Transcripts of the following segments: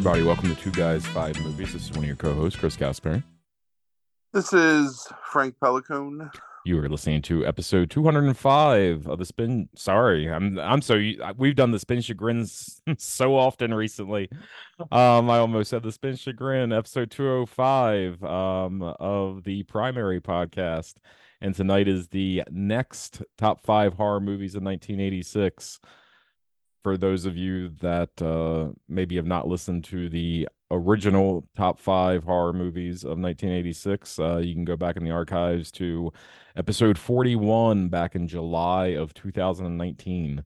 Everybody. Welcome to Two Guys, Five Movies. This is one of your co hosts, Chris Gaspari. This is Frank Pelicone. You are listening to episode 205 of the Spin. Sorry, I'm I'm so we've done the Spin Chagrins so often recently. Um, I almost said the Spin Chagrin episode 205 um of the primary podcast, and tonight is the next top five horror movies in 1986 for those of you that uh, maybe have not listened to the original top five horror movies of 1986, uh, you can go back in the archives to episode 41 back in July of 2019.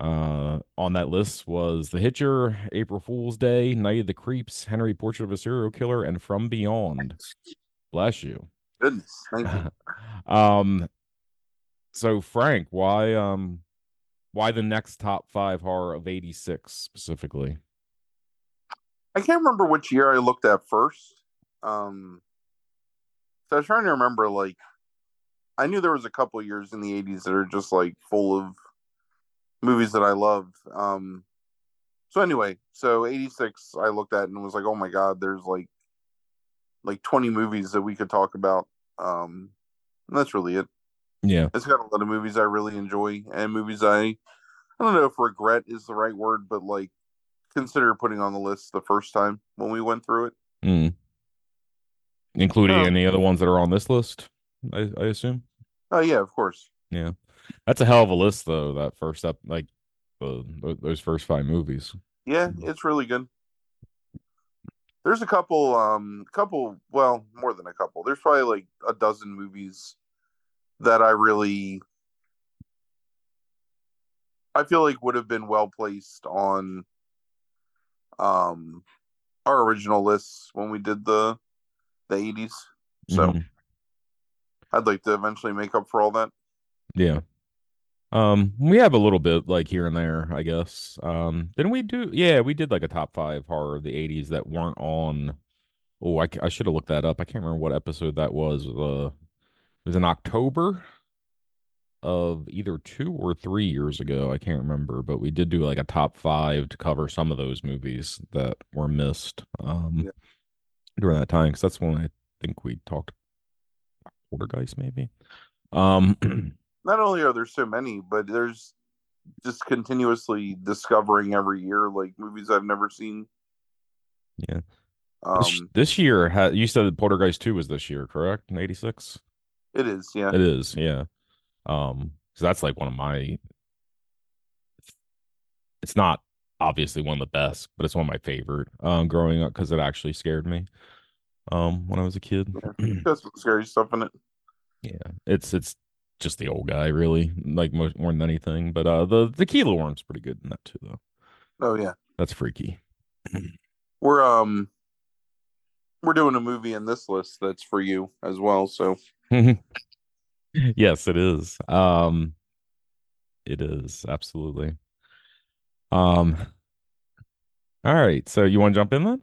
Uh, on that list was The Hitcher, April Fool's Day, Night of the Creeps, Henry Portrait of a Serial Killer, and From Beyond. Bless you. Goodness, thank you. um, so Frank, why um why the next top five horror of 86 specifically? I can't remember which year i looked at first um so i was trying to remember like i knew there was a couple years in the 80s that are just like full of movies that i love um so anyway so 86 i looked at and was like oh my god there's like like 20 movies that we could talk about um that's really it yeah. It's got a lot of movies I really enjoy and movies I I don't know if regret is the right word, but like consider putting on the list the first time when we went through it. Mm. Including um, any other ones that are on this list, I, I assume. Oh yeah, of course. Yeah. That's a hell of a list though, that first up like uh, those first five movies. Yeah, it's really good. There's a couple um couple well, more than a couple. There's probably like a dozen movies that I really I feel like would have been well placed on um our original lists when we did the the 80s. So mm-hmm. I'd like to eventually make up for all that. Yeah. Um, we have a little bit like here and there, I guess. Um, didn't we do? Yeah, we did like a top five horror of the '80s that weren't on. Oh, I, I should have looked that up. I can't remember what episode that was. Uh, was in October of either two or three years ago. I can't remember, but we did do like a top five to cover some of those movies that were missed um, yeah. during that time. Because that's when I think we talked Poltergeist, maybe. Um, Not only are there so many, but there's just continuously discovering every year like movies I've never seen. Yeah. Um, this, this year, ha- you said that Poltergeist 2 was this year, correct? In 86? It is, yeah. It is, yeah. Um, so that's like one of my. It's not obviously one of the best, but it's one of my favorite um, growing up because it actually scared me um, when I was a kid. Yeah, that's scary stuff in it. Yeah, it's it's just the old guy really, like more, more than anything. But uh, the the Keeler worm's pretty good in that too, though. Oh yeah, that's freaky. We're um we're doing a movie in this list that's for you as well. So yes, it is. Um, it is absolutely. Um, all right. So you want to jump in then?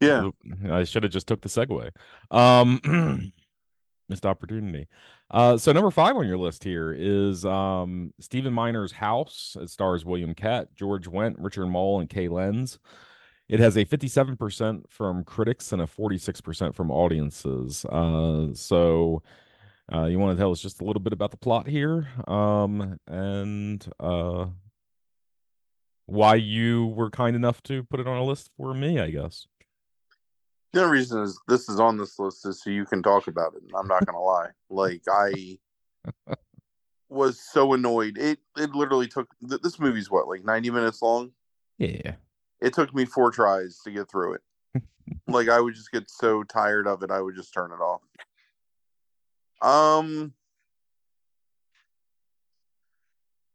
Yeah. I should have just took the segue. Um, missed opportunity. Uh, so number five on your list here is um Stephen Miner's House. It stars William Katt, George Wendt, Richard Moll, and Kay Lenz. It has a 57% from critics and a 46% from audiences. Uh, so uh, you want to tell us just a little bit about the plot here um, and uh, why you were kind enough to put it on a list for me, I guess. The only reason is this is on this list is so you can talk about it. I'm not gonna lie. Like I was so annoyed. It it literally took this movie's what like 90 minutes long. Yeah. It took me four tries to get through it. like I would just get so tired of it, I would just turn it off. Um,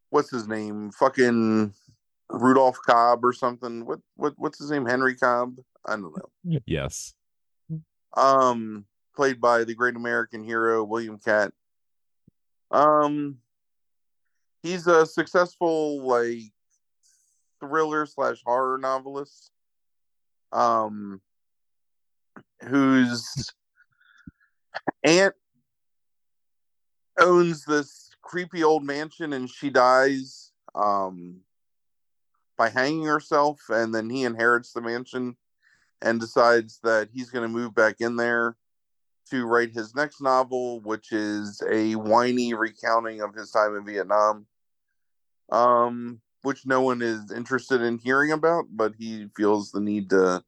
what's his name? Fucking Rudolph Cobb or something. What what what's his name? Henry Cobb? I don't know. Yes. Um, played by the great American hero William Katt. Um, he's a successful like thriller slash horror novelist. Um, whose aunt owns this creepy old mansion and she dies. Um, by hanging herself, and then he inherits the mansion and decides that he's going to move back in there to write his next novel, which is a whiny recounting of his time in Vietnam, um, which no one is interested in hearing about, but he feels the need to,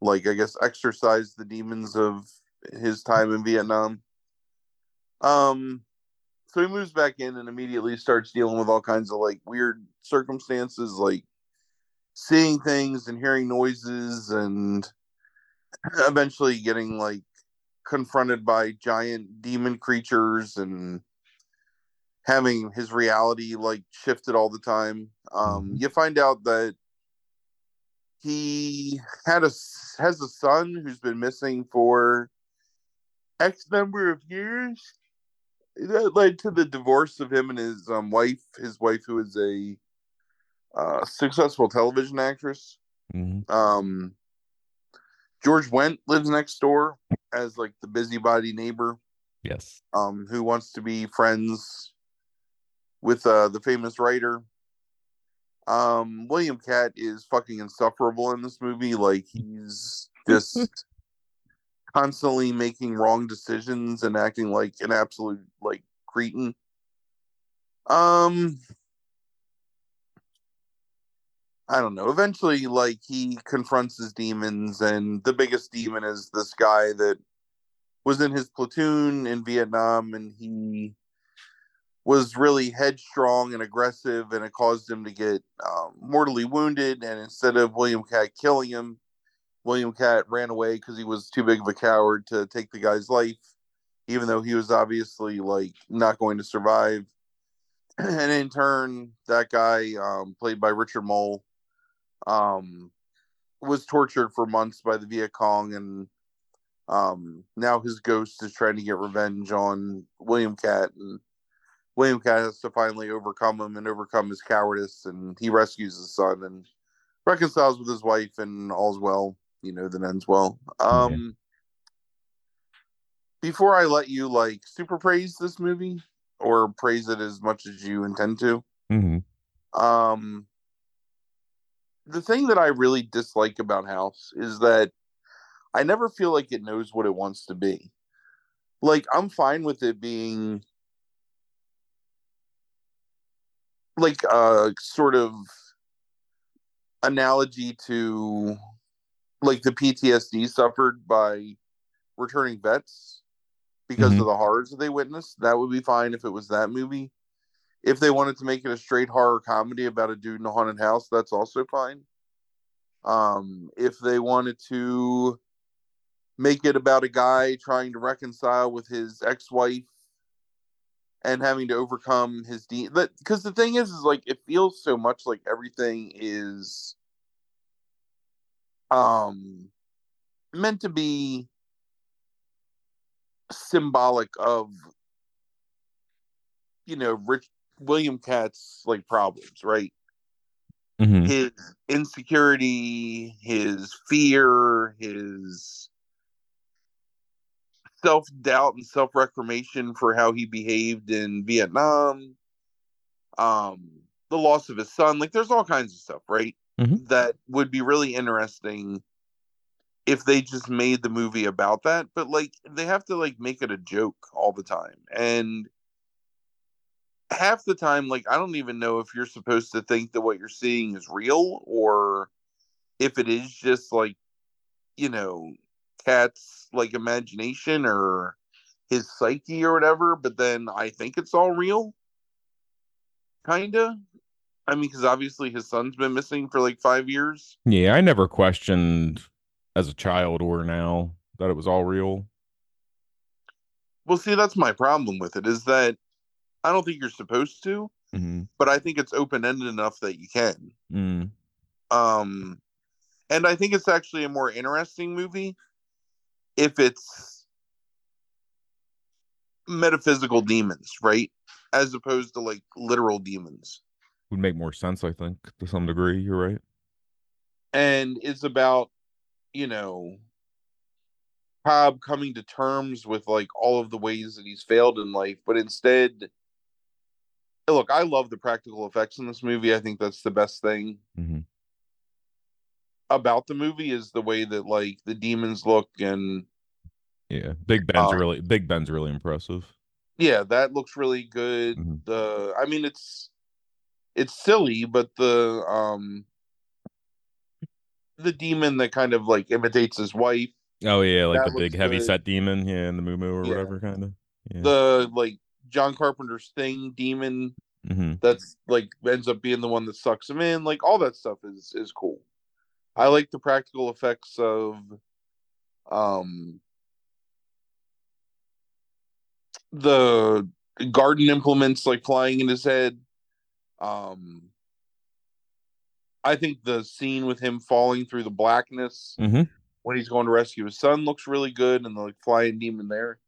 like, I guess, exercise the demons of his time in Vietnam. Um, so he moves back in and immediately starts dealing with all kinds of like weird circumstances, like seeing things and hearing noises, and eventually getting like confronted by giant demon creatures and having his reality like shifted all the time. Um, you find out that he had a has a son who's been missing for X number of years. That led to the divorce of him and his um, wife. His wife, who is a uh, successful television actress. Mhm. Um, George Wendt lives next door as like the busybody neighbor Yes. um, who wants to be friends with uh, the famous writer. Um, William Katt is fucking insufferable in this movie. Like he's just constantly making wrong decisions and acting like an absolute like cretin. Um, I don't know. Eventually, like he confronts his demons, and the biggest demon is this guy that was in his platoon in Vietnam, and he was really headstrong and aggressive, and it caused him to get um, mortally wounded. And instead of William Katt killing him, William Katt ran away because he was too big of a coward to take the guy's life, even though he was obviously like not going to survive. and in turn, that guy, um, played by Richard Moll, um, was tortured for months by the Viet Cong, and um, now his ghost is trying to get revenge on William Katt, and William Katt has to finally overcome him and overcome his cowardice, and he rescues his son and reconciles with his wife, and all's well. You know, that ends well. Um, Before I let you like super praise this movie or praise it as much as you intend to, hmm um, the thing that I really dislike about House is that I never feel like it knows what it wants to be. Like I'm fine with it being like a sort of analogy to like the PTSD suffered by returning vets because Mhm. of the horrors that they witnessed. That would be fine if it was that movie. If they wanted to make it a straight horror comedy about a dude in a haunted house, that's also fine. Um, if they wanted to make it about a guy trying to reconcile with his ex-wife and having to overcome his de that because the thing is is like it feels so much like everything is um meant to be symbolic of you know rich william katt's like problems right? Hmm his insecurity his fear his self-doubt and self-reclamation for how he behaved in vietnam um the loss of his son like there's all kinds of stuff right Mhm. that would be really interesting if they just made the movie about that but like they have to like make it a joke all the time and half the time like i don't even know if you're supposed to think that what you're seeing is real or if it is just like you know katt's like imagination or his psyche or whatever but then i think it's all real. Kinda. I mean because obviously his son's been missing for like five years. Yeah, I never questioned as a child or now that it was all real. well see that's my problem with it is that i don't think you're supposed to hmm but i think it's open-ended enough that you can. Mm. um and i think it's actually a more interesting movie if it's metaphysical demons right as opposed to like literal demons Would make more sense, I think, to some degree. You're right. and it's about you know Cobb coming to terms with like all of the ways that he's failed in life but instead look, I love the practical effects in this movie. I think that's the best thing Mhm. about the movie is the way that like the demons look and Yeah, Big Ben's Uh, really Big Ben's really impressive. yeah, that looks really good. Mhm. The I mean it's it's silly, but the um the demon that kind of like imitates his wife, Oh yeah, like the big heavy good. set demon, yeah, in the Moo Moo or Yeah. whatever kind of. Yeah. the like John Carpenter's thing demon hmm that's like ends up being the one that sucks him in, like all that stuff is is cool. I like the practical effects of um the garden implements like flying in his head. Um I think the scene with him falling through the blackness hmm when he's going to rescue his son looks really good and the like flying demon there.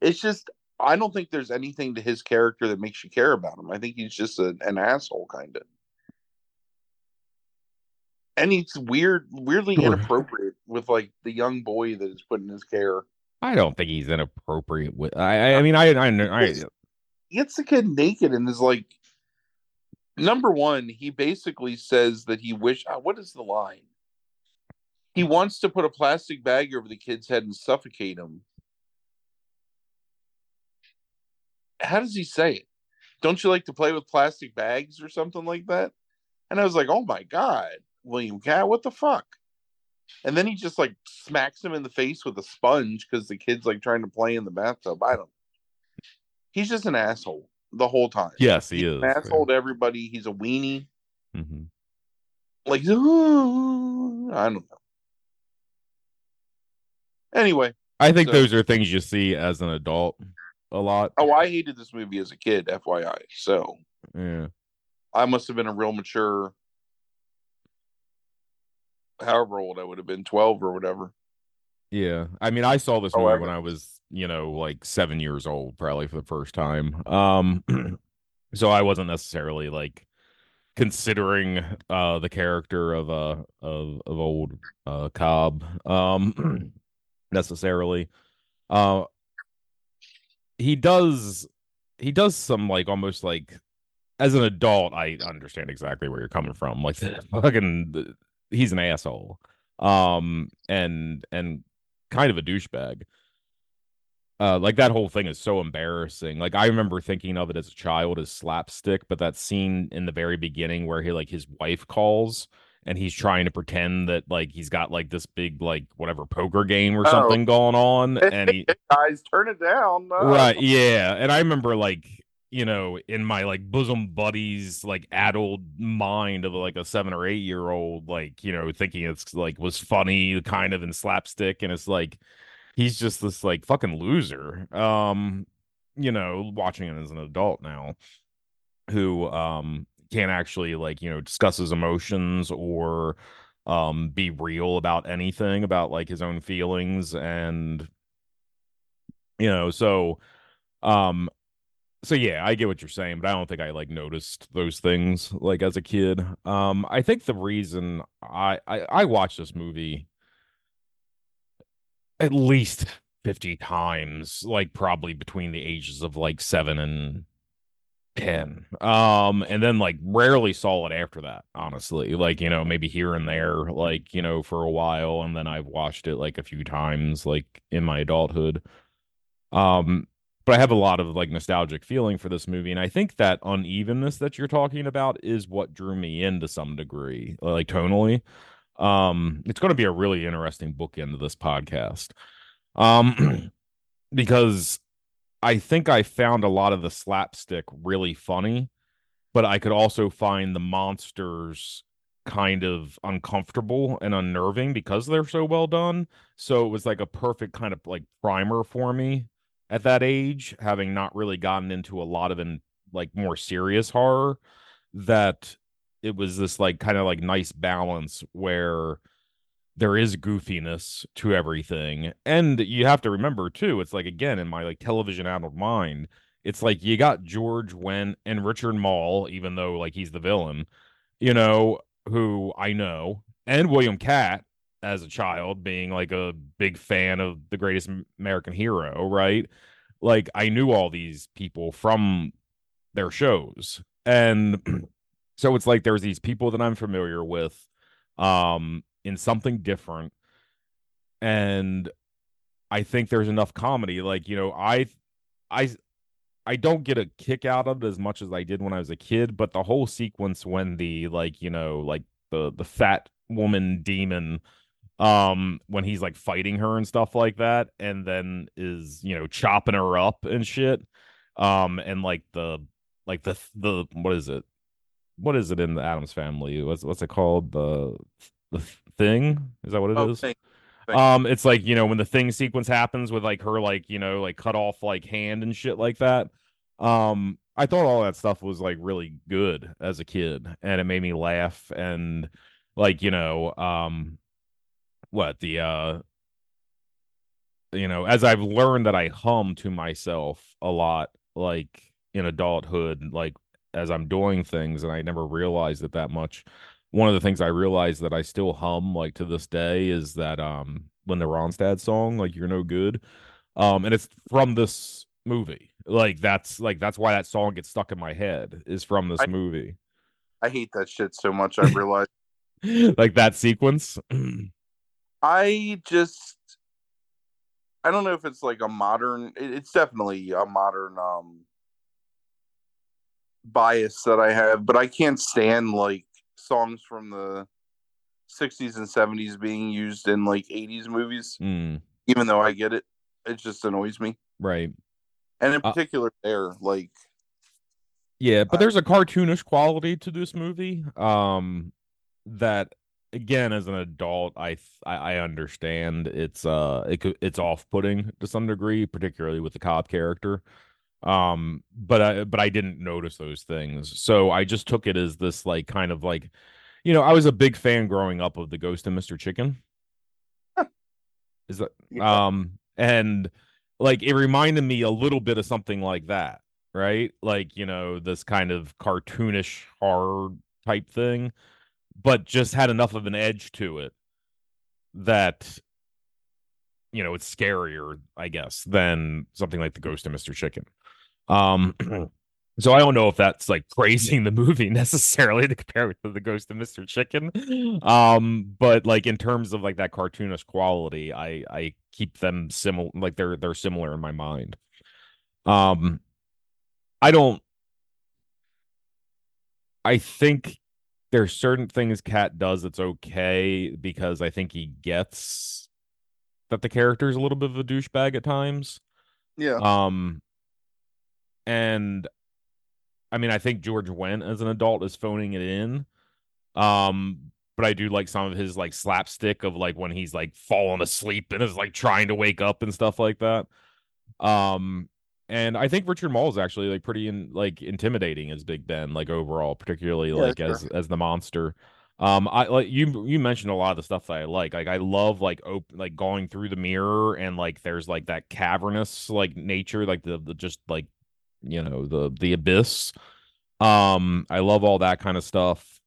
It's just I don't think there's anything to his character that makes you care about him. I think he's just a, an asshole kind of. And he's weird weirdly Sure. inappropriate with like the young boy that is put in his care. I don't think he's inappropriate with. I I, I mean I I, I. He gets the kid naked and is like number one, he basically says that he wish uh, what is the line? He wants to put a plastic bag over the kid's head and suffocate him. How does he say it? Don't you like to play with plastic bags or something like that? And I was like, oh my God, William Katt, what the fuck? And then he just like smacks him in the face with a sponge because the kid's like trying to play in the bathtub. I don't. He's just an asshole the whole time. yes he He's is. asshole to everybody. He's a weenie. hmm Like, I don't know. Anyway, I think So- those are things you see as an adult a lot. oh, I hated this movie as a kid, FYI. So Yeah. I must have been a real mature, however old I would have been, 12 or whatever. Yeah. I mean, I saw this movie when I was, you know, like seven years old, probably for the first time. Um, so I wasn't necessarily like considering uh the character of uh of of old uh Cobb um necessarily. Uh he does he does some like almost like as an adult, I understand exactly where you're coming from. Like fucking he's an asshole. Um and and kind of a douchebag. Uh, like that whole thing is so embarrassing. Like I remember thinking of it as a child as slapstick, but that scene in the very beginning where he like his wife calls and he's trying to pretend that like he's got like this big like whatever poker game or Oh. something going on, and he Guys, turn it down. Right yeah and i remember like you know in my like bosom buddies like adult mind of like a seven or eight year old like you know thinking it's like was funny kind of in slapstick and it's like he's just this like fucking loser um you know watching it as an adult now who um can't actually like you know discuss his emotions or um be real about anything about like his own feelings and you know so um so yeah i get what you're saying but i don't think i like noticed those things like as a kid. Um i think the reason i i, I watched this movie at least 50 times like probably between the ages of like 7 and 10 um and then like rarely saw it after that honestly like you know maybe here and there like you know for a while and then i've watched it like a few times like in my adulthood. Um but i have a lot of like nostalgic feeling for this movie and i think that unevenness that you're talking about is what drew me in to some degree like tonally um it's going to be a really interesting bookend to this podcast um because I think I found a lot of the slapstick really funny, but I could also find the monsters kind of uncomfortable and unnerving because they're so well done. So it was like a perfect kind of like primer for me at that age, having not really gotten into a lot of in like more serious horror, that it was this like kind of like nice balance where there is goofiness to everything. And you have to remember too it's like again in my like television adult mind it's like you got george wendt and richard moll even though like he's the villain you know who i know and william katt as a child being like a big fan of the greatest american hero right like i knew all these people from their shows. And so it's like there's these people that I'm familiar with um in something different and I think there's enough comedy like you know I I I don't get a kick out of it as much as I did when I was a kid but the whole sequence when the like you know like the the fat woman demon um when he's like fighting her and stuff like that and then is you know chopping her up and shit. Um and like the like the the what is it? What is it in the addams family? What's what's it called? The the thing? Is that what it Oh, is? thank- um it's like you know when the thing sequence happens with like her like you know like cut off like hand and shit like that. Um i thought all that stuff was like really good as a kid and it made me laugh and like you know um what the uh you know as i've learned that i hum to myself a lot like in adulthood like as i'm doing things and i never realized it that much one of the things i realized that i still hum like to this day is that um when the ronstadt song like you're no good um and it's from this movie like that's like that's why that song gets stuck in my head is from this I- movie I hate that shit so much. I realize. like that sequence I just I don't know if it's like a modern it- it's definitely a modern um bias that I have, but I can't stand like songs from the 60s and 70s being used in like 80s movies Mm, even though I get it. It just annoys me. right And in Uh, particular there like Yeah, but I- there's a cartoonish quality to this movie. Um, that again, as an adult, I I, I understand it's uh it could, it's off putting to some degree, particularly with the cop character. Um, but I but I didn't notice those things, so I just took it as this like kind of like, you know, I was a big fan growing up of the Ghost and Mr. Chicken. Is that yeah, um and like it reminded me a little bit of something like that right like you know this kind of cartoonish horror type thing but just had enough of an edge to it that you know it's scarier i guess than something like the ghost of mr chicken. Um so i don't know if that's like praising the movie necessarily to compare it to the ghost of mr chicken. Um but like in terms of like that cartoonish quality i i keep them similar like they're they're similar in my mind. Um i don't i think there's certain things katt does that's okay because i think he gets that the character is a little bit of a douchebag at times yeah. um and I mean I think George Wendt as an adult is phoning it in. Um but I do like some of his like slapstick of like when he's like falling asleep and is like trying to wake up and stuff like that. Um and I think Richard Moll is actually like pretty in, like intimidating as Big Ben like overall, particularly Yeah, like sure. as as the monster. Um, I like you. You mentioned a lot of the stuff that I like. Like I love like op- like going through the mirror and like there's like that cavernous like nature, like the, the just like you know the the abyss. Um, I love all that kind of stuff.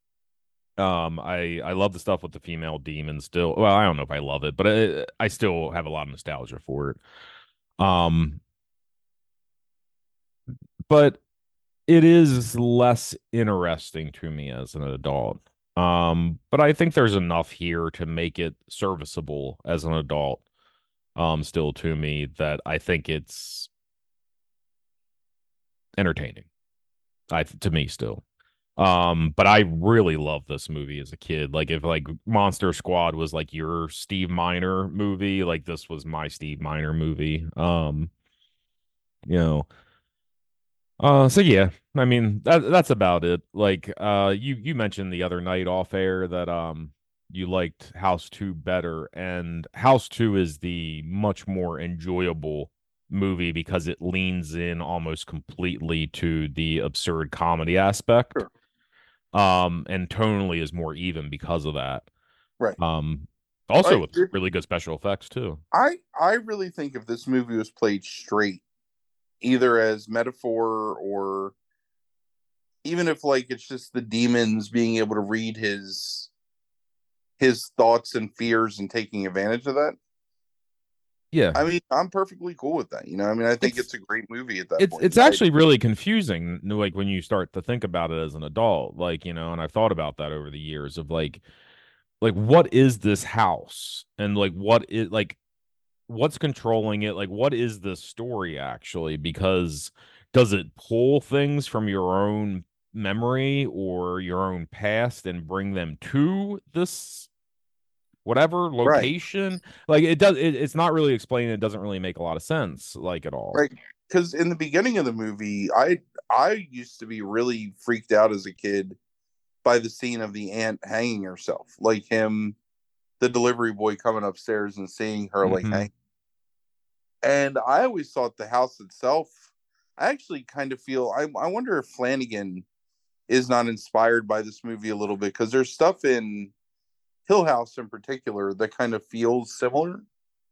Um, I I love the stuff with the female demon still. Well, I don't know if I love it, but I, I still have a lot of nostalgia for it. Um, but it is less interesting to me as an adult. Um, but I think there's enough here to make it serviceable as an adult. Um, still to me that I think it's entertaining. I to me still. Um, but I really love this movie as a kid. Like if like Monster Squad was like your Steve Miner movie, like this was my Steve Miner movie. Um, you know. Uh so yeah, I mean that that's about it. Like uh you you mentioned the other night off air that um you liked House 2 better and House 2 is the much more enjoyable movie because it leans in almost completely to the absurd comedy aspect. Sure. Um and tonally is more even because of that. Right. Um also with really good special effects too. I I really think if this movie was played straight, either as metaphor or even if like it's just the demons being able to read his his thoughts and fears and taking advantage of that, Yeah. I mean, I'm perfectly cool with that. You know, I mean, I think It's- it's, a great movie at that it's point. it's actually really confusing like when you start to think about it as an adult like you know and i've thought about that over the years of like like what is this house and like what is it like what's controlling it? Like what is the story actually? Because does it pull things from your own memory or your own past and bring them to this whatever location? Like it does it, it's not really explained it doesn't really make a lot of sense like at all. Right. because in the beginning of the movie, I I used to be really freaked out as a kid by the scene of the aunt hanging herself, like him, the delivery boy coming upstairs and seeing her like Mhm. hang. And I always thought the house itself. I actually kind of feel I I wonder if Flanagan is not inspired by this movie a little bit because there's stuff in Hill House in particular that kind of feels similar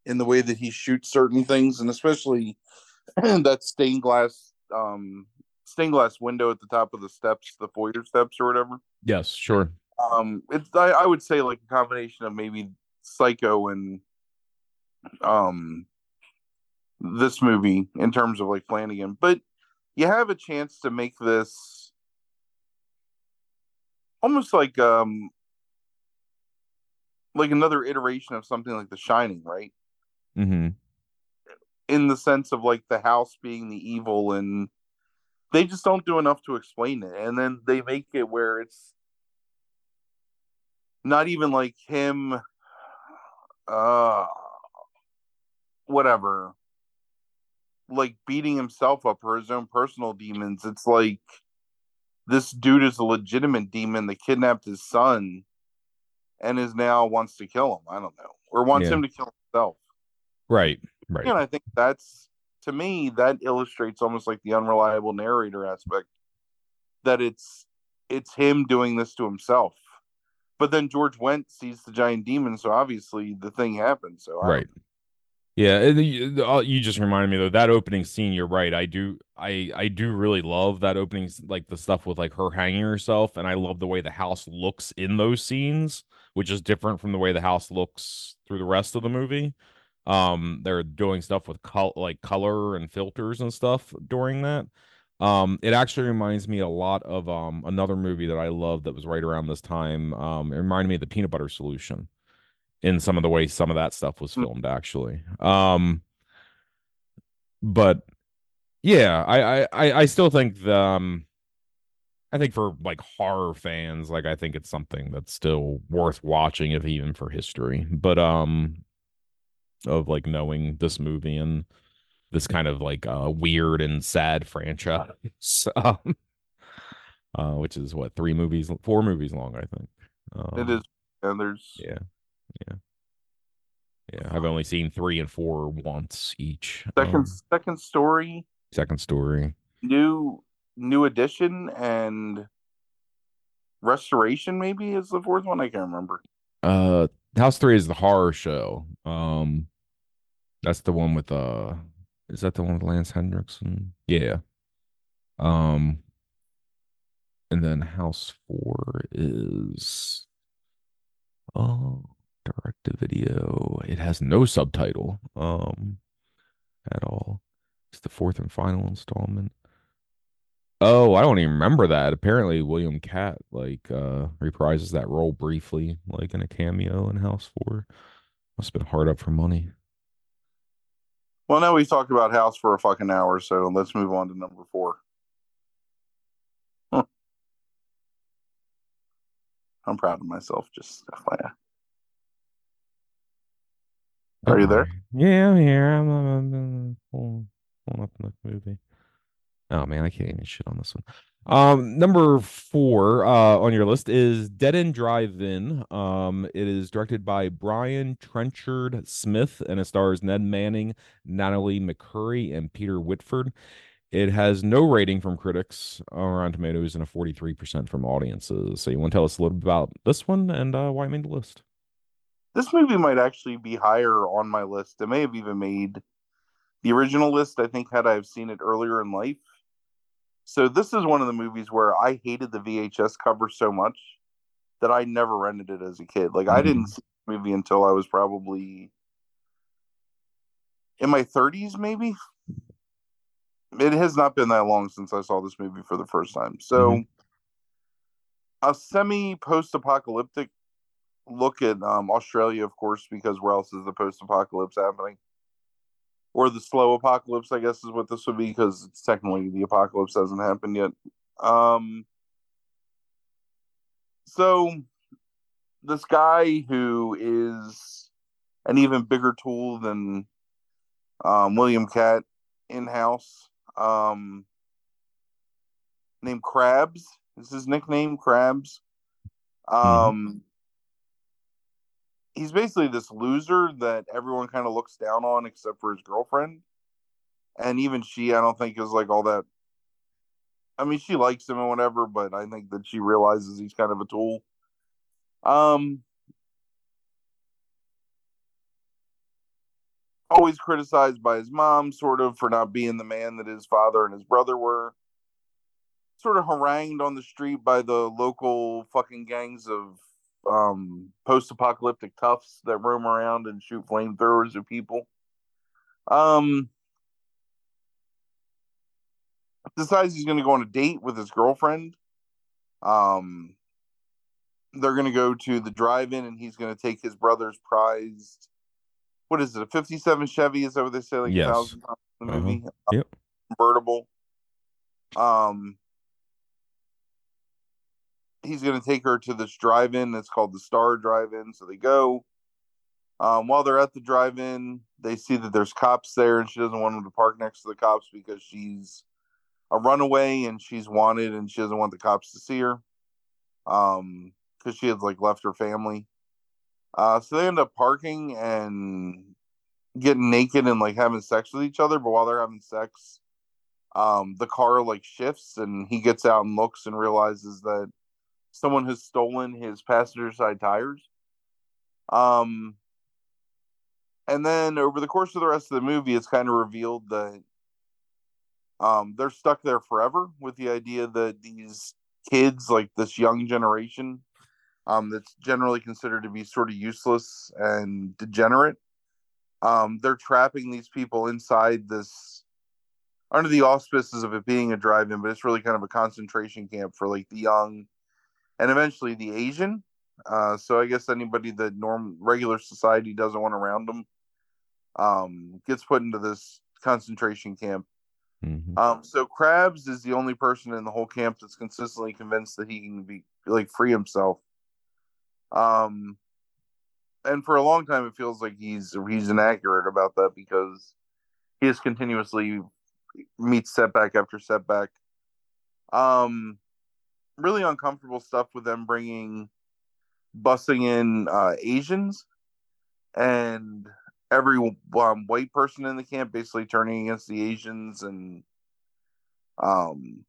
in the way that he shoots certain things, and especially that stained glass um stained glass window at the top of the steps, the foyer steps or whatever. yes sure Um it's I, I would say like a combination of maybe Psycho and um this movie in terms of like Flanagan. But you have a chance to make this almost like um like another iteration of something like The Shining, right? mm-hmm in the sense of like the house being the evil and they just don't do enough to explain it and then they make it where it's not even like him uh whatever like beating himself up for his own personal demons. It's like this dude is a legitimate demon that kidnapped his son and is now wants to kill him. I don't know. Or wants Yeah. him to kill himself. Right right. And I think that's to me that illustrates almost like the unreliable narrator aspect that it's it's him doing this to himself. But then George Wendt sees the giant demon, so obviously the thing happened. So I right yeah you just reminded me though that opening scene you're right i do i i do really love that opening like the stuff with like her hanging herself and i love the way the house looks in those scenes which is different from the way the house looks through the rest of the movie um they're doing stuff with col- like color and filters and stuff during that um it actually reminds me a lot of um another movie that i love that was right around this time. Um it reminded me of the peanut butter solution in some of the way some of that stuff was Mm. filmed actually. Um but yeah i i i I still think the, um i think for like horror fans like i think it's something that's still worth watching if even for history. But um of like knowing this movie and this kind of like uh weird and sad franchise um uh which is what three movies four movies long i think. Um, it is. And there's yeah yeah. Yeah i've only seen three and four once each second um, second story, second story. New new edition and restoration maybe is the fourth one. I can't remember. uh house three is the horror show. Um that's the one with uh is that the one with lance henriksen yeah. Um and then house four is oh direct to video. It has no subtitle um at all. It's the fourth and final installment. Oh i don't even remember that. Apparently william katt like uh reprises that role briefly like in a cameo in house four. Must have been hard up for money Well, now we've talked about House for a fucking hour, so let's move on to number four. Huh. I'm proud of myself. Just FYI. Are you there? Yeah, I'm here. I'm, I'm, I'm, I'm pulling, pulling up the movie. Oh man, I can't even shit on this one. Um, number four uh on your list is Dead End Drive-In. Um, it is directed by Brian Trenchard Smith and it stars Ned Manning, Natalie McCurry, and Peter Whitford. It has no rating from critics on Rotten Tomatoes and a 43% from audiences. So you want to tell us a little bit about this one and uh, why it made the list? This movie might actually be higher on my list. It may have even made the original list, I think, had I have seen it earlier in life. So this is one of the movies where I hated the VHS cover so much that I never rented it as a kid. Like I Mhm. didn't see the movie until I was probably in my 30s, maybe. It has not been that long since I saw this movie for the first time. So, mm-hmm. a semi post apocalyptic look at um, Australia, of course, because where else is the post apocalypse happening? Or the slow apocalypse, I guess, is what this would be because it's technically the apocalypse hasn't happened yet. Um, so, this guy who is an even bigger tool than um, William Katt in house, um, named Crabs. Is his nickname Crabs? Mm-hmm. Um, he's basically this loser that everyone kind of looks down on except for his girlfriend. And even she, I don't think is like all that. I mean, she likes him and whatever, but I think that she realizes he's kind of a tool. Um, always criticized by his mom, sort of, for not being the man that his father and his brother were. Sort of harangued on the street by the local fucking gangs of um, post-apocalyptic toughs that roam around and shoot flamethrowers at people. Um, decides he's going to go on a date with his girlfriend. Um, they're going to go to the drive-in, and he's going to take his brother's prized. What is it? A '57 Chevy? Is that what they say? Like yes. a thousand the uh-huh. movie. Yep. Convertible. Um, he's going to take her to this drive-in. It's called the Star Drive-In. So they go. Um, while they're at the drive-in, they see that there's cops there, and she doesn't want them to park next to the cops because she's a runaway and she's wanted, and she doesn't want the cops to see her. Um, because she had like left her family. Uh, so they end up parking and getting naked and like having sex with each other. But while they're having sex, um, the car like shifts and he gets out and looks and realizes that someone has stolen his passenger side tires. Um, and then over the course of the rest of the movie, it's kind of revealed that um, they're stuck there forever with the idea that these kids, like this young generation, um, that's generally considered to be sort of useless and degenerate, um, they're trapping these people inside this under the auspices of it being a drive-in, but it's really kind of a concentration camp for like the young and eventually the Asian. Uh, so I guess anybody that norm regular society doesn't want around them um, gets put into this concentration camp. Mm-hmm. Um, so Crabs is the only person in the whole camp that's consistently convinced that he can be like free himself. Um, and for a long time, it feels like he's he's inaccurate about that because he is continuously meets setback after setback. Um, really uncomfortable stuff with them bringing busing in uh, Asians and every um, white person in the camp basically turning against the Asians and um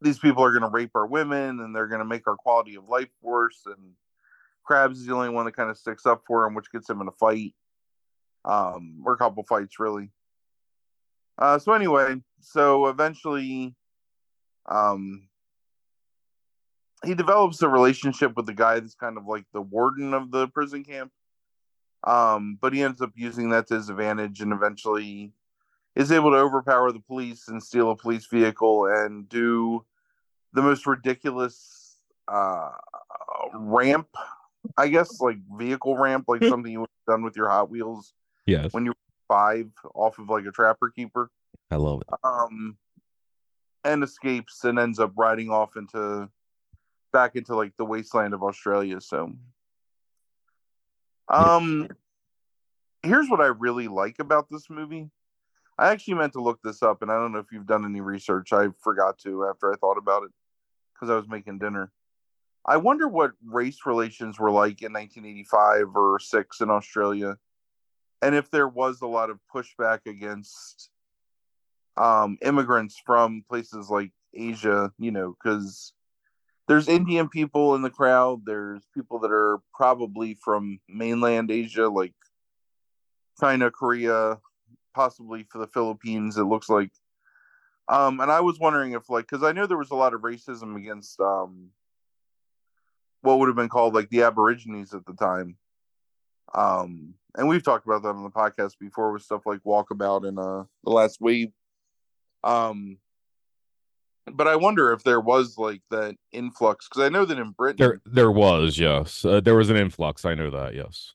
these people are going to rape our women and they're going to make our quality of life worse and Crabs is the only one that kind of sticks up for him which gets him in a fight um or a couple fights really. Uh so anyway so eventually um he develops a relationship with the guy that's kind of like the warden of the prison camp. Um, but he ends up using that to his advantage and eventually is able to overpower the police and steal a police vehicle and do the most ridiculous uh, ramp, I guess, like vehicle ramp, like hmm. something you would have done with your Hot Wheels. Yes. When you were five off of like a trapper keeper. I love it. Um, and escapes and ends up riding off into back into like the wasteland of Australia. So, um, here's what I really like about this movie. I actually meant to look this up, and I don't know if you've done any research. I forgot to after I thought about it because I was making dinner. I wonder what race relations were like in 1985 or six in Australia, and if there was a lot of pushback against um, immigrants from places like Asia. You know, because there's Indian people in the crowd. There's people that are probably from mainland Asia, like China, Korea, possibly for the Philippines. It looks like. Um, and I was wondering if, like, because I know there was a lot of racism against um, what would have been called like the Aborigines at the time. Um, and we've talked about that on the podcast before with stuff like Walkabout and uh the Last Wave. Um, but I wonder if there was like that influx because I know that in Britain there there was yes, uh, there was an influx. I know that yes.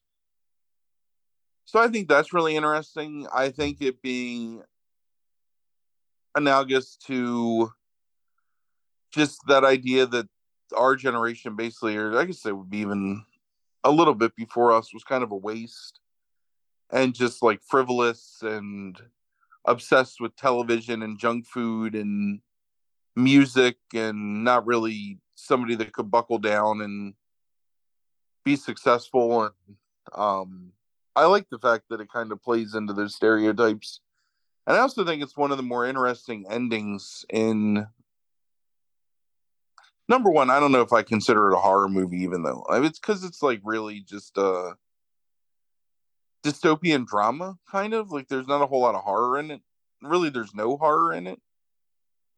So I think that's really interesting. I think it being analogous to just that idea that our generation basically, or I guess it would be even a little bit before us, was kind of a waste and just like frivolous and obsessed with television and junk food and music and not really somebody that could buckle down and be successful and um I like the fact that it kind of plays into those stereotypes. And I also think it's one of the more interesting endings in number one, I don't know if I consider it a horror movie, even though it's because it's like really just a dystopian drama, kind of like there's not a whole lot of horror in it. Really, there's no horror in it.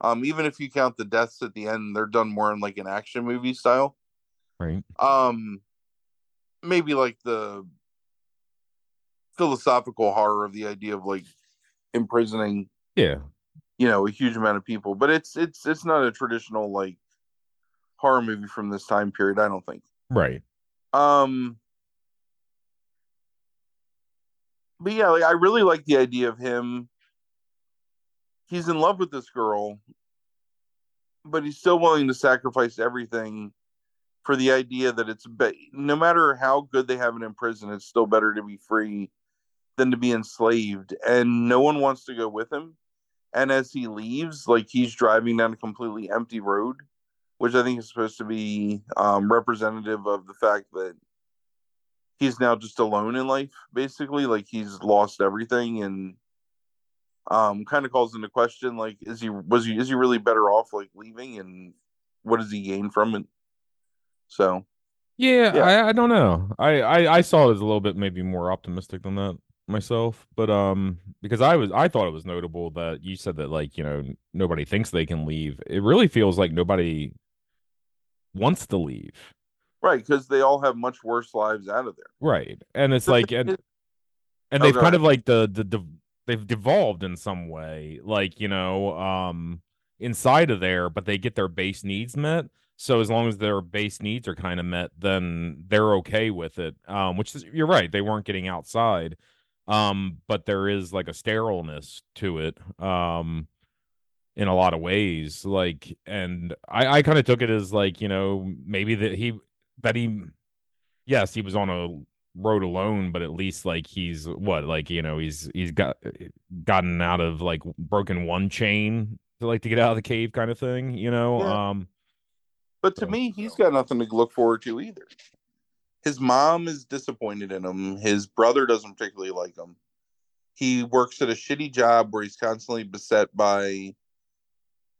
Um, even if you count the deaths at the end, they're done more in like an action movie style. Right. Um, maybe like the philosophical horror of the idea of like imprisoning Yeah. you know a huge amount of people but it's it's it's not a traditional like horror movie from this time period i don't think Right. um but yeah like i really like the idea of him he's in love with this girl but he's still willing to sacrifice everything for the idea that it's be- no matter how good they have it in prison it's still better to be free than to be enslaved. And no one wants to go with him. And as he leaves like he's driving down a completely empty road which i think is supposed to be um, representative of the fact that he's now just alone in life basically. Like he's lost everything and um kind of calls into question like is he was he is he really better off like leaving and what does he gain from it so Yeah, Yeah. I, I don't know. I, I I saw it as a little bit maybe more optimistic than that myself, but um because I was I thought it was notable that you said that like, you know, nobody thinks they can leave. It really feels like nobody wants to leave. right because they all have much worse lives out of there Right. And it's like and and Oh, they've go kind of like the the, the they've devolved in some way like you know um inside of there but they get their base needs met. So as long as their base needs are kind of met then they're okay with it um which is you're right they weren't getting outside um but there is like a sterileness to it um in a lot of ways like and i i kind of took it as like you know maybe that he that he yes he was on a road alone but at least like he's what like you know he's he's got gotten out of like broken one chain to like to get out of the cave kind of thing you know Yeah. um But to So- me, he's got nothing to look forward to either. His mom is disappointed in him. His brother doesn't particularly like him. He works at a shitty job where he's constantly beset by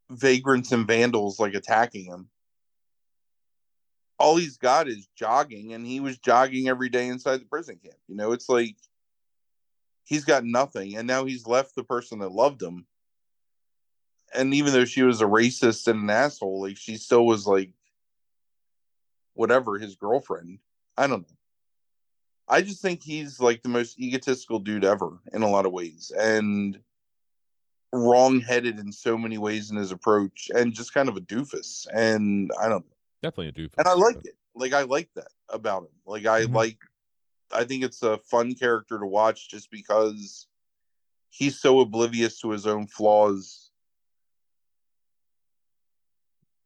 vagrants and vandals like attacking him. All he's got is jogging, and he was jogging every day inside the prison camp. You know, it's like he's got nothing, and now he's left the person that loved him and even though she was a racist and an asshole, like she still was like whatever his girlfriend. I don't know. I just think he's like the most egotistical dude ever in a lot of ways and wrong-headed in so many ways in his approach and just kind of a doofus and I don't know. Definitely a doofus And I like but- it. Like I like that about him. Like I Mhm. like I think it's a fun character to watch just because he's so oblivious to his own flaws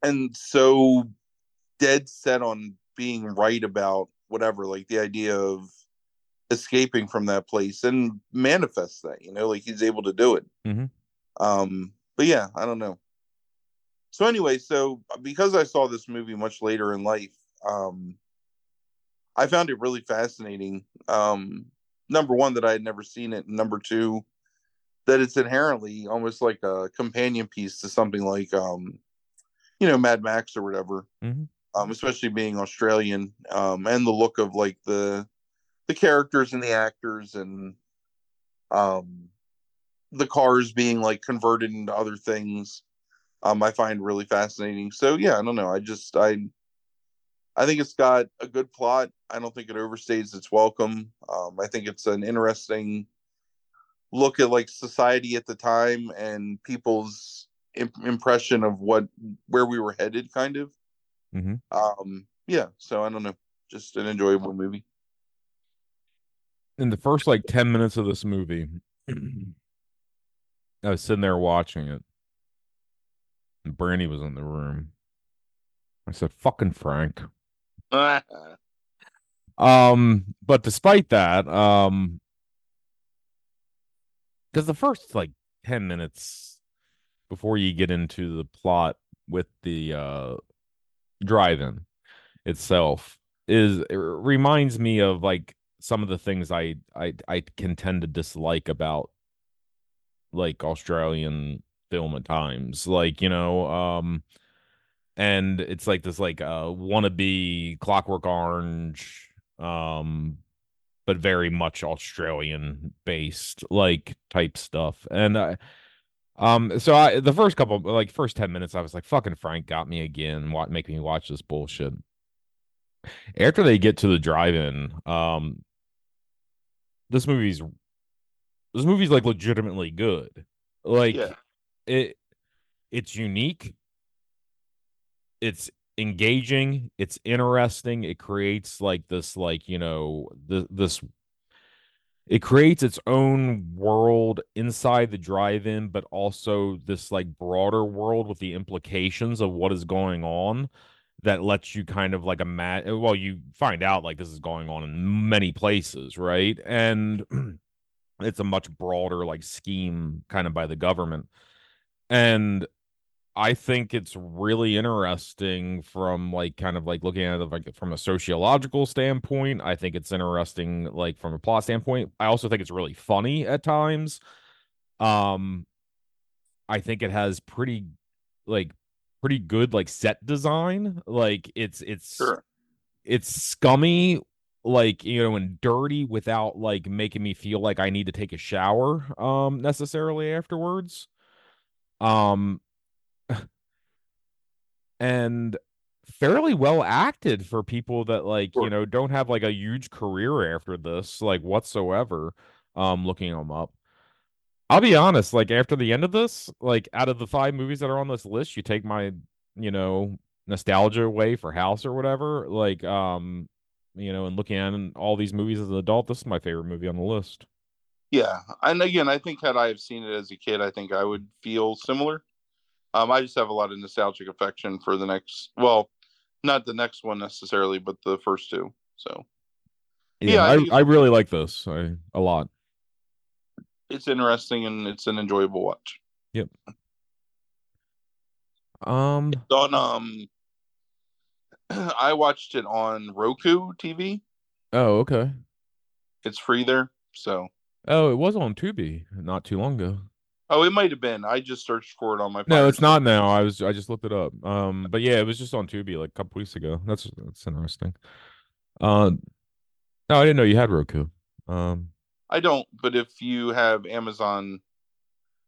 and so dead set on being right about whatever like the idea of escaping from that place and manifest that you know like he's able to do it Mhm. um but yeah i don't know so anyway so because i saw this movie much later in life um i found it really fascinating um number one that i had never seen it number two that it's inherently almost like a companion piece to something like um you know mad max or whatever Mhm. um especially being australian um and the look of like the the characters and the actors and um the cars being like converted into other things um i find really fascinating so yeah i don't know i just i I think it's got a good plot. I don't think it overstays its welcome. Um, I think it's an interesting look at like society at the time and people's imp- impression of what where we were headed, kind of. Mm-hmm. Um, yeah. So I don't know, just an enjoyable movie. In the first like ten minutes of this movie, I was sitting there watching it, and Brandy was in the room. I said, "Fucking Frank." Um, but despite that, um, because the first like 10 minutes before you get into the plot with the uh drive-in itself is it reminds me of like some of the things I I I can tend to dislike about like Australian film at times. Like, you know, um and it's like this like uh wannabe clockwork orange um but very much australian based like type stuff and i um so i the first couple like first 10 minutes i was like fucking frank got me again what make me watch this bullshit after they get to the drive-in um this movie's this movie's like legitimately good like Yeah. It it's unique. It's engaging. It's interesting. It creates like this like you know the this it creates its own world inside the drive-in but also this like broader world with the implications of what is going on that lets you kind of like imagine well you find out like this is going on in many places right? And it's a much broader like scheme kind of by the government and I think it's really interesting from like kind of like looking at it like from a sociological standpoint. I think it's interesting like from a plot standpoint. I also think it's really funny at times. Um I think it has pretty like pretty good like set design. Like it's it's Sure. it's scummy like you know and dirty without like making me feel like I need to take a shower um necessarily afterwards. Um and fairly well acted for people that like you know don't have like a huge career after this like whatsoever um looking them up. I'll be honest like after the end of this like out of the five movies that are on this list you take my you know nostalgia away for house or whatever like um you know and looking at all these movies as an adult this is my favorite movie on the list Yeah, and again, I think had I have seen it as a kid, I think I would feel similar. Um, I just have a lot of nostalgic affection for the next, well, not the next one necessarily, but the first two. So yeah, Yeah, I I, think it's I a- really like this I, a lot it's interesting and it's an enjoyable watch. Yep. Um It's on um, I watched it on Roku TV. oh okay It's free there, so oh it was on tubi not too long ago oh, it might have been. I just searched for it on my. No, it's not now. I was I just looked it up. Um, but yeah, it was just on Tubi like a couple weeks ago. That's that's interesting. Uh, no, I didn't know you had Roku. Um, I don't, but if you have Amazon,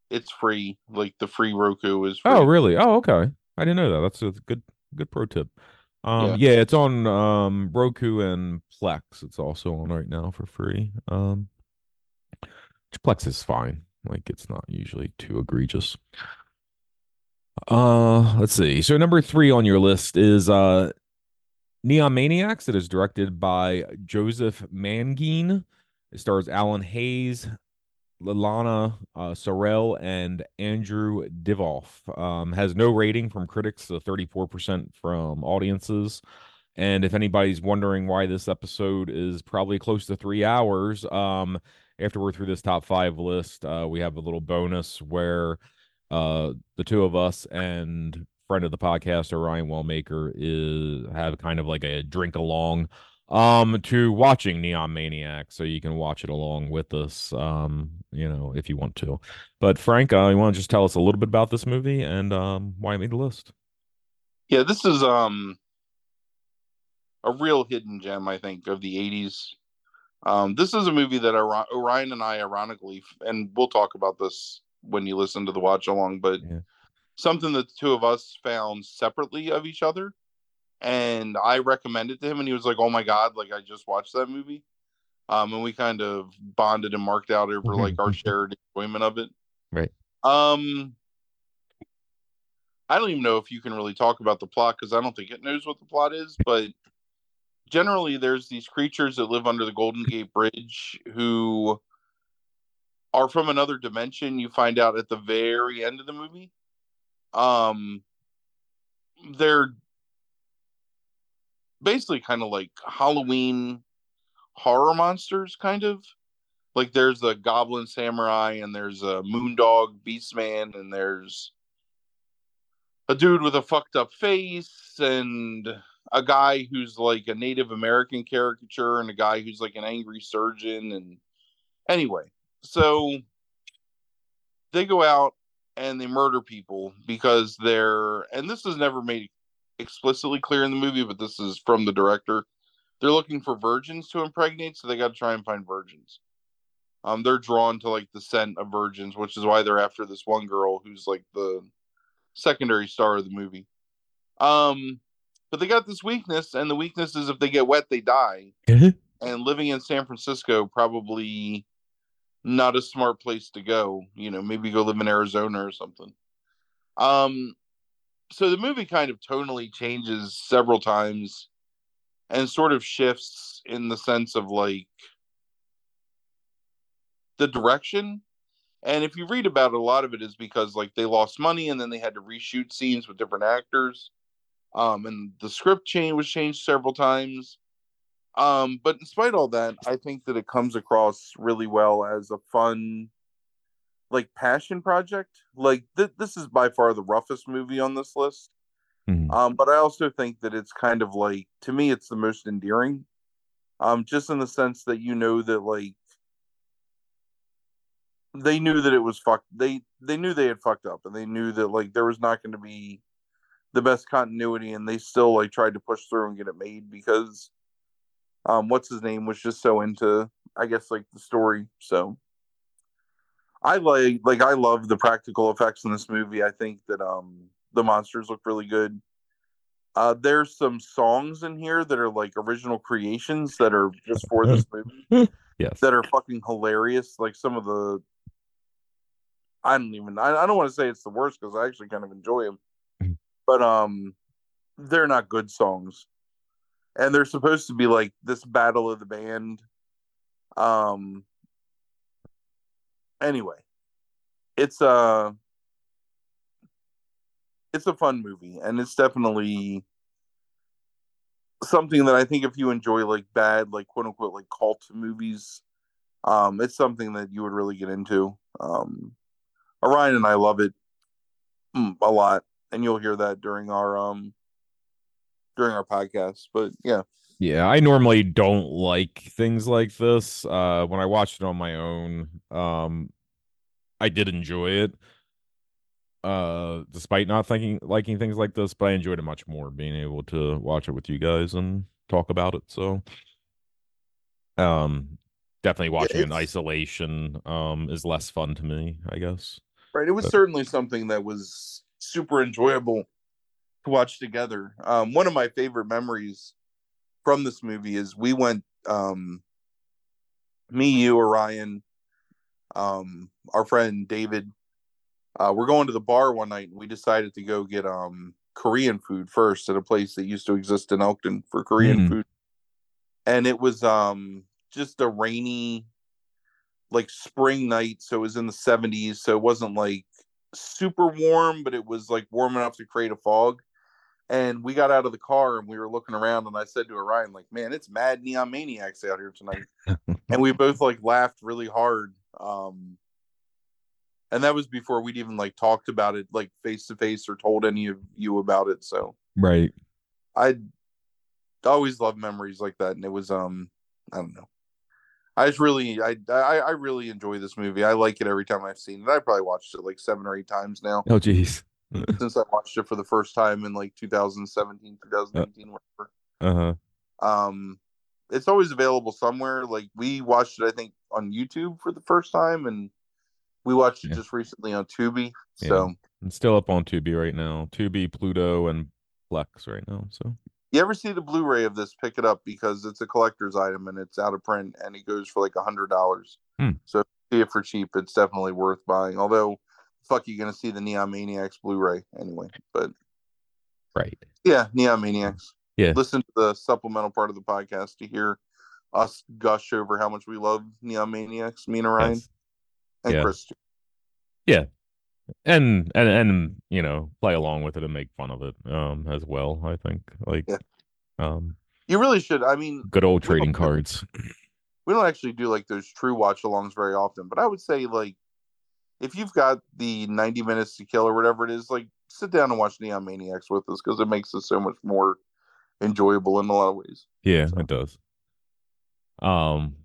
it's free. Like the free Roku is free. oh really? Oh, okay. I didn't know that. That's a good good pro tip. Um, yeah, it's on um Roku and Plex. It's also on right now for free. Um, Plex is fine. Like it's not usually too egregious. Uh, let's see. So number three on your list is uh Neon Maniacs. It is directed by Joseph Mangine. It stars Alan Hayes, Lilana uh, Sarelle, and Andrew Divoff. Um, has no rating from critics, so 34% from audiences. And if anybody's wondering why this episode is probably close to three hours, um, after we're through this top five list, uh, we have a little bonus where uh, the two of us and friend of the podcast, Orion Wellmaker, is have kind of like a drink along um to watching Neon Maniac, so you can watch it along with us, um, you know, if you want to. But Frank, uh, you want to just tell us a little bit about this movie and um why i made the list? Yeah, this is um a real hidden gem, I think, of the '80s. Um, this is a movie that Ori- Orion and I, ironically, and we'll talk about this when you listen to the watch along, but Yeah. something that the two of us found separately of each other, and I recommended to him, and he was like, "Oh my god, like I just watched that movie." Um, and we kind of bonded and marked out over like our shared enjoyment of it. Right. Um, I don't even know if you can really talk about the plot because I don't think it knows what the plot is, but generally there's these creatures that live under the Golden Gate Bridge who are from another dimension. You find out at the very end of the movie. Um, they're basically kind of like Halloween horror monsters, kind of. Like there's a goblin samurai and there's a moondog beastman and there's a dude with a fucked up face and a guy who's like a Native American caricature and a guy who's like an angry surgeon and anyway, so they go out and they murder people because they're and this is never made explicitly clear in the movie, but this is from the director. They're looking for virgins to impregnate, so they got to try and find virgins. Um, they're drawn to like the scent of virgins, which is why they're after this one girl who's like the secondary star of the movie. Um, but they got this weakness, and the weakness is if they get wet, they die. and living in San Francisco probably not a smart place to go. You know, maybe go live in Arizona or something. Um, so the movie kind of tonally changes several times and sort of shifts in the sense of like the direction and if you read about it a lot of it is because like they lost money and then they had to reshoot scenes with different actors um and the script change was changed several times um but despite all that i think that it comes across really well as a fun like passion project. Like th- this is by far the roughest movie on this list. Mm-hmm. Um, but I also think that it's kind of like to me, it's the most endearing. Um, just in the sense that you know that like they knew that it was fucked. They they knew they had fucked up, and they knew that like there was not going to be the best continuity, and they still like tried to push through and get it made because um, what's his name was just so into I guess like the story. So I like like I love the practical effects in this movie. I think that um the monsters look really good. Uh, there's some songs in here that are like original creations that are just for this movie. yes. That are fucking hilarious. Like some of the I don't even I, I don't want to say it's the worst because I actually kind of enjoy them. But um they're not good songs. And they're supposed to be like this battle of the band. Um anyway, it's a it's a fun movie, and it's definitely something that I think if you enjoy like bad, like quote unquote, like cult movies, um, it's something that you would really get into. Um, Orion and I love it mm, a lot, and you'll hear that during our um during our podcast. But yeah, yeah, I normally don't like things like this. Uh, when I watched it on my own, um, I did enjoy it. Uh, despite not thinking liking things like this, but I enjoyed it much more being able to watch it with you guys and talk about it. So, um, definitely watching yeah, in isolation um is less fun to me. I guess. Right. It was but, certainly something that was super enjoyable to watch together. Um, one of my favorite memories from this movie is we went um me you orion um our friend david uh we're going to the bar one night and we decided to go get um korean food first at a place that used to exist in elkton for korean mm. food and it was um just a rainy like spring night so it was in the 70s so it wasn't like super warm but it was like warm enough to create a fog and we got out of the car and we were looking around and I said to Orion, like, man, it's mad neon maniacs out here tonight. and we both like laughed really hard. Um and that was before we'd even like talked about it like face to face or told any of you about it. So right. I always love memories like that. And it was um I don't know. I just really I, I I really enjoy this movie. I like it every time I've seen it. I probably watched it like seven or eight times now. Oh geez. since I watched it for the first time in like 2017, 2018, uh, whatever. Uh huh. Um, it's always available somewhere. Like we watched it, I think, on YouTube for the first time, and we watched yeah. it just recently on Tubi. So yeah. it's still up on Tubi right now. Tubi, Pluto, and Plex right now. So You ever see the Blu-ray of this? Pick it up because it's a collector's item and it's out of print and it goes for like a hundred dollars. Hmm. So if you see it for cheap, it's definitely worth buying. Although, fuck, you're gonna see the Neon Maniacs Blu-ray anyway. But Right. yeah, Neon Maniacs. Yeah. Listen to the supplemental part of the podcast to hear us gush over how much we love Neon Maniacs, me and Orion Yes. and Yeah. Chris. And and and you know, play along with it and make fun of it um as well, I think. Like Yeah. um You really should. I mean, good old trading cards. we don't actually do like those true watch alongs very often, but I would say like if you've got the 90 minutes to kill or whatever it is, like sit down and watch Neon Maniacs with us because it makes it so much more enjoyable in a lot of ways. Yeah, So- it does. Um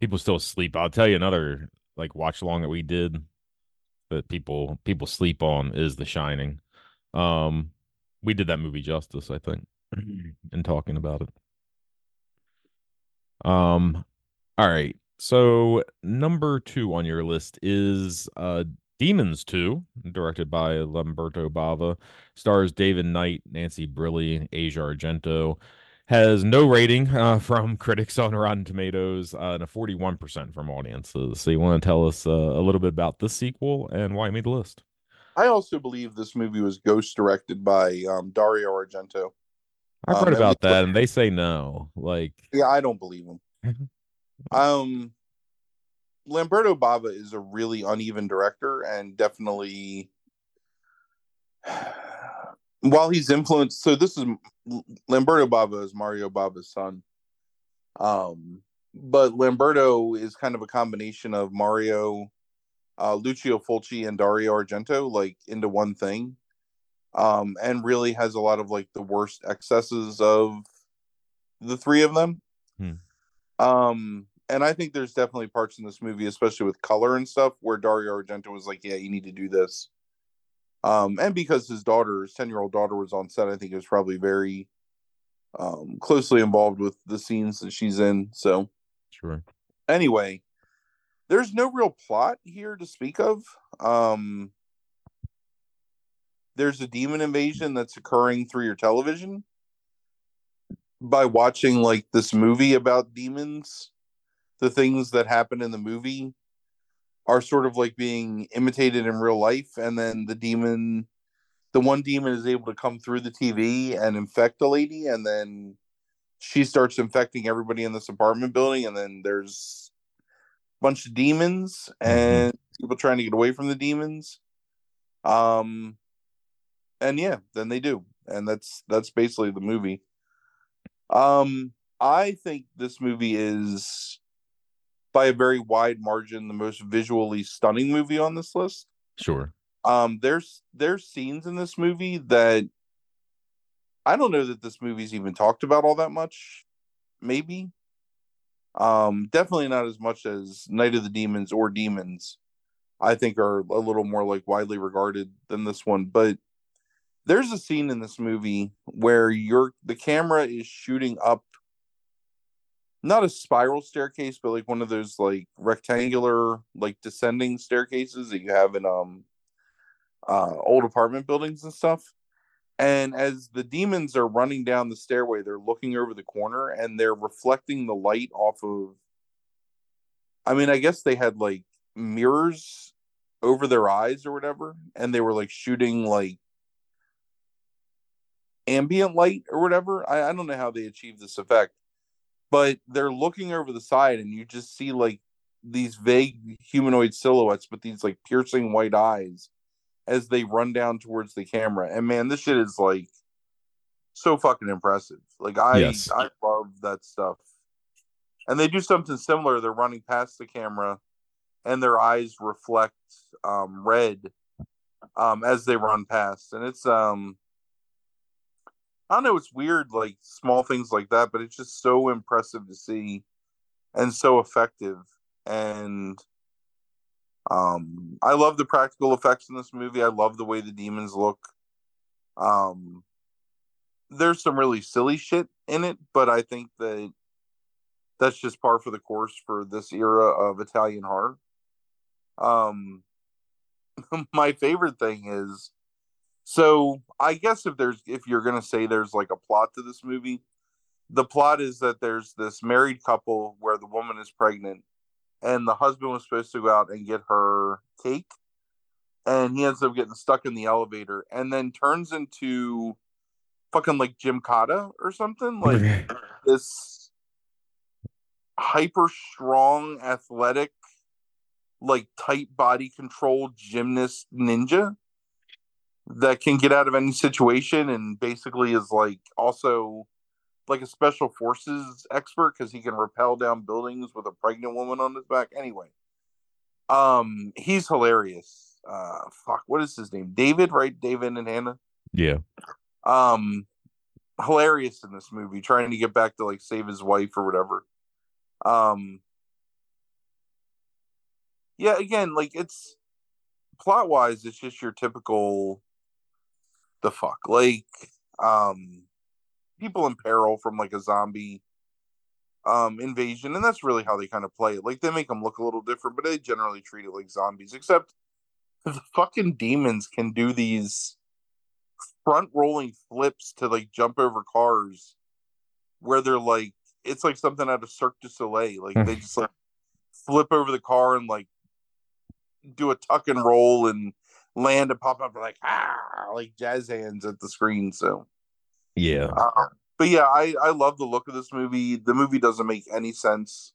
people still sleep. I'll tell you another like watch along that we did that people people sleep on is The Shining. Um we did that movie justice, I think, in talking about it. Um all right. So number 2 on your list is uh Demons 2, directed by Lamberto Bava, stars David Knight, Nancy Brilli, Asia Argento, has no rating uh, from critics on Rotten Tomatoes uh, and a 41% from audiences. So you want to tell us uh, a little bit about this sequel and why it made the list? I also believe this movie was ghost directed by um, Dario Argento. I've Um, heard at about that and they say no. Like, Yeah, I don't believe him. um, Lamberto Bava is a really uneven director and definitely, while he's influenced, so this is Lamberto Bava is Mario Bava's son. Um, but Lamberto is kind of a combination of Mario, uh, Lucio Fulci, and Dario Argento, like into one thing. Um, and really has a lot of like the worst excesses of the three of them. Hmm. Um, and I think there's definitely parts in this movie, especially with color and stuff, where Dario Argento was like, "Yeah, you need to do this." Um, and because his daughter, his ten year old daughter, was on set, I think he was probably very um, closely involved with the scenes that she's in. So sure. anyway, there's no real plot here to speak of. Um, there's a demon invasion that's occurring through your television by watching like this movie about demons. The things that happen in the movie are sort of like being imitated in real life, and then the demon, the one demon is able to come through the TV and infect a lady, and then she starts infecting everybody in this apartment building, and then there's a bunch of demons and people trying to get away from the demons. Um and yeah, then they do. And that's that's basically the movie. Um I think this movie is by a very wide margin the most visually stunning movie on this list. Sure. Um there's there's scenes in this movie that I don't know that this movie's even talked about all that much. Maybe. Um, definitely not as much as Night of the Demons or Demons. I think are a little more like widely regarded than this one. But there's a scene in this movie where your the camera is shooting up not a spiral staircase, but like one of those like rectangular, like descending staircases that you have in um uh old apartment buildings and stuff. And as the demons are running down the stairway, they're looking over the corner and they're reflecting the light off of. I mean, I guess they had like mirrors over their eyes or whatever, and they were like shooting like ambient light or whatever. I, I don't know how they achieved this effect, but they're looking over the side and you just see like these vague humanoid silhouettes, but these like piercing white eyes as they run down towards the camera. And man, this shit is like so fucking impressive. Like I Yes. I love that stuff. And they do something similar. They're running past the camera and their eyes reflect um red um as they run past. And it's um I know, it's weird, like small things like that, but it's just so impressive to see and so effective. And um, I love the practical effects in this movie. I love the way the demons look. Um, there's some really silly shit in it, but I think that that's just par for the course for this era of Italian horror. Um, my favorite thing is So I guess if there's if you're gonna say there's like a plot to this movie, the plot is that there's this married couple where the woman is pregnant and the husband was supposed to go out and get her cake and he ends up getting stuck in the elevator and then turns into fucking like Jim Cotta or something like this hyper strong athletic like tight body control gymnast ninja that can get out of any situation and basically is like also like a special forces expert because he can rappel down buildings with a pregnant woman on his back. Anyway, um, he's hilarious. Uh, fuck, what is his name? David, right? David and Hannah. Yeah. Um, hilarious in this movie, trying to get back to like save his wife or whatever. Um, yeah, again, like it's plot wise, it's just your typical the fuck? Like um people in peril from like a zombie um invasion and that's really how they kind of play it. Like they make them look a little different but they generally treat it like zombies except the fucking demons can do these front rolling flips to like jump over cars where they're like it's like something out of Cirque du Soleil. Like they just like flip over the car and like do a tuck and roll and land and pop up like ah like jazz hands at the screen so Yeah. uh, but yeah, I I love the look of this movie. The movie doesn't make any sense.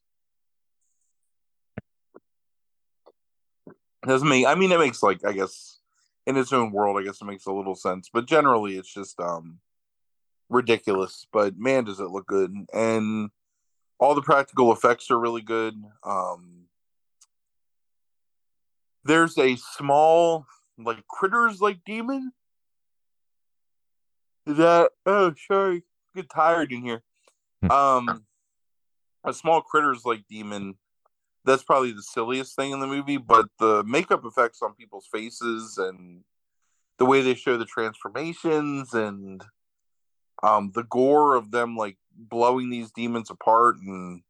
It doesn't make. I mean, it makes like I guess in its own world. I guess it makes a little sense, but generally, it's just um ridiculous. But man, does it look good! And all the practical effects are really good. Um There's a small like critters like demon? That oh sorry get tired in here. Um a small critters like demon that's probably the silliest thing in the movie but the makeup effects on people's faces and the way they show the transformations and um the gore of them like blowing these demons apart and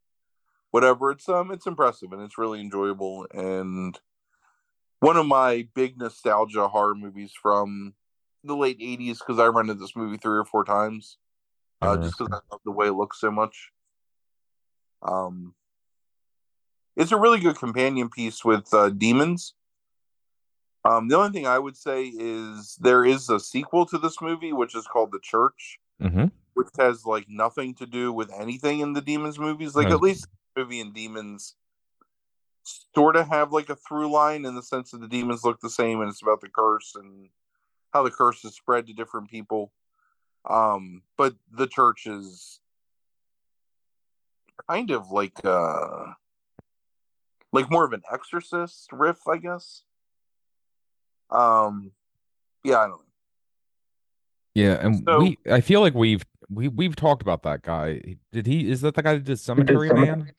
whatever it's um it's impressive and it's really enjoyable and one of my big nostalgia horror movies from the late 80s because I rented this movie three or four times uh, just because I love the way it looks so much. Um, it's a really good companion piece with uh, demons. Um, the only thing I would say is there is a sequel to this movie, which is called The Church, hmm which has like nothing to do with anything in the Demons movies. Like at least the movie and Demons sort of have like a through line in the sense that the demons look the same and it's about the curse and how the curse is spread to different people. Um, but the church is kind of like uh like more of an exorcist riff, I guess. Um yeah, I don't know. Yeah, and So- we I feel like we've we we've talked about that guy. Did he is that the guy that did Cemetery Cemetery-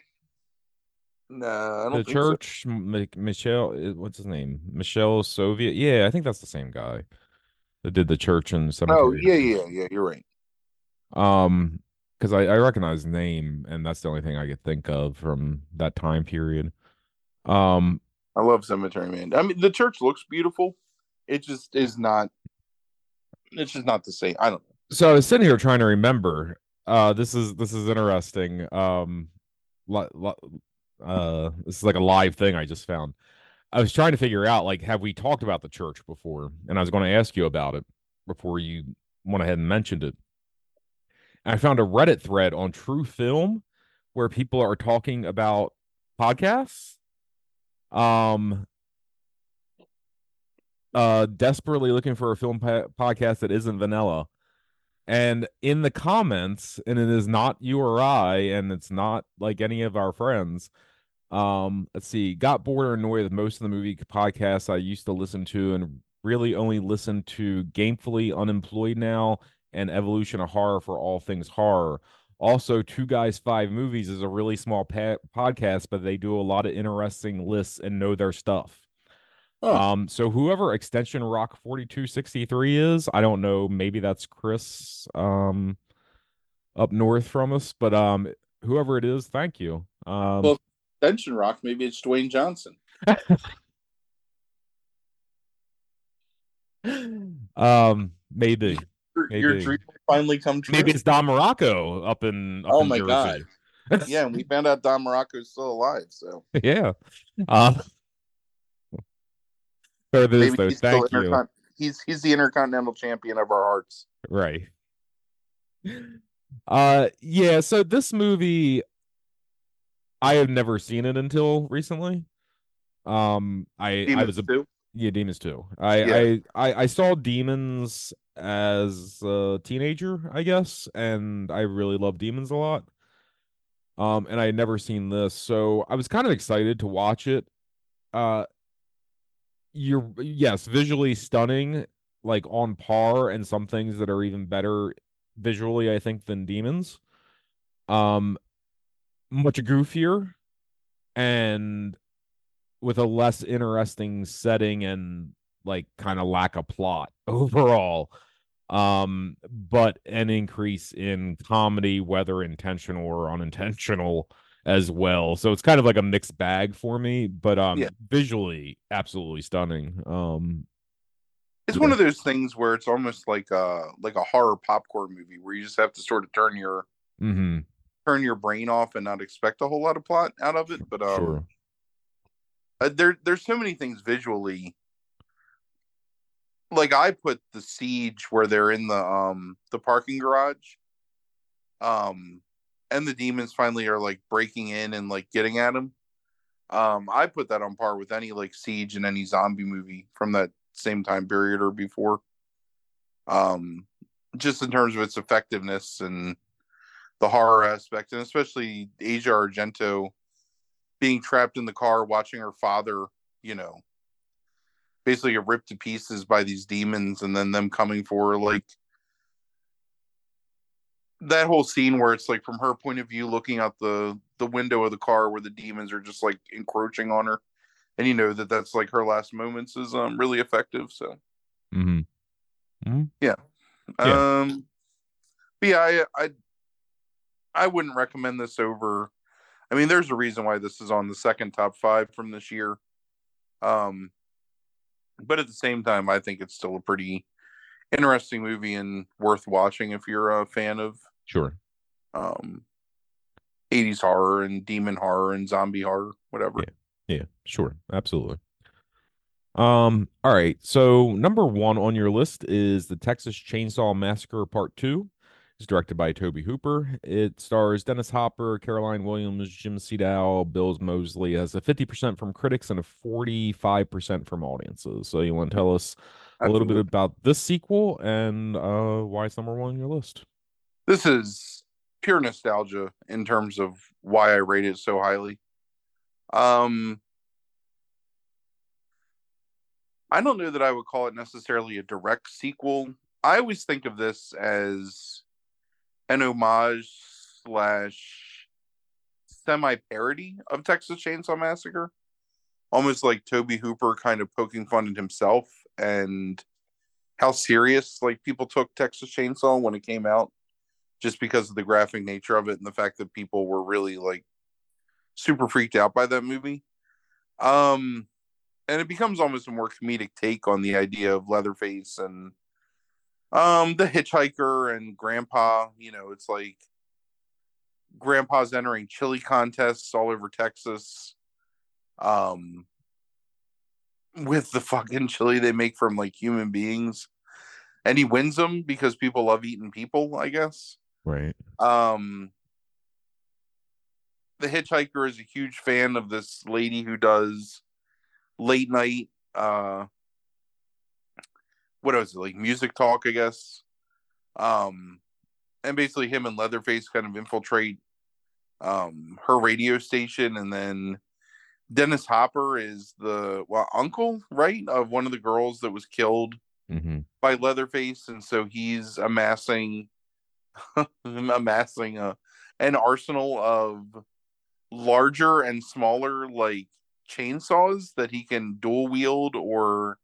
Man? Nah, I don't The think so. church M- Michelle uh, what's his name? Michele Soavi. Yeah, I think that's the same guy that did the church and cemetery. Oh yeah, yeah, yeah, you're right. Um, because I, I recognize the name, and that's the only thing I could think of from that time period. Um, I love Cemetery Man. I mean, the church looks beautiful. It just is not. It's just not the same. I don't know. so I was sitting here trying to remember. Uh, this is this is interesting. Um, li- li- uh, this is like a live thing I just found. I was trying to figure out like, have we talked about the church before? And I was going to ask you about it before you went ahead and mentioned it. And I found a Reddit thread on True Film where people are talking about podcasts. Um, uh, desperately looking for a film podcast that isn't vanilla. And in the comments, and it is not you or I, and it's not like any of our friends. Um, let's see, got bored or annoyed with most of the movie podcasts I used to listen to, and really only listen to Gamefully Unemployed now and Evolution of Horror for all things horror. Also, Two Guys Five Movies is a really small pa- podcast, but they do a lot of interesting lists and know their stuff. Oh. Um, so whoever Extension Rock 4263 is, I don't know, maybe that's Chris um up north from us, but um whoever it is, thank you. Um Well- Extension Rock. Maybe it's Dwayne Johnson. Um, maybe. Your, Maybe. your dream finally come true. Maybe it's Don Muraco up in up Oh in my Jersey. God. yeah, and we found out Don Muraco's still alive. So yeah. Um, there it is, maybe though. Thank you. he's he's the intercontinental champion of our hearts. Right. Uh yeah, so this movie I have never seen it until recently. Um I I was a too. yeah, Demons too. I, Yeah. I I I saw Demons as a teenager, I guess, and I really love Demons a lot. Um and I had never seen this, so I was kind of excited to watch it. Uh you're yes, visually stunning, like on par, and some things that are even better visually, I think, than Demons. Um, much goofier and with a less interesting setting and like kind of lack of plot overall. Um, but an increase in comedy, whether intentional or unintentional, as well. So it's kind of like a mixed bag for me, but um Yeah. visually absolutely stunning. Um It's Yeah. one of those things where it's almost like a like a horror popcorn movie where you just have to sort of turn your mhm, turn your brain off and not expect a whole lot of plot out of it. But um, sure. uh, there there's so many things visually. Like I put the siege where they're in the um the parking garage, um, and the demons finally are like breaking in and like getting at him. Um, I put that on par with any like siege and any zombie movie from that same time period or before. Um, just in terms of its effectiveness and the horror aspect, and especially Asia Argento being trapped in the car watching her father, you know, basically get ripped to pieces by these demons and then them coming for like that whole scene where it's like from her point of view looking out the the window of the car where the demons are just like encroaching on her and you know that that's like her last moments is um really effective so mm-hmm. Yeah. um but yeah I, I i wouldn't recommend this over i mean there's a reason why this is on the second top five from this year um but at the same time i think it's still a pretty interesting movie and worth watching if you're a fan of Sure. um 80s horror and demon horror and zombie horror whatever Yeah, sure. Absolutely. Um, all right. So number one on your list is the Texas Chainsaw Massacre Part Two. It's directed by Tobe Hooper. It stars Dennis Hopper, Caroline Williams, Jim Siedow, Bills Moseley. Has a 50% from critics and a 45% from audiences. So you want to tell us a little bit about this sequel and uh why it's number one on your list? this is pure nostalgia in terms of why I rate it so highly. Um, I don't know that I would call it necessarily a direct sequel. I always think of this as an homage slash semi parody of Texas Chainsaw Massacre, almost like Tobe Hooper kind of poking fun at himself and how serious like people took Texas Chainsaw when it came out just because of the graphic nature of it and the fact that people were really like super freaked out by that movie. Um and it becomes almost a more comedic take on the idea of Leatherface and um the hitchhiker and grandpa, you know, it's like grandpa's entering chili contests all over Texas. Um with the fucking chili they make from like human beings. And he wins them because people love eating people, I guess. Right. Um, the hitchhiker is a huge fan of this lady who does late night uh what was it like music talk i guess um and basically him and leatherface kind of infiltrate um her radio station and then dennis hopper is the well uncle right of one of the girls that was killed Mm-hmm. by Leatherface, and so he's amassing amassing a an arsenal of larger and smaller like chainsaws that he can dual wield or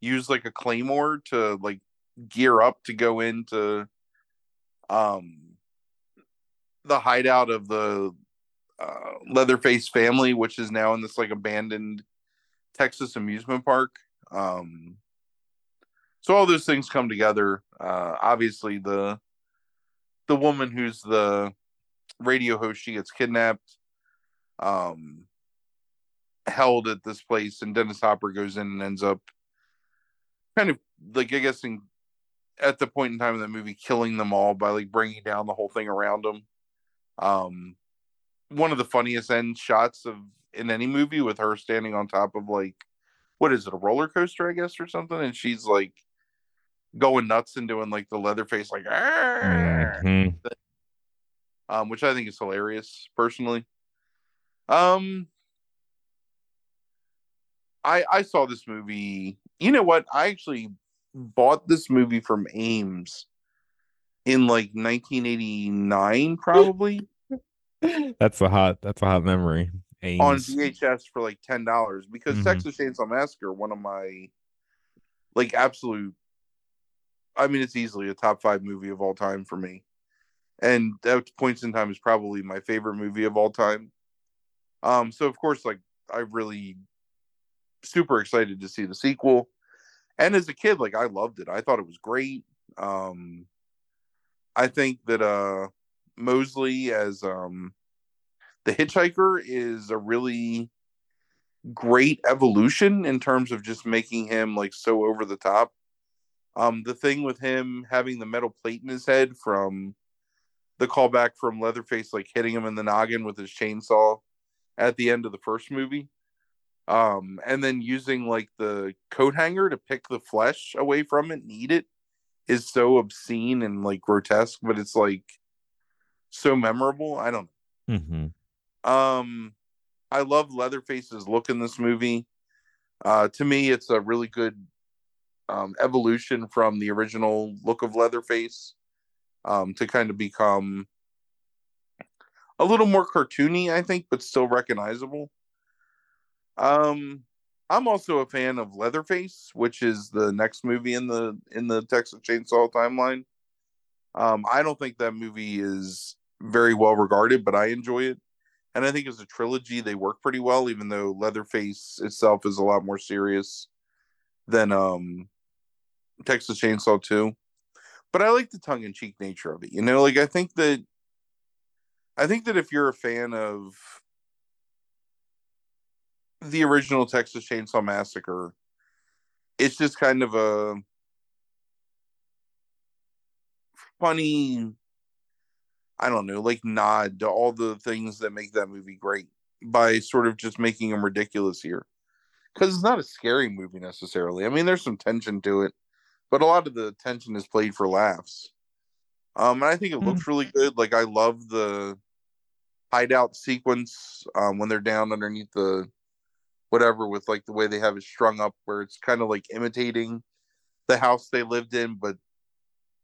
use like a claymore to like gear up to go into um the hideout of the uh, Leatherface family, which is now in this like abandoned Texas amusement park. Um, so all those things come together. Uh, obviously, the the woman who's the radio host, she gets kidnapped, um, held at this place, and Dennis Hopper goes in and ends up kind of like I guess in, at the point in time in the movie, killing them all by like bringing down the whole thing around them. Um, one of the funniest end shots of in any movie with her standing on top of like what is it a roller coaster I guess or something, and she's like going nuts and doing like the leather face like Mhm. um, which I think is hilarious personally. Um, I I saw this movie. You know what? I actually bought this movie from Ames in like 1989, probably That's a hot. That's a hot memory. on. VHS for like ten dollars because Mhm. Texas Chainsaw Massacre, one of my like absolute. I mean, it's easily a top five movie of all time for me, and at points in time is probably my favorite movie of all time. Um, so of course, like I really super excited to see the sequel, and as a kid, like I loved it. I thought it was great. Um, I think that uh Moseley as um the hitchhiker is a really great evolution in terms of just making him like so over the top. Um, the thing with him having the metal plate in his head from the callback from Leatherface, like hitting him in the noggin with his chainsaw at the end of the first movie. Um, and then using like the coat hanger to pick the flesh away from it and eat it is so obscene and like grotesque, but it's like so memorable. I don't Mhm. um, I love Leatherface's look in this movie. Uh, to me, it's a really good um, evolution from the original look of Leatherface um, to kind of become a little more cartoony, I think, but still recognizable. Um, I'm also a fan of Leatherface, which is the next movie in the in the Texas Chainsaw timeline. Um, I don't think that movie is very well regarded, but I enjoy it and I think as a trilogy they work pretty well, even though Leatherface itself is a lot more serious than um Texas Chainsaw 2. But I like the tongue in cheek nature of it. You know, like I think that I think that if you're a fan of the original Texas Chainsaw Massacre, it's just kind of a funny I don't know, like nod to all the things that make that movie great by sort of just making them ridiculous here. Because it's not a scary movie necessarily. I mean, there's some tension to it, but a lot of the tension is played for laughs. Um, and I think it looks really good. Like I love the hideout sequence um, when they're down underneath the whatever with like the way they have it strung up, where it's kind of like imitating the house they lived in, but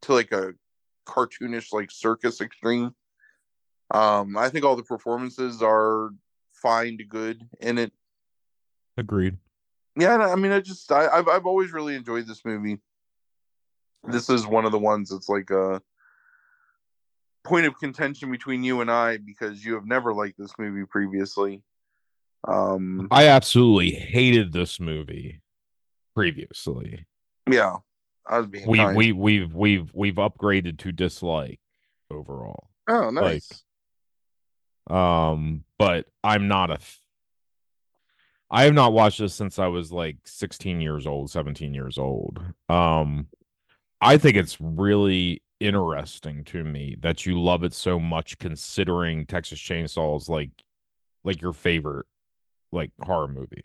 to like a cartoonish like circus extreme. Um, I think all the performances are fine to good in it. Agreed. Yeah, I mean, I just I, I've I've always really enjoyed this movie. This is one of the ones that's like a point of contention between you and I because you have never liked this movie previously. Um, I absolutely hated this movie previously. yeah, I was being We kind. we we've we've we've upgraded to dislike overall. oh nice. Um, but I'm not a. F- I have not watched this since I was like 16 years old, 17 years old. Um, I think it's really interesting to me that you love it so much, considering Texas Chainsaw is like, like your favorite, like horror movie.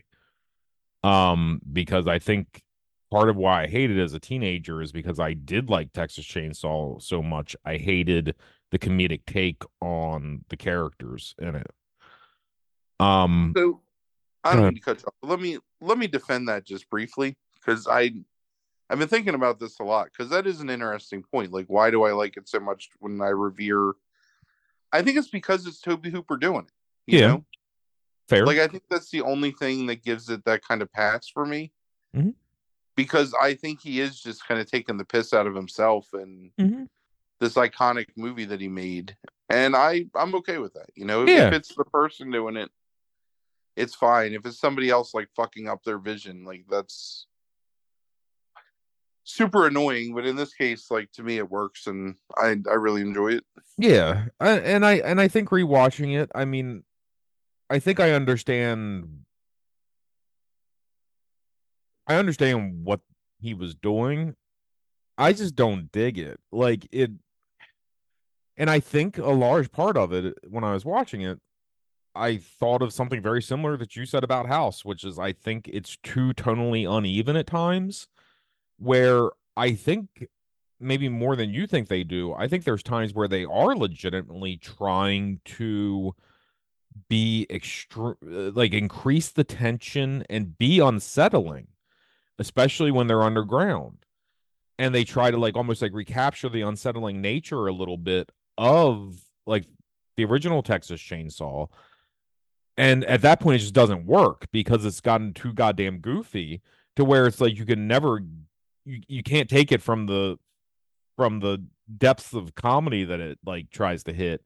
Um, because I think part of why I hated it as a teenager is because I did like Texas Chainsaw so much. I hated the comedic take on the characters in it. Um, So I don't mean to cut you off. Let me let me defend that just briefly because I I've been thinking about this a lot because that is an interesting point. Like, why do I like it so much when I revere? I think it's because it's Tobe Hooper doing it. You Yeah. know? fair. Like I think that's the only thing that gives it that kind of pass for me. Mhm. Because I think he is just kind of taking the piss out of himself and Mhm. this iconic movie that he made. And I I'm okay with that. You know, if, Yeah. if it's the person doing it, it's fine. If it's somebody else like fucking up their vision, like that's super annoying, but in this case, like to me, it works, and I I really enjoy it. Yeah, I, and I and I think rewatching it, I mean, I think I understand. I understand what he was doing. I just don't dig it. Like it, and I think a large part of it when I was watching it, I thought of something very similar that you said about House, which is I think it's too tonally uneven at times. Where I think maybe more than you think they do. I think there's times where they are legitimately trying to be extreme, like increase the tension and be unsettling, especially when they're underground. And they try to like almost like recapture the unsettling nature a little bit of like the original Texas Chainsaw. And at that point, it just doesn't work because it's gotten too goddamn goofy to where it's like you can never you, you can't take it from the from the depths of comedy that it like tries to hit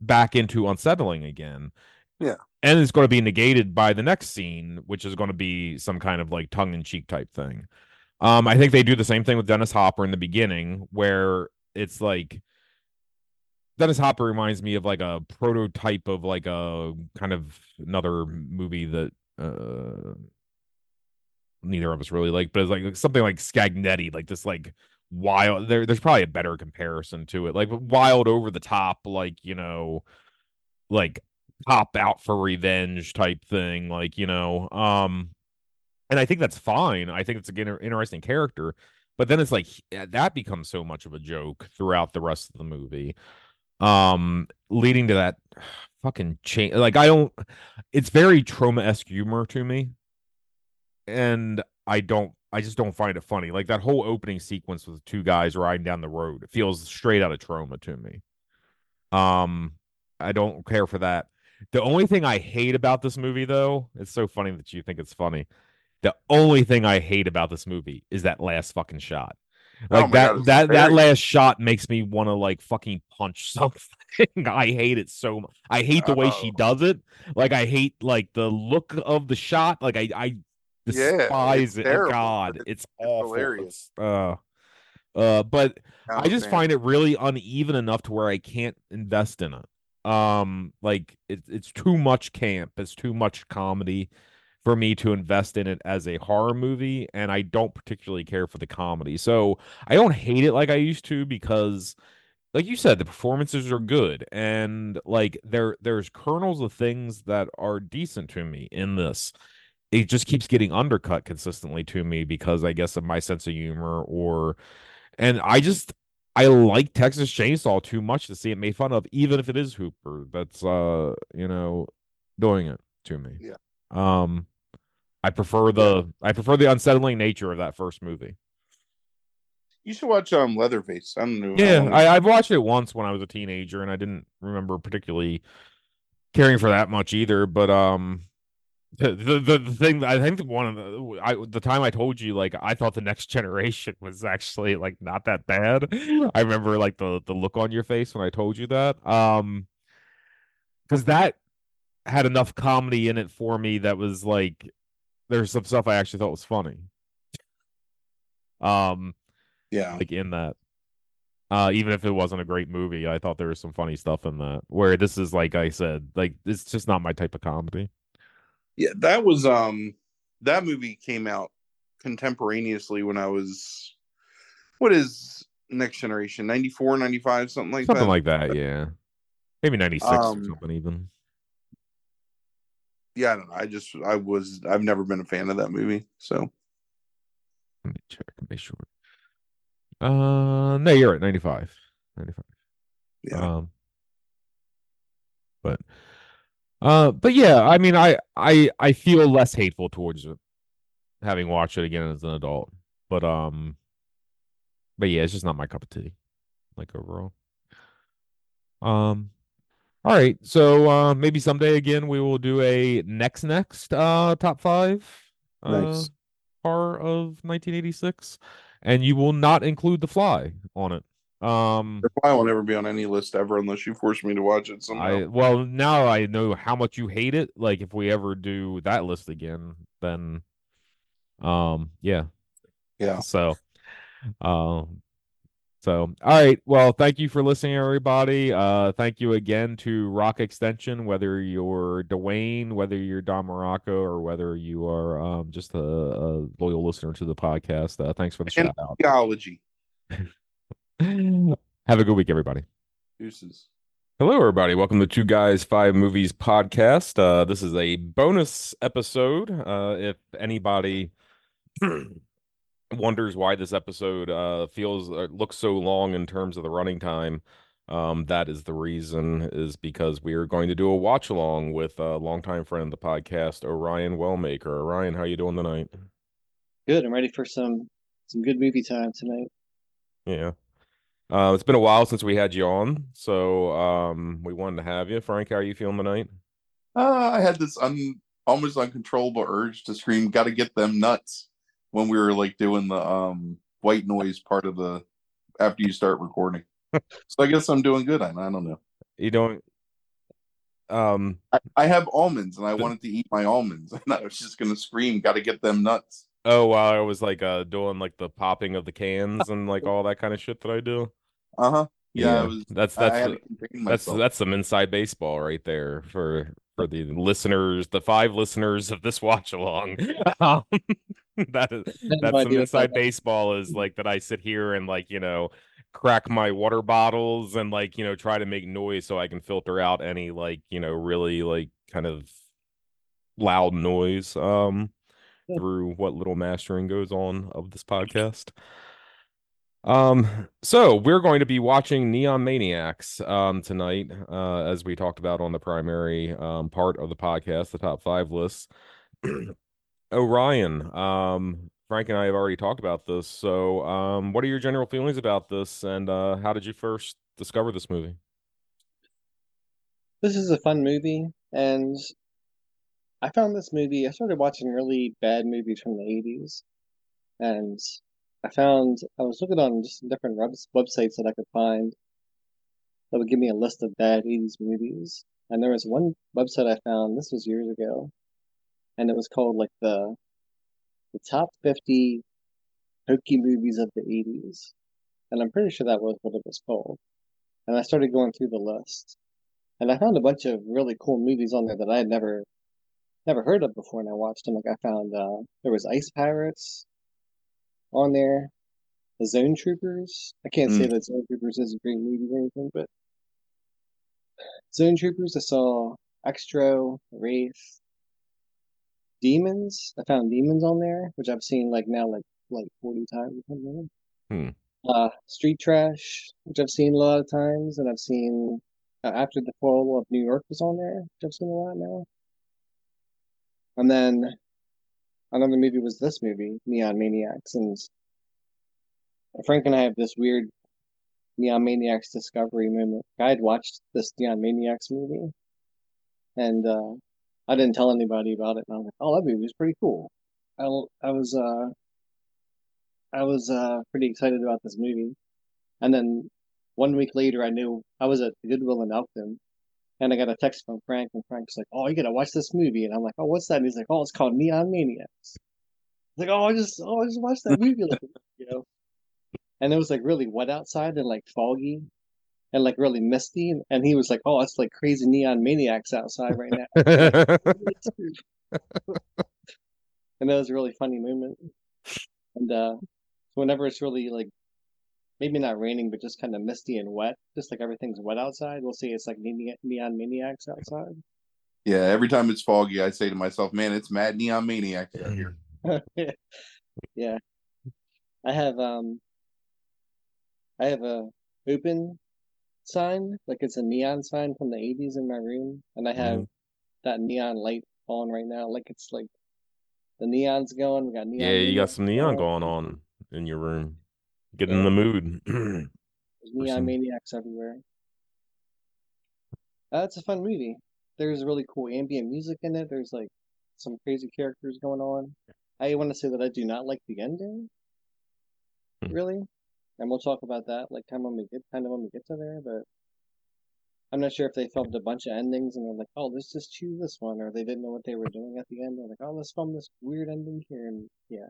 back into unsettling again. Yeah. And it's going to be negated by the next scene, which is going to be some kind of like tongue in cheek type thing. Um, I think they do the same thing with Dennis Hopper in the beginning, where it's like Dennis Hopper reminds me of like a prototype of like a kind of another movie that uh neither of us really like, but it's like something like Scagnetti, like this like wild there there's probably a better comparison to it like wild over the top like you know like cop out for revenge type thing like you know um and i think that's fine i think it's an interesting character but then it's like that becomes so much of a joke throughout the rest of the movie um leading to that fucking change like i don't it's very Troma-esque humor to me and i don't I just don't find it funny. Like that whole opening sequence with two guys riding down the road, it feels straight out of trauma to me. Um, I don't care for that. The only thing I hate about this movie, though, it's so funny that you think it's funny. The only thing I hate about this movie is that last fucking shot. Like oh that God, that that last shot makes me want to like fucking punch something. I hate it so much. I hate the way she does it. Like I hate like the look of the shot. Like I I despise yeah, it. God, it's, it's awful. Hilarious. Uh, uh, but oh, I just find it really uneven enough to where I can't invest in it. Um, like it, it's too much camp. It's too much comedy for me to invest in it as a horror movie, and I don't particularly care for the comedy. So I don't hate it like I used to because like you said the performances are good and like there there's kernels of things that are decent to me in this it just keeps getting undercut consistently to me because I guess of my sense of humor or and I just I like Texas Chainsaw too much to see it made fun of, even if it is Hooper that's uh you know doing it to me. Yeah. Um I prefer the I prefer the unsettling nature of that first movie. You should watch um Leatherface. I don't know. Yeah, I, I've watched it once when I was a teenager and I didn't remember particularly caring for that much either. But um the, the the thing I think one of the I the time I told you like I thought the next generation was actually like not that bad. I remember like the the look on your face when I told you that. Um because that had enough comedy in it for me that was like there's some stuff I actually thought was funny. Um yeah. Like in that. Uh, even if it wasn't a great movie, I thought there was some funny stuff in that. Where this is like I said, like it's just not my type of comedy. Yeah, that was um that movie came out contemporaneously when I was what is next generation 94 95 something like something that? like that yeah. Maybe 96 um, or something even. Yeah i don't know. I just i was i've never been a fan of that movie so. Let me check make sure. Uh no you're right 95 95 yeah. Um but uh, but yeah, I mean, I I I feel less hateful towards it having watched it again as an adult. But um, but yeah, it's just not my cup of tea, like overall. Um, all right, so uh, maybe someday again we will do a next next uh top five uh, nice. horror of 1986, and you will not include The Fly on it. Um, I will never be on any list ever unless you force me to watch it somehow. I, well, now I know how much you hate it. Like if we ever do that list again, then, um, yeah, yeah. So, Um, so, all right. Well, thank you for listening, everybody. Uh, thank you again to Rock Extension, whether you're Dwayne, whether you're Don Muraco, or whether you are um, just a, a loyal listener to the podcast. Uh, thanks for the And shout out. theology. Have a good week, everybody. Deuces. Hello, everybody. Welcome to Two Guys Five Movies podcast. Uh, this is a bonus episode. Uh, if anybody wonders why this episode uh, feels uh, looks so long in terms of the running time, um, that is the reason. Is because we are going to do a watch along with a longtime friend of the podcast, Orion Wellmaker. Orion, how you doing tonight? Good. I'm ready for some some good movie time tonight. Yeah. Uh, it's been a while since we had you on, so um, we wanted to have you. Frank, how are you feeling tonight? Uh, I had this un, almost uncontrollable urge to scream, "Got to get them nuts!" when we were like doing the um white noise part of the after you start recording. so I guess I'm doing good. I, I don't know. You don't. Um, I, I have almonds and I wanted to eat my almonds, and I was just gonna scream, "Got to get them nuts!" Oh, while I was like uh doing like the popping of the cans and like all that kind of shit that I do. Uh huh. Yeah, I was. that's that's had the- to contain that's that's some inside baseball right there for for the listeners, the five listeners of this watch along. Um, that is no that's some inside baseball is like that I sit here and like you know crack my water bottles and like you know try to make noise so I can filter out any like you know really like kind of loud noise um Yeah. Through what little mastering goes on of this podcast. Um, so we're going to be watching Neon Maniacs um tonight, uh, as we talked about on the primary um part of the podcast, the top five lists. Orion, um, Frank and I have already talked about this. So, um, what are your general feelings about this, and uh, how did you first discover this movie? This is a fun movie, and I found this movie. I started watching really bad movies from the 80s, and I found I was looking on just different webs websites that I could find that would give me a list of bad 80s movies. And there was one website I found, this was years ago, and it was called like the the top 50 hokey movies of the 80s. And I'm pretty sure that was what it was called. And I started going through the list. And I found a bunch of really cool movies on there that I had never never heard of before and I watched them. Like I found uh there was Ice Pirates on there. The Zone Troopers. I can't say that Zone Troopers is a great movie or anything, but Zone Troopers, I saw Xtro, Wraith, Demons. I found Demons on there, which I've seen like now like like 40 times or something. Hmm. Uh, Street Trash, which I've seen a lot of times, and I've seen uh, After the Fall of New York was on there, which I've seen a lot now. And then another movie was this movie, Neon Maniacs, and Frank and I have this weird Neon Maniacs discovery moment. I had watched this Neon Maniacs movie, and uh, I didn't tell anybody about it. And I was like, "Oh, that movie was pretty cool." I, I was uh, I was uh, pretty excited about this movie, and then one week later, I knew I was at Goodwill in Elkton, and I got a text from Frank, and Frank's like, "Oh, you gotta watch this movie," and I'm like, "Oh, what's that?" And he's like, "Oh, it's called Neon Maniacs." I like, "Oh, I just, oh, I just watched that movie, like, you know." And it was like really wet outside and like foggy and like really misty. And, and he was like, Oh, it's like crazy neon maniacs outside right now. and that was a really funny moment. And uh whenever it's really like maybe not raining, but just kind of misty and wet, just like everything's wet outside, we'll see it's like neon, neon maniacs outside. Yeah, every time it's foggy, I say to myself, "Man, it's mad neon maniacs out here." yeah. I have um I have a open sign, like it's a neon sign from the 80s in my room, and I have Mhm. that neon light on right now. Like it's like the neon's going. We got neon. yeah, you got some neon going. going on in your room. Get in the mood. There's neon maniacs everywhere. It's a fun movie. There's really cool ambient music in it. There's like some crazy characters going on. I want to say that I do not like the ending, Hmm. really, and we'll talk about that like kind of when we get kind of when we get to there. But I'm not sure if they filmed a bunch of endings and they're like, oh, let's just choose this one, or they didn't know what they were doing at the end. They're like, oh, let's film this weird ending here, and yeah.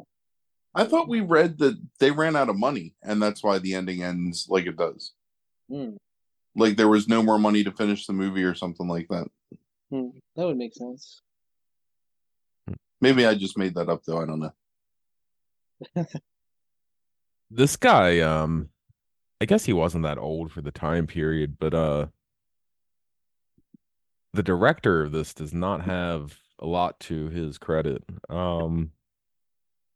I thought we read that they ran out of money, and that's why the ending ends like it does. Hmm. Like there was no more money to finish the movie or something like that. Hmm. That would make sense. Maybe I just made that up though. I don't know. This guy, um, I guess he wasn't that old for the time period, but uh, the director of this does not have a lot to his credit, um,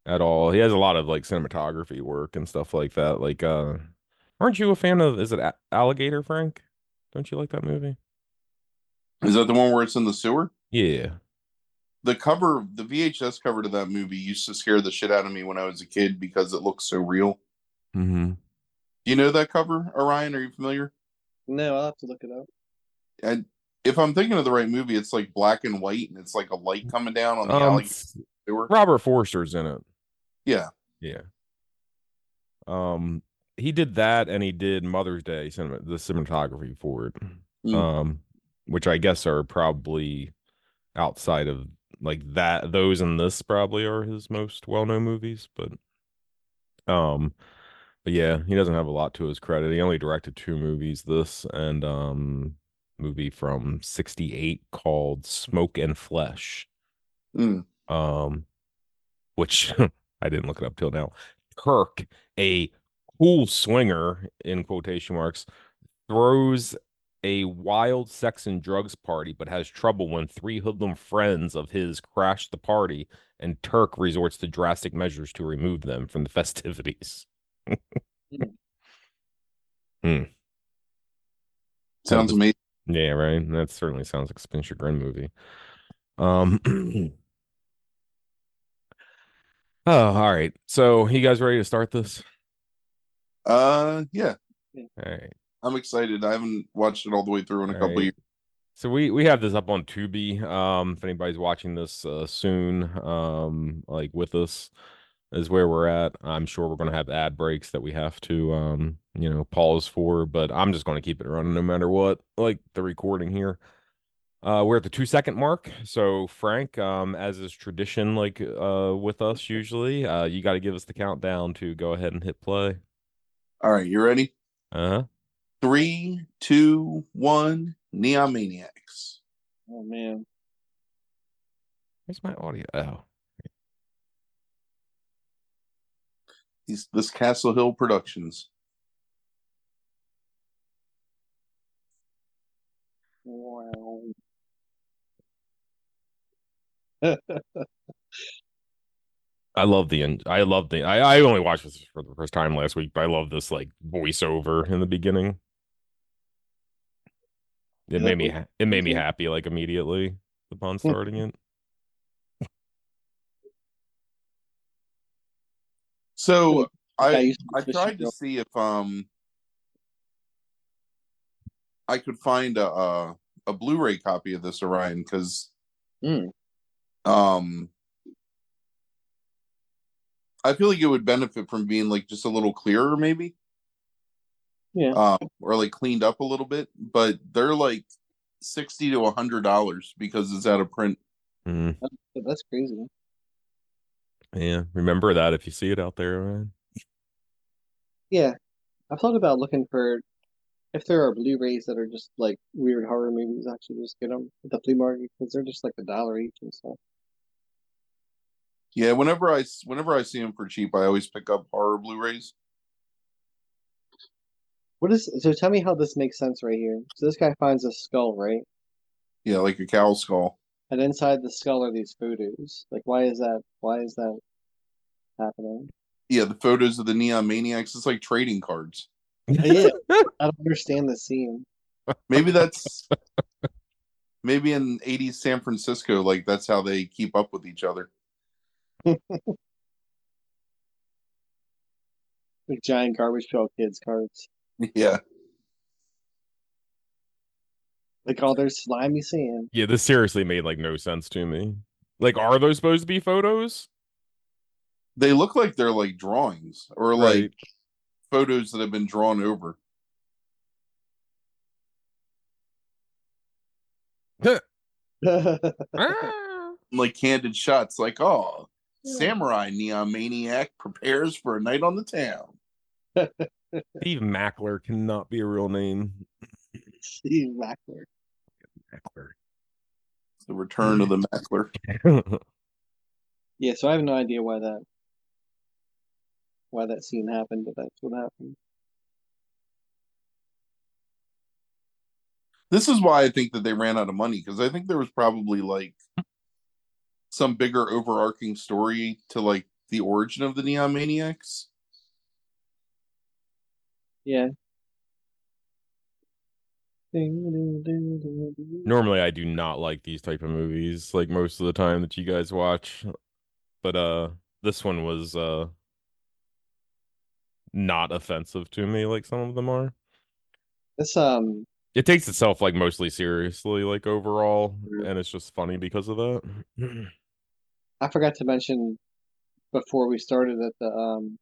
at all. He has a lot of like cinematography work and stuff like that. Like, uh, aren't you a fan of? Is it A- Alligator, Frank? Don't you like that movie? Is that the one where it's in the sewer? Yeah. The cover, the VHS cover to that movie used to scare the shit out of me when I was a kid because it looked so real. Mm-hmm. Do you know that cover, Orion? Are you familiar? No, I'll have to look it up. And if I'm thinking of the right movie, it's like black and white, and it's like a light coming down on the Um, alligator s- Robert Forster's in it. Yeah, Yeah. Um, he did that, and he did Mother's Day cinema, the cinematography for it. Mm. Um, which I guess are probably outside of like that. Those and this probably are his most well-known movies, but um, but yeah, he doesn't have a lot to his credit. He only directed two movies, this and um, movie from '68 called Smoke and Flesh Mm. um, which I didn't look it up till now. Kirk, a cool swinger in quotation marks, throws a wild sex and drugs party, but has trouble when three hoodlum friends of his crash the party, and Turk resorts to drastic measures to remove them from the festivities. hmm. sounds amazing. Yeah, right. That certainly sounds like a Spencer Chagrin movie. Um. oh, all right. So, you guys ready to start this? Uh, yeah, All right. I'm excited. I haven't watched it all the way through in a couple Right. years. So we we have this up on Tubi. Um, if anybody's watching this uh, soon, um, like with us, is where we're at. I'm sure we're gonna have ad breaks that we have to, um, you know, pause for. But I'm just gonna keep it running no matter what. Like the recording here. Uh, we're at the two second mark. So Frank, um, as is tradition, like uh, with us usually, uh, you got to give us the countdown to go ahead and hit play. All right, you ready? Uh huh. Three, two, one. Neon Maniacs. Oh man. Where's my audio? Oh, These this Castle Hill Productions. Wow. I love the en- I love the I, I only watched this for the first time last week, but I love this like voiceover in the beginning. It Yeah, made me that it made me Mhm. happy like immediately upon starting it. So I I used to I fish tried to see if um I could find a a, a Blu-ray copy of this Orion because Mm. Um I feel like it would benefit from being like just a little clearer maybe Yeah. um or like cleaned up a little bit but they're like 60 to a hundred dollars because it's out of print Mm, That's crazy. yeah, remember that if you see it out there, man. Yeah. I've thought about looking for if there are Blu-rays that are just like weird horror movies, actually just get them at the flea market because they're just like a dollar each and stuff. Yeah whenever I whenever I see them for cheap I always pick up horror Blu-rays What is so? Tell me how this makes sense right here. So this guy finds a skull, right? yeah like a cow skull And inside the skull are these photos. Like, why is that? Why is that happening? yeah the photos of the neon maniacs it's like trading cards Yeah, I don't understand the scene. Maybe that's maybe in 80s San Francisco, like that's how they keep up with each other. Like giant garbage pail kids cards. Yeah. Like all their slimy sand. Yeah, this seriously made like no sense to me. Like, are those supposed to be photos? They look like they're like drawings or like photos that have been drawn over. Like candid shots, like, oh, Samurai Neon Maniac prepares for a night on the town. Steve Mackler cannot be a real name. Steve Mackler. Mackler. The return of the Mackler. Yeah, so I have no idea why that why that scene happened, but that's what happened. This is why I think that they ran out of money because I think there was probably like some bigger overarching story to like the origin of the Neon Maniacs. Yeah. Normally I do not like these type of movies like most of the time that you guys watch. But uh this one was uh not offensive to me like some of them are. This um It takes itself like mostly seriously like overall and it's just funny because of that. I forgot to mention before we started that the um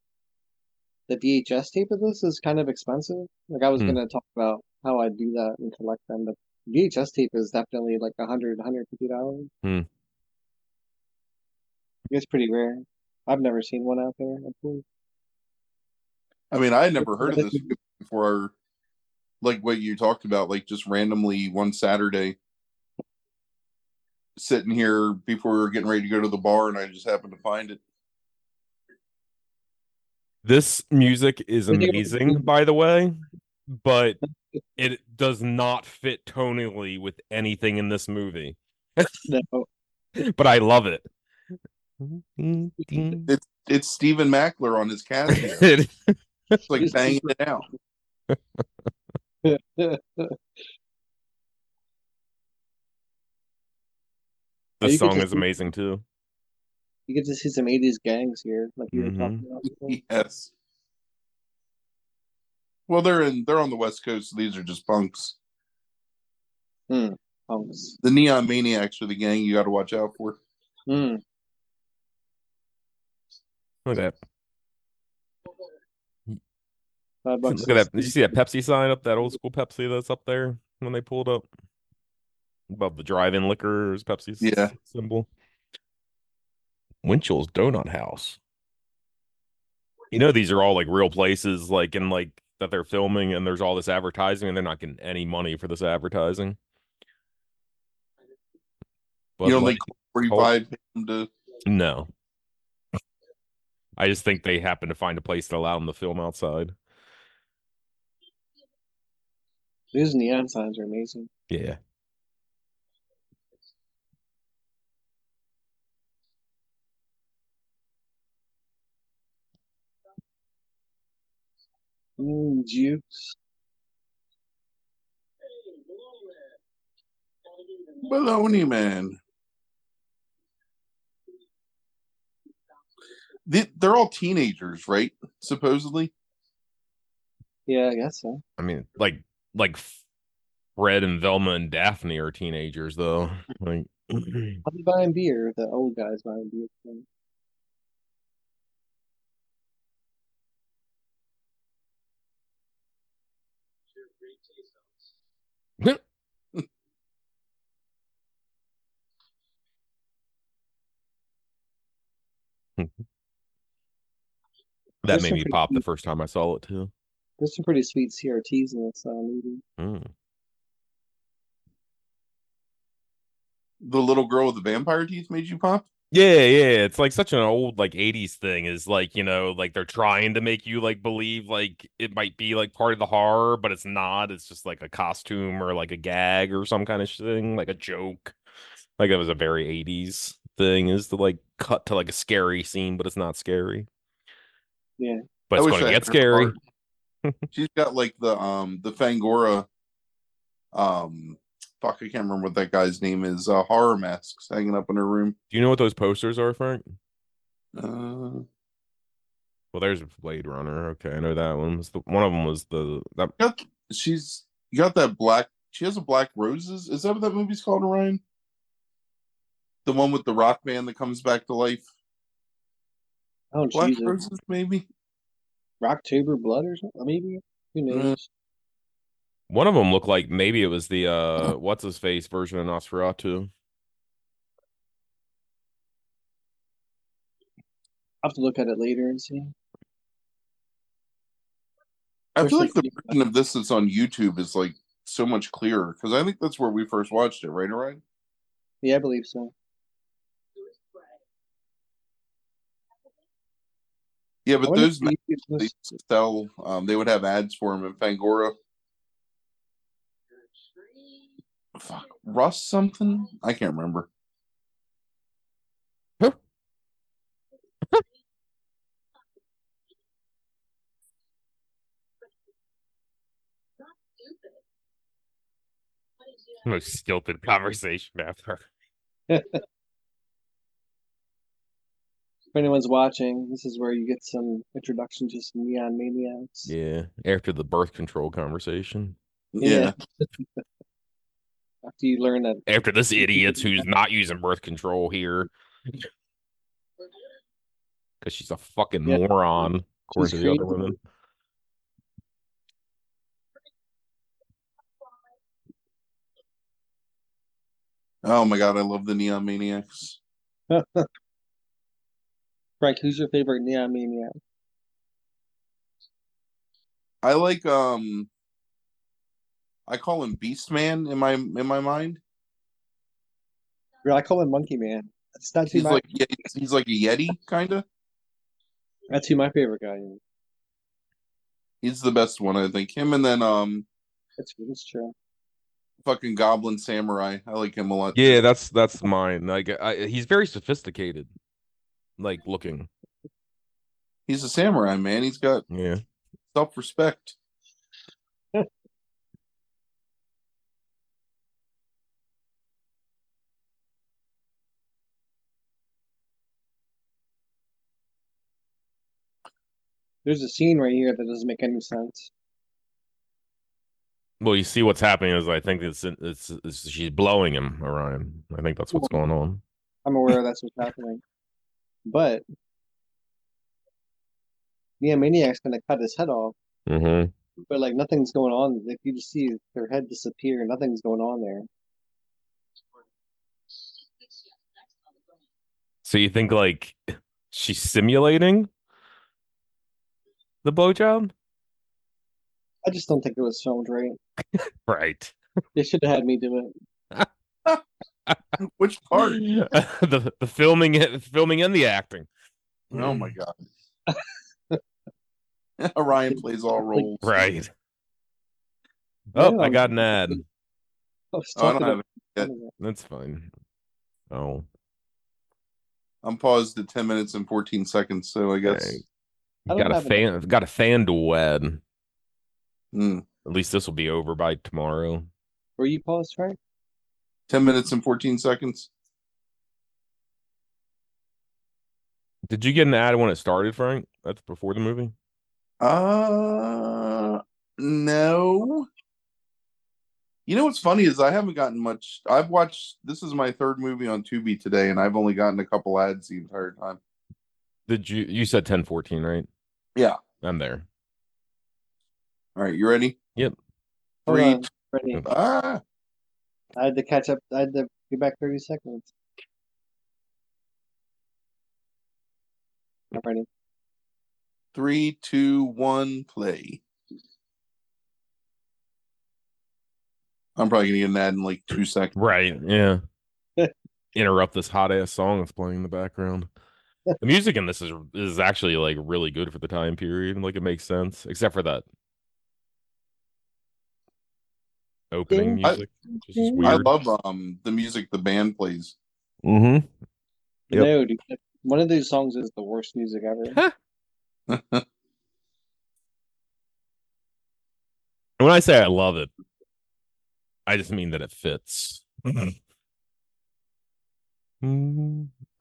the VHS tape of this is kind of expensive. Like I was Hmm. gonna talk about how I do that and collect them, but VHS tape is definitely like a hundred, hundred fifty dollars. Hmm. It's pretty rare. I've never seen one out there. I. I mean, I had never heard of this before. Like what you talked about, like just randomly one Saturday, sitting here before we were getting ready to go to the bar, and I just happened to find it. This music is amazing, by the way, but it does not fit tonally with anything in this movie. No, But I love it. It's it's Stephen Mackler on his Casio. It's like banging it out. The you could song just- is amazing too. you get to see some '80s gangs here, like you were Mhm. talking about. before. Yes. Well, they're in they're on the West Coast, so these are just punks. Punks. The Neon Maniacs are the gang you got to watch out for. Hmm. Look at that. Five bucks. Look at that. Did you see that Pepsi sign up? That old school Pepsi that's up there when they pulled up above the drive-in liquors Pepsi Yeah. symbol. Winchell's Donut House. You know these are all like real places, like in like that they're filming, and there's all this advertising, and they're not getting any money for this advertising. But you don't like, think forty five them to no. I just think they happen to find a place to allow them to film outside. These neon signs are amazing. Yeah. Mm, juice. Baloney Man. They, they're all teenagers, right? Supposedly. Yeah, I guess so. I mean, like like Fred and Velma and Daphne are teenagers though. Like I'll be buying beer. The old guys buying beer. That There's made me pretty pop the first time I saw it too. There's some pretty sweet CRTs in this uh, movie. Mm. The little girl with the vampire teeth made you pop. Yeah, yeah, it's like such an old like 80s thing is like, you know, like they're trying to make you like believe like it might be like part of the horror, but it's not. It's just like a costume or like a gag or some kind of thing, like a joke. Like it was a very 80s thing is to like cut to like a scary scene, but it's not scary. Yeah. But I it's going to get scary. She's got like the um the Fangoria um fuck I can't remember what that guy's name is. Uh horror masks hanging up in her room. Do you know what those posters are, Frank? Uh Well, there's Blade Runner. Okay, I know that one was the one of them was the that got, she's you got that black she has a black roses. Is that what that movie's called, Ryan? The one with the rock band that comes back to life. Oh Black Jesus! roses, maybe. Rocktober Blood or something? Maybe. Who knows? One of them looked like maybe it was the uh what's his face version of Nosferatu. I'll have to look at it later and see. I feel like the version of this that's on YouTube is like so much clearer because I think that's where we first watched it, right? Right? Yeah, I believe so. Yeah, but those if ma- YouTube they was- used to sell, um, they would have ads for him in Fangoria. Fuck, Russ something? I can't remember. Most stupid conversation ever. If anyone's watching, this is where you get some introduction to some neon maniacs. Yeah. After the birth control conversation. Yeah. After you learn that After this idiot who's not using birth control here. Because she's a fucking Yeah. moron, according She's to the other crazy. women. Oh my god, I love the Neon Maniacs. Frank, who's your favorite neon maniac? I like um I call him Beast Man in my in my mind. Well, I call him Monkey Man. That's not too He's my like yeah, he's like a Yeti kind of. that's who my favorite guy is. He's the best one, I think. Him and then um That's it's true. fucking Goblin Samurai. I like him a lot. Yeah, that's that's mine. Like I, he's very sophisticated, like looking. He's a samurai, man. He's got Yeah. self respect. There's a scene right here that doesn't make any sense. Well, you see what's happening is I think it's it's, it's she's blowing him, Orion. I think that's what's going on. I'm aware that's what's happening. But yeah, Maniac's gonna cut his head off, Mm-hmm. but like nothing's going on. Like you just see their head disappear, nothing's going on there. So you think like she's simulating the blowjob? I just don't think it was filmed right. Right. They should have had me do it. Which part? the the filming the filming and the acting. Oh my mm. god. Orion plays all roles. Right. Oh, I got an ad. I Oh, I don't have about- That's fine. Oh, I'm paused at 10 minutes and 14 seconds, so I guess. Dang. I don't got a have an- fan got a FanDuel ad. Hmm. At least this will be over by tomorrow. Were you paused, Frank? 10 minutes and 14 seconds. Did you get an ad when it started, Frank? That's before the movie. Uh, no. You know what's funny is I haven't gotten much. I've watched. This is my third movie on Tubi today, and I've only gotten a couple ads the entire time. Did you you said ten fourteen, right? Yeah. I'm there. All right, you ready? Hold Three. on, ready. Ah, I had to catch up. I had to get back 30 seconds. I'm ready. three, two, one, play. I'm probably gonna get an ad in like two seconds. Right. Yeah. Interrupt this hot ass song that's playing in the background. The music in this is is actually like really good for the time period. Like it makes sense, except for that opening I- music, which is I love um the music the band plays. mm-hmm. Yep. No, dude, one of these songs is the worst music ever. When I say I love it, I just mean that it fits.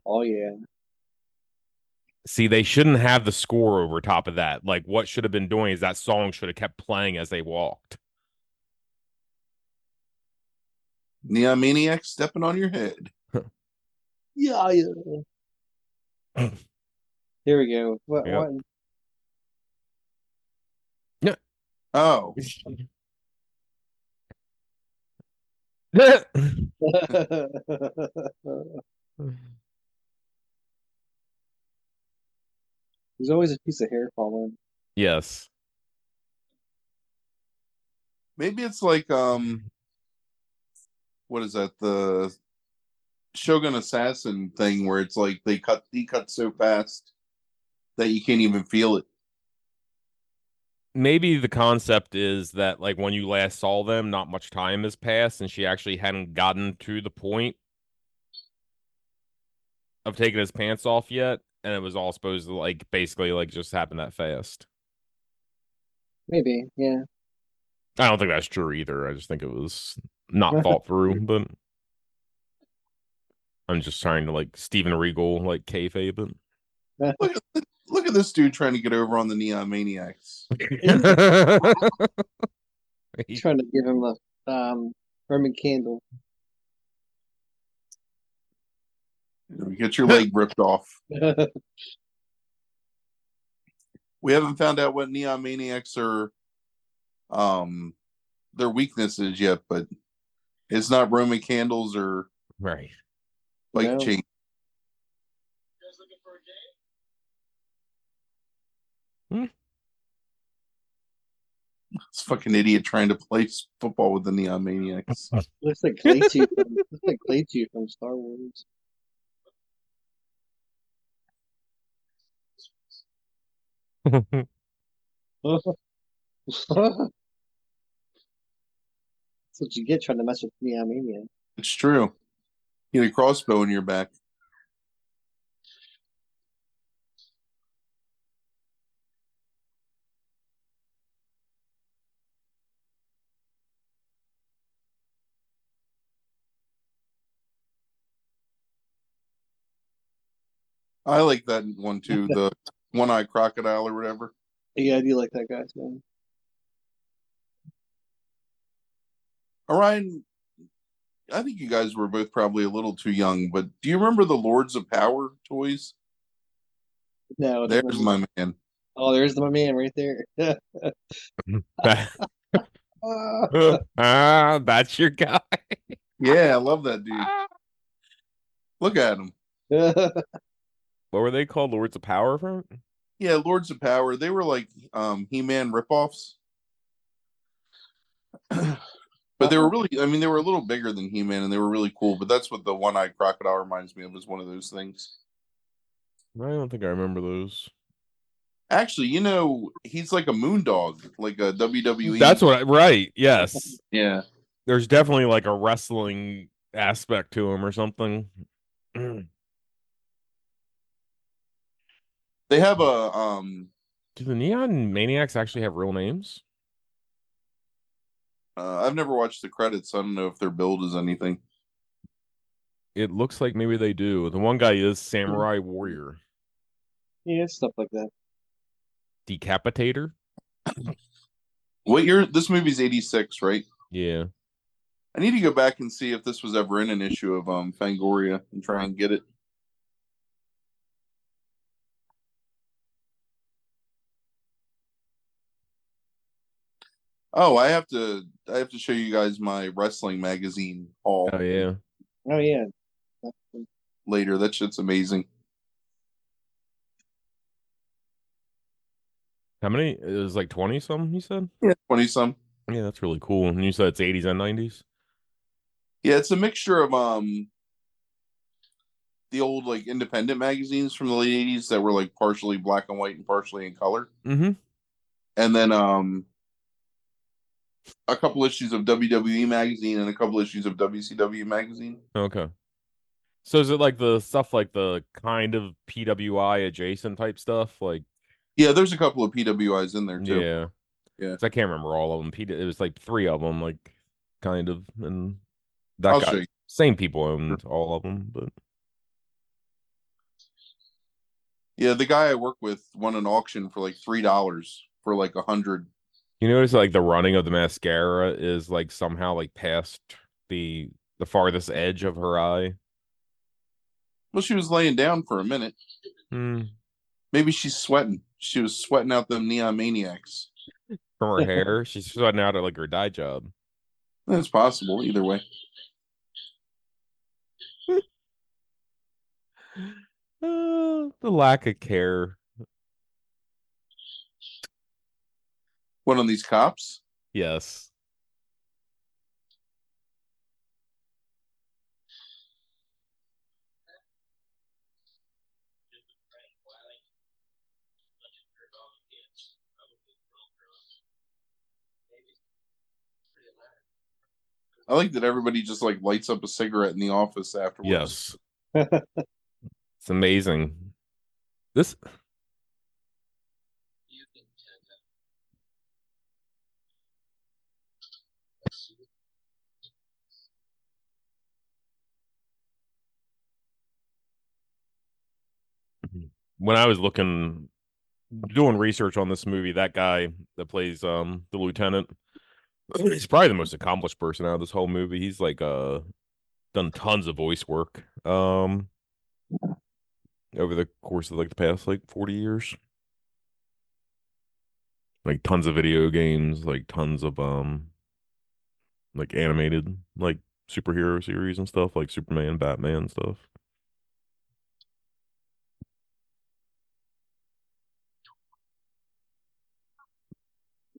Oh yeah. See, they shouldn't have the score over top of that. Like, what should have been doing is that song should have kept playing as they walked. Neon Maniac stepping on your head. Yeah, yeah. Here we go. What? Yep. what? Oh, There's always a piece of hair falling. Yes. Maybe it's like um, what is that? The Shogun Assassin thing where it's like they cut he cut so fast that you can't even feel it. Maybe the concept is that like when you last saw them, not much time has passed, and she actually hadn't gotten to the point of taking his pants off yet, and it was all supposed to like basically like just happen that fast. Maybe, yeah. I don't think that's true either. I just think it was not thought through, but I'm just trying to like Steven Regal like kayfabe it. Look at look at this dude trying to get over on the Neon Maniacs. He's trying to give him a um Roman candle. You Get your leg ripped off. We haven't found out what Neon Maniacs are um their weaknesses yet, but it's not Roman candles or right. like No. chain. Hmm. This fucking idiot trying to play football with the Neon Maniacs. looks like Clayton from looks like Clayton from Star Wars. That's what you get trying to mess with Neon Mania. it's true. You get a crossbow in your back. I like that one too, the one eyed crocodile or whatever. Yeah, I do like that guy too. Orion, I think you guys were both probably a little too young, but do you remember the Lords of Power toys? No, There's doesn't- my man. oh, there's my man right there. ah, that's your guy. Yeah, I love that dude. Look at him. What were they called? Lords of Power from? Yeah, Lords of Power. They were like um He-Man ripoffs. but they were really I mean they were a little bigger than He-Man and they were really cool, but that's what the one-eyed crocodile reminds me of is one of those things. I don't think I remember those. Actually, you know, he's like a moondog, like a WWE. That's what I right. Yes. Yeah. There's definitely like a wrestling aspect to him or something. Do They have a um Do the Neon Maniacs actually have real names? uh, I've never watched the credits, so I don't know if their build is anything. It looks like maybe they do. The one guy is Samurai Warrior. yeah, stuff like that. Decapitator? What year this movie's 86, right? Yeah. I need to go back and see if this was ever in an issue of um Fangoria and try and get it. Oh, I have to I have to show you guys my wrestling magazine haul Oh yeah. Oh yeah. later. That shit's amazing. How many? It was like 20 some, you said? Yeah, 20 some. Yeah, that's really cool. And you said it's 80s and 90s? Yeah, it's a mixture of um the old like independent magazines from the late 80s that were like partially black and white and partially in color. Mm-hmm. and then um a couple issues of WWE magazine and a couple issues of WCW magazine. Okay. So is it like the stuff like the kind of PWI adjacent type stuff? Like Yeah, there's a couple of PWIs in there too. yeah. Yeah. I can't remember all of them. P- it was like three of them, like kind of, and that guy, same people owned all of them, but Yeah, the guy I work with won an auction for like three dollars for like a hundred. You notice like the running of the mascara is like somehow like past the the farthest edge of her eye. Well, she was laying down for a minute. Hmm. Maybe she's sweating. She was sweating out them neon maniacs. From her hair, she's sweating out at like her dye job. That's possible. Either way. Uh, the lack of care One of these cops? Yes. I like that everybody just like lights up a cigarette in the office afterwards. Yes. it's amazing. This when I was looking doing research on this movie, that guy that plays um the lieutenant, he's probably the most accomplished person out of this whole movie. He's like uh done tons of voice work um over the course of like the past like 40 years. Like tons of video games, like tons of um like animated like superhero series and stuff, like Superman, Batman stuff.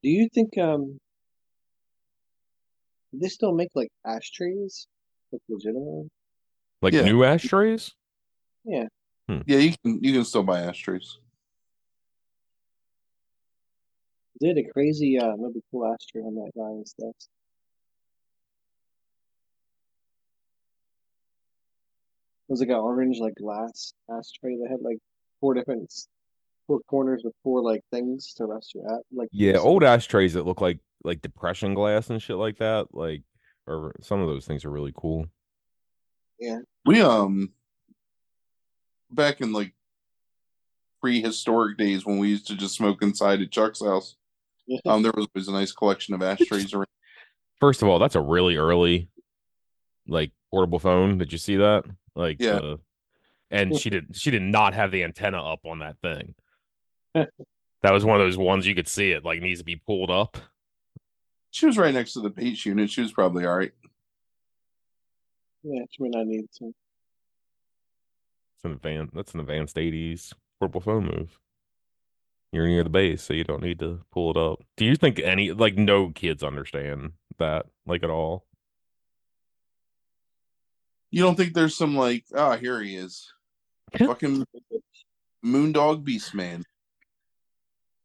Do you think um they still make like ashtrays? Like legitimate? Like Yeah. new ashtrays? Yeah. Yeah, you can you can still buy ashtrays. They had a crazy uh really cool ashtray on that guy and stuff. It was like an orange like glass ashtray that had like four different s- four corners with four like things to rest your at like Yeah, old ashtrays that look like like depression glass and shit like that. Like or some of those things are really cool. Yeah. We um back in like prehistoric days when we used to just smoke inside at Chuck's house. Um, there was always a nice collection of ashtrays around. First of all, that's a really early like portable phone. Did you see that? Like Yeah. uh, and she did she did not have the antenna up on that thing. That was one of those ones you could see it like needs to be pulled up. She was right next to the base unit. She was probably all right. yeah, she may not need to. It's an advanced that's an advanced 80s purple phone move. You're near the base, so you don't need to pull it up. Do you think any like no kids understand that like at all? You don't think there's some like, ah, here he is. Fucking Moondog Beast Man.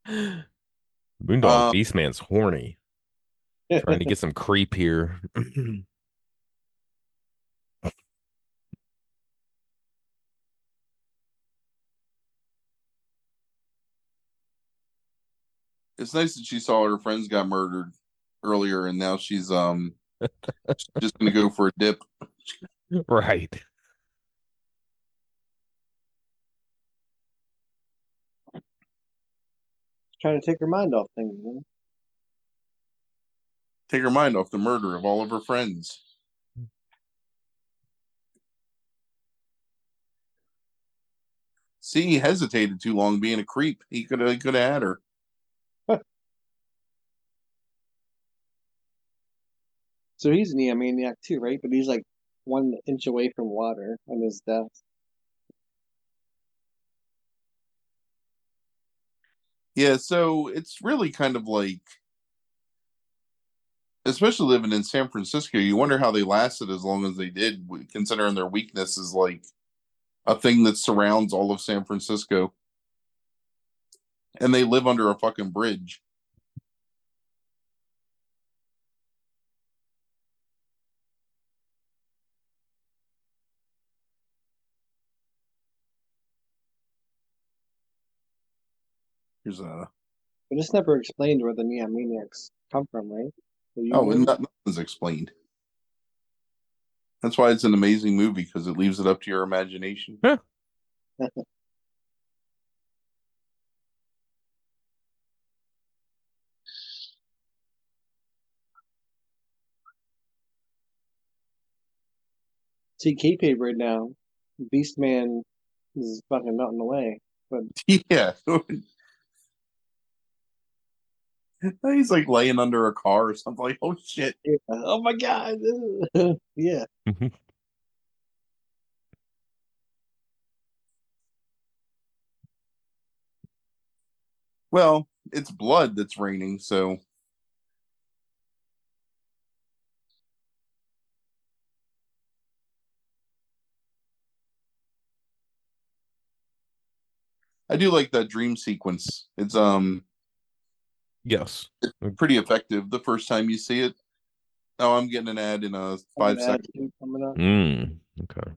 Moondog Uh, Beastman's horny. Trying to get some creep here. It's nice that she saw her friends got murdered earlier and now she's um just gonna go for a dip. right. Trying to take her mind off things. You know? Take her mind off the murder of all of her friends. See, he hesitated too long being a creep. He could have could have had her. So he's an Eomaniac too, right? But he's like one inch away from water on his death. Yeah, so it's really kind of like especially living in San Francisco, you wonder how they lasted as long as they did, considering their weakness is like a thing that surrounds all of San Francisco. And they live under a fucking bridge. Here's a But it's never explained where the Neon Maniacs come from, right? Oh, and not, nothing's explained. That's why it's an amazing movie because it leaves it up to your imagination. Yeah. See kayfabe right now. Beastman is fucking melting away. But Yeah. He's like laying under a car or something. Like, oh shit. yeah, oh my god, yeah. Well, it's blood that's raining, so I do like that dream sequence. It's um Yes. pretty effective the first time you see it. Oh, I'm getting an ad in a five seconds. Coming up. Mm, okay.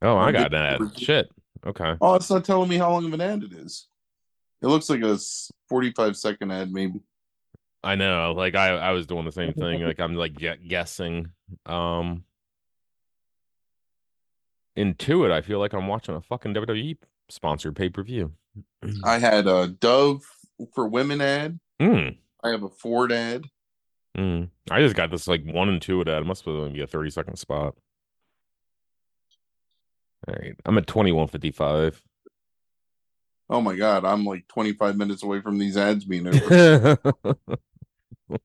Oh, I got getting- that. Shit. Okay. Oh, it's not telling me how long of an ad it is. It looks like a 45 second ad, maybe. I know. Like I, I was doing the same thing. Like I'm like guessing. Um. Into it, I feel like I'm watching a fucking WWE sponsored pay per view. I had a Dove for women ad. Mm, I have a Ford ad. mm. I just got this like one and two of that. It must be a 30 second spot. All right. I'm at 2155. Oh my god, I'm like 25 minutes away from these ads being over.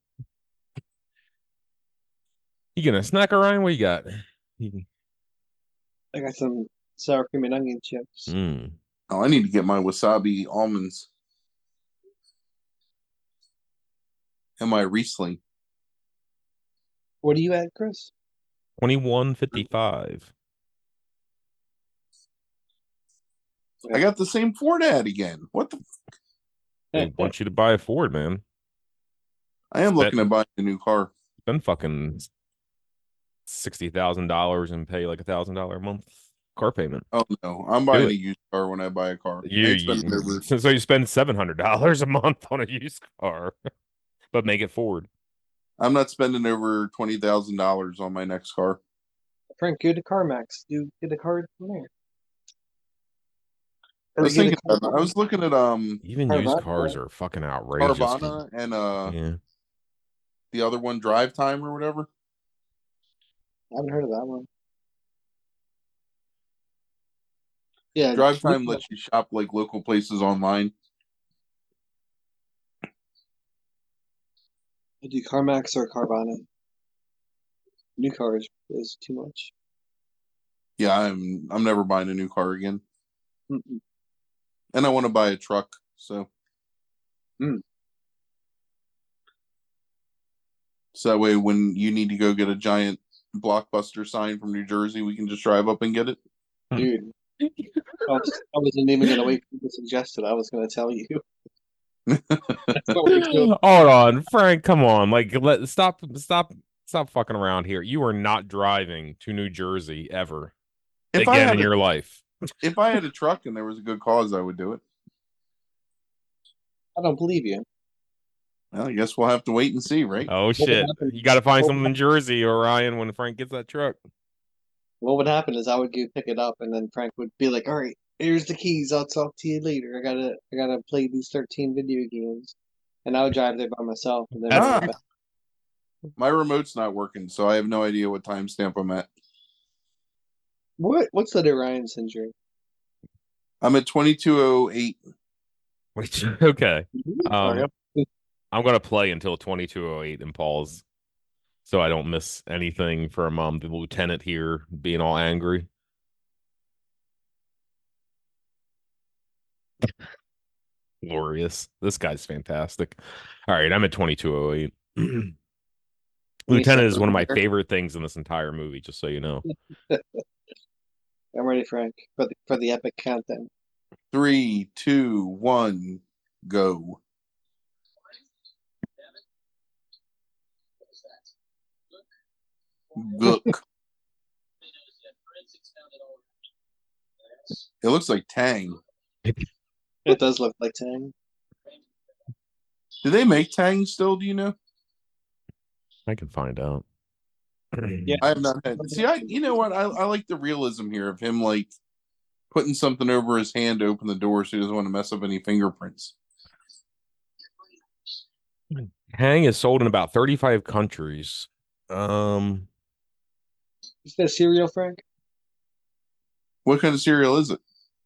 you gonna snack Ryan? What you got? I got some sour cream and onion chips. Mm. oh, I need to get my wasabi almonds. And my Riesling. What do you add, Chris? 2155. I got the same Ford ad again. What the? They want you to buy a Ford, man. I am That- looking at buying a new car. Spend fucking sixty thousand dollars and pay like a thousand dollar a month car payment. Oh no, I'm buying it. a used car when I buy a car. I You, you so, so you spend seven hundred dollars a month on a used car, but make it Ford. I'm not spending over twenty thousand dollars on my next car. Frank, go to CarMax. Do get a car from there. I was get a thinking, about that. I was looking at um Even Carvana, used cars are fucking outrageous. Carvana and uh Yeah. the other one, Drive Time or whatever. I haven't heard of that one. Yeah, Drive Time lets you shop like local places online. I do CarMax or Carvana. New cars is too much. Yeah, I'm I'm never buying a new car again. Mm-mm. And I want to buy a truck, so Mm. so that way when you need to go get a giant blockbuster sign from New Jersey, we can just drive up and get it. Hmm. Dude, I, was, I wasn't even gonna wait for you to suggest it. I was gonna tell you. That's what we're doing. Hold on, Frank. Come on, like let stop, stop, stop fucking around here. You are not driving to New Jersey ever If I again had in a, your life. if I had a truck and there was a good cause, I would do it. I don't believe you. Well, I guess we'll have to wait and see, right? Oh would shit! You got to find what something in Jersey, or Orion, when Frank gets that truck. What would happen is I would go pick it up, and then Frank would be like, "All right, here's the keys. I'll talk to you later. I gotta, I gotta play these thirteen video games." And I would drive there by myself, and then Ah. bring it back. My remote's not working, so I have no idea what timestamp I'm at. what? What's the Orion syndrome? I'm at 2208. Which okay, Um, I'm gonna play until 2208 and pause, so I don't miss anything from um the lieutenant here being all angry. Glorious. This guy's fantastic. All right, I'm at 2208. Lieutenant is one of my favorite things in this entire movie, just so you know. I'm ready, Frank, for the for the epic countdown. Three, two, one, go. Look. It looks like Tang. It does look like Tang. Do they make Tang still? Do you know? I can find out. Yeah. I have not had. See, I you know what? I I like the realism here of him like putting something over his hand to open the door so he doesn't want to mess up any fingerprints. Tang is sold in about 35 countries. Um, Is that cereal, Frank? What kind of cereal is it?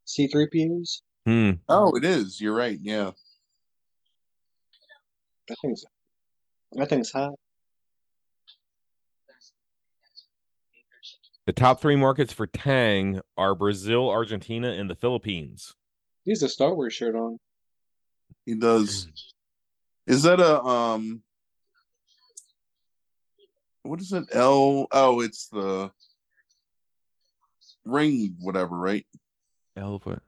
C3POs? hmm. Oh, it is. You're right. Yeah. That thing's that thing's hot. The top three markets for Tang are Brazil, Argentina, and the Philippines. He has a Star Wars shirt on. He does. Is that a um? What is it? L. Oh, it's the ring, whatever, right? Elva.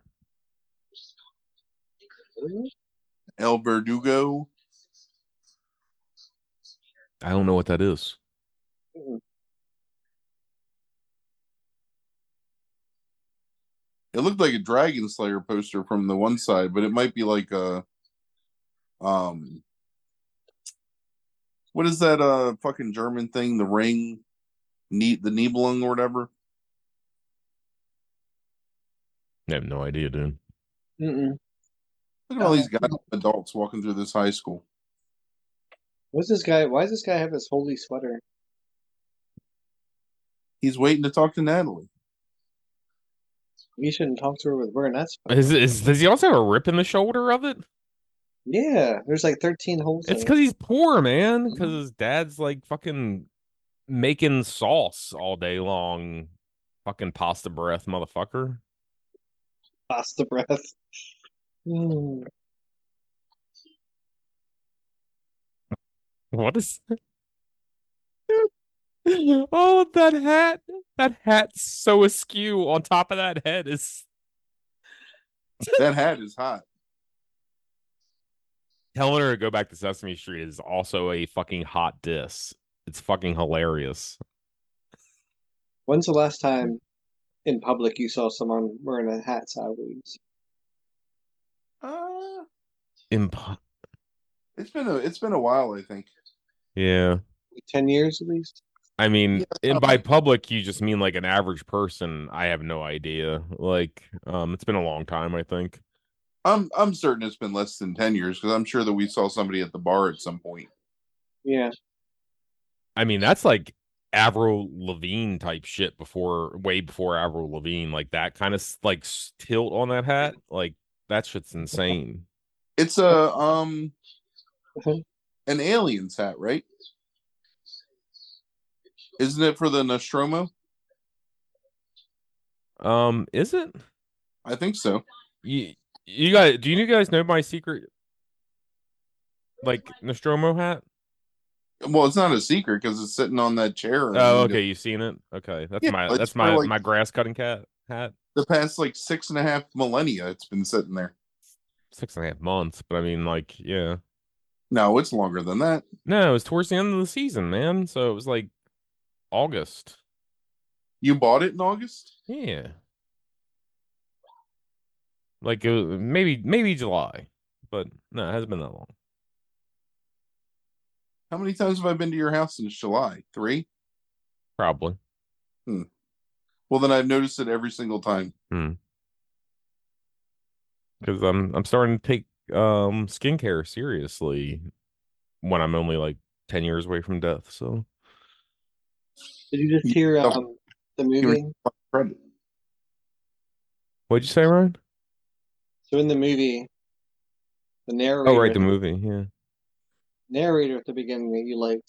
El Verdugo. I don't know what that is. It looked like a Dragon Slayer poster from the one side, but it might be like a um. What is that? Uh, fucking German thing, the ring, ne- the Nibelung or whatever. I have no idea, dude. Mm-mm. Look at all these guys, adults walking through this high school. What's this guy? Why does this guy have this holy sweater? He's waiting to talk to Natalie. You shouldn't talk to her with wearing that sweater. Is, is does he also have a rip in the shoulder of it? Yeah, there's like 13 holes. It's in it. because he's poor, man. Because his dad's like fucking making sauce all day long. Fucking pasta breath, motherfucker. pasta breath. Hmm. What is? oh, that hat! That hat's so askew. On top of that head is That hat is hot. Telling her to go back to Sesame Street is also a fucking hot diss. It's fucking hilarious. When's the last time in public you saw someone wearing a hat sideways? Uh, Imp- it's been a it's been a while, I think. yeah. Like 10 years at least? I mean, Yeah, and by public, you just mean like an average person. I have no idea. Like, um, it's been a long time. I think. I'm I'm certain it's been less than ten years because I'm sure that we saw somebody at the bar at some point. Yeah. I mean, that's like Avril Lavigne type shit before, way before Avril Lavigne. Like that kind of like tilt on that hat. Like that shit's insane. It's a um an alien's hat, right? Isn't it for the Nostromo? Um, is it? I think so. You you guys? Do you guys know my secret? Like Nostromo hat? Well, it's not a secret because it's sitting on that chair. Oh, okay. You've seen it. Okay, that's Yeah, my that's my like- my grass cutting cat hat. The past like six and a half millennia, it's been sitting there. Six and a half months, but I mean, like, yeah. No, it's longer than that. No, it was towards the end of the season, man. So it was like August. You bought it in August? Yeah. Like it was, maybe maybe July, but no, it hasn't been that long. How many times have I been to your house since July? Three? Probably. Well, then I've noticed it every single time. Because I'm I'm starting to take um skincare seriously when I'm only like ten years away from death. So Did you just hear um, the movie? What'd you say, Ryan? So in the movie, the narrator, Oh, right, the movie. Yeah. narrator at the beginning that you liked,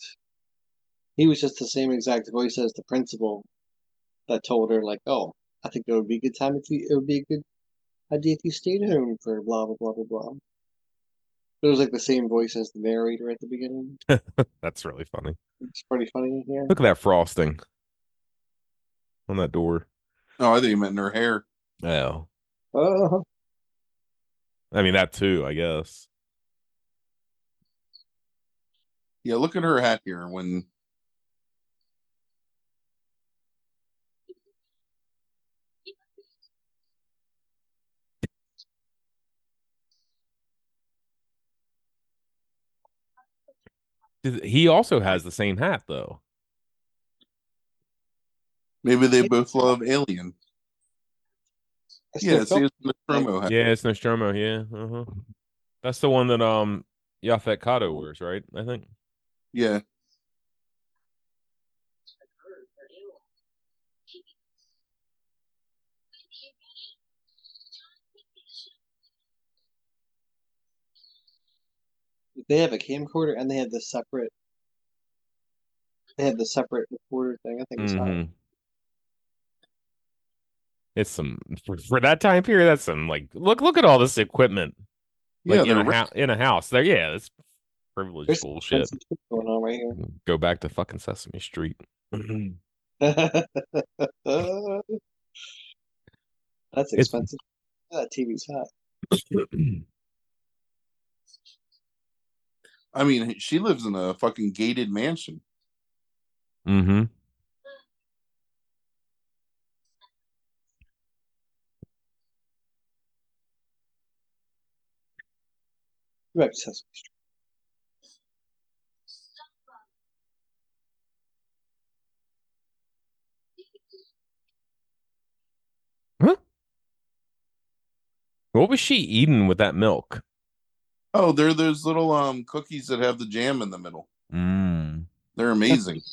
he was just the same exact voice as the principal that told her, like, "Oh, I think it would be a good time if you, it would be a good idea if you stayed home for blah blah blah blah blah." It was like the same voice as the narrator at the beginning. That's really funny. It's pretty funny here. Look at that frosting on that door. Oh, I think you meant in her hair. Oh. Oh, I mean that too, I guess. Yeah, look at her hat here when He also has the same hat though. maybe they both love Alien. I Yeah, still see, felt- it's Nostromo hat. Yeah, it's Nostromo. Yeah, uh-huh. that's the one that um Yaphet Kotto wears, right? I think. Yeah. they have a camcorder and they have the separate. They have the separate recorder thing. I think it's hot. It's some for, for that time period. That's some like look look at all this equipment Yeah, like in a rich. house in a house. There, yeah, it's privileged There's bullshit. expensive going on right here. Go back to fucking Sesame Street. That's It's- expensive. That TV's hot. I mean, she lives in a fucking gated mansion. mm-hmm. Go back Sesame Street. What was she eating with that milk? Oh, they're those little um cookies that have the jam in the middle. Mm. They're amazing.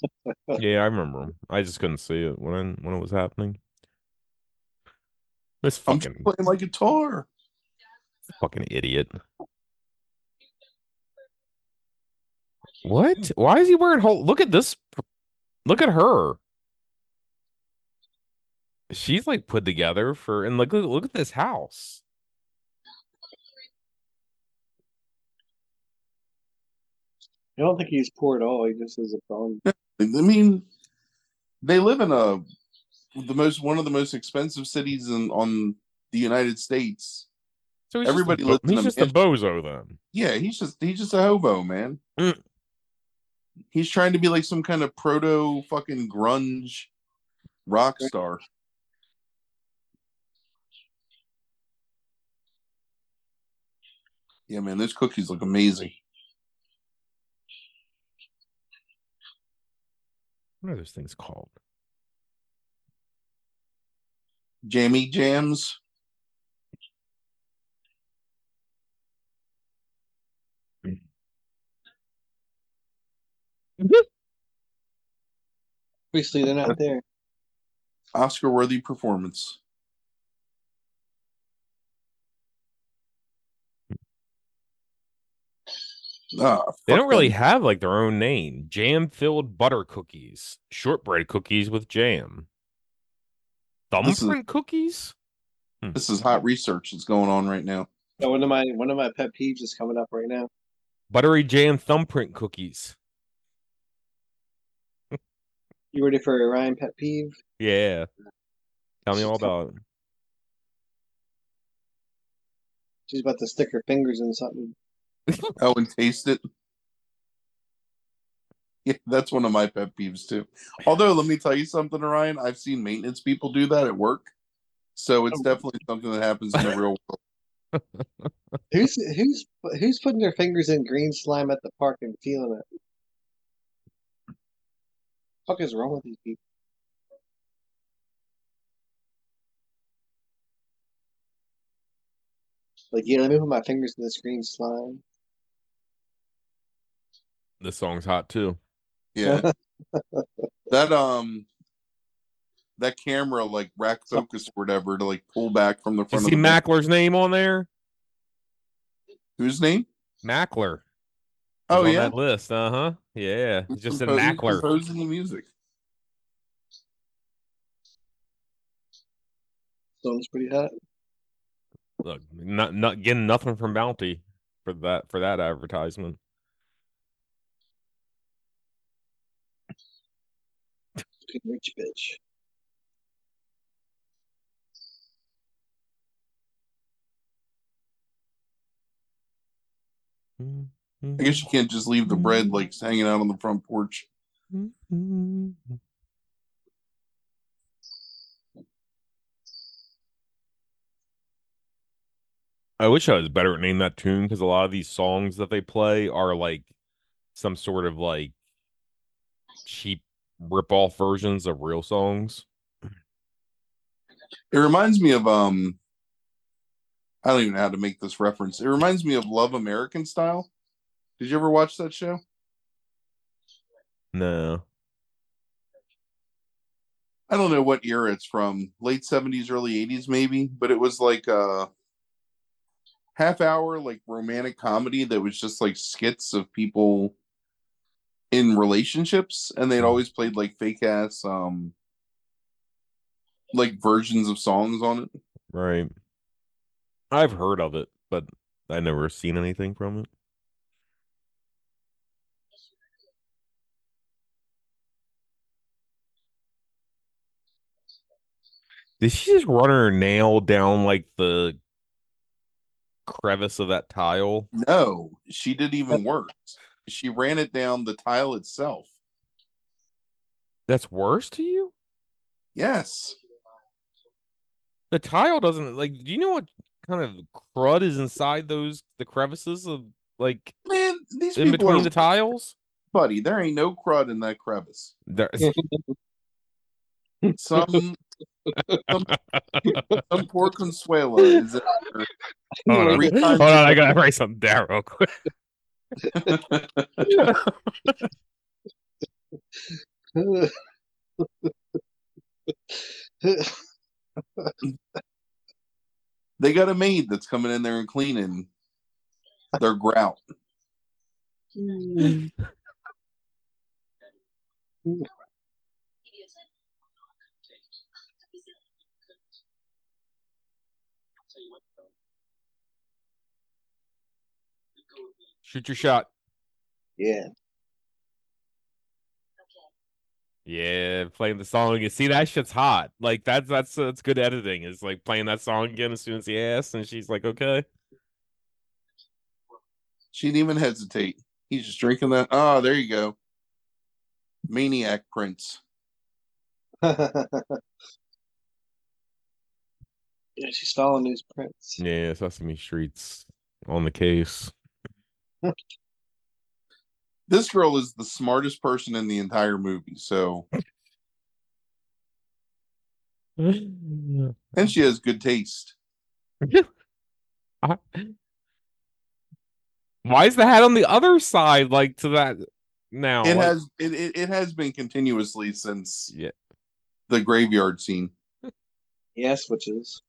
Yeah, I remember 'em. I just couldn't see it when I, when it was happening. This I'm just fucking playing my guitar. fucking idiot. What? Why is he wearing whole? Look at this. Look at her. She's like put together for and look look, look at this house. I don't think he's poor at all. He just has a phone. I mean, they live in a the most one of the most expensive cities in on the United States. So he's Everybody just a, lives bo- in he's just a bozo then. Yeah, he's just he's just a hobo, man. Mm. He's trying to be like some kind of proto fucking grunge rock star. Yeah, man, those cookies look amazing. What are those things called? Jammy jams. Obviously, they're not there. Oscar worthy performance. Ah, They don't really have like their own name. Jam filled butter cookies, shortbread cookies with jam, This is- thumbprint cookies. This is hot research that's going on right now. One of my one of my pet peeves is coming up right now. Buttery jam thumbprint cookies. You ready for a Ryan pet peeve? Yeah. Tell me all about it. She's about to stick her fingers in something. Oh, and taste it. Yeah, that's one of my pet peeves too. Although, let me tell you something, Ryan. I've seen maintenance people do that at work, so it's Oh. definitely something that happens in the real world. Who's who's who's putting their fingers in green slime at the park and feeling it? Fuck is wrong with these people? Like, yeah, let me put my fingers in this green slime. This song's hot too. Yeah, that um, that camera like rack focus or whatever to like pull back from the Did you front. see the. Mackler's name on there? Whose name? Mackler. Oh on yeah, that list. Uh huh. Yeah. Who's Just a compo- who's Mackler. composing the music. Sounds pretty hot. Look, not not getting nothing from Bounty for that for that advertisement. Rich bitch. Mm-hmm. I guess you can't just leave the bread mm-hmm. like hanging out on the front porch. Mm-hmm. I wish I was better at naming that tune because a lot of these songs that they play are like some sort of like cheap rip-off versions of real songs. It reminds me of um I don't even know how to make this reference. It reminds me of Love American Style. Did you ever watch that show? No. I don't know what era it's from. Late 70s, early 80s maybe, but it was like a half hour like romantic comedy that was just like skits of people in relationships and they'd always played like fake ass um like versions of songs on it. Right. I've heard of it, but I never seen anything from it. Did she just run her nail down like the crevice of that tile? No, she didn't even worse. She ran it down the tile itself. That's worse to you? Yes. The tile doesn't like do you know what kind of crud is inside those the crevices of like Man, these in between are the tiles? buddy. There ain't no crud in that crevice. There, Some some, some poor Consuela is in there. hold on, Three hold on, a I gotta write something down real quick. they got a maid that's coming in there and cleaning their grout. Hmm. Shoot your shot. yeah. Yeah, playing the song. You see that shit's hot. Like that's that's that's good editing. Is like playing that song again as soon as he asks, and she's like, "Okay." She didn't even hesitate. He's just drinking that. Oh, there you go. Maniac Prints. yeah, she's stalling his prints. Yeah, Sesame Street's on the case. This girl is the smartest person in the entire movie. So, and she has good taste. Why is the hat on the other side, like to that now? It Like- has it, it, it has been continuously since Yeah. the graveyard scene. Yes, which switches.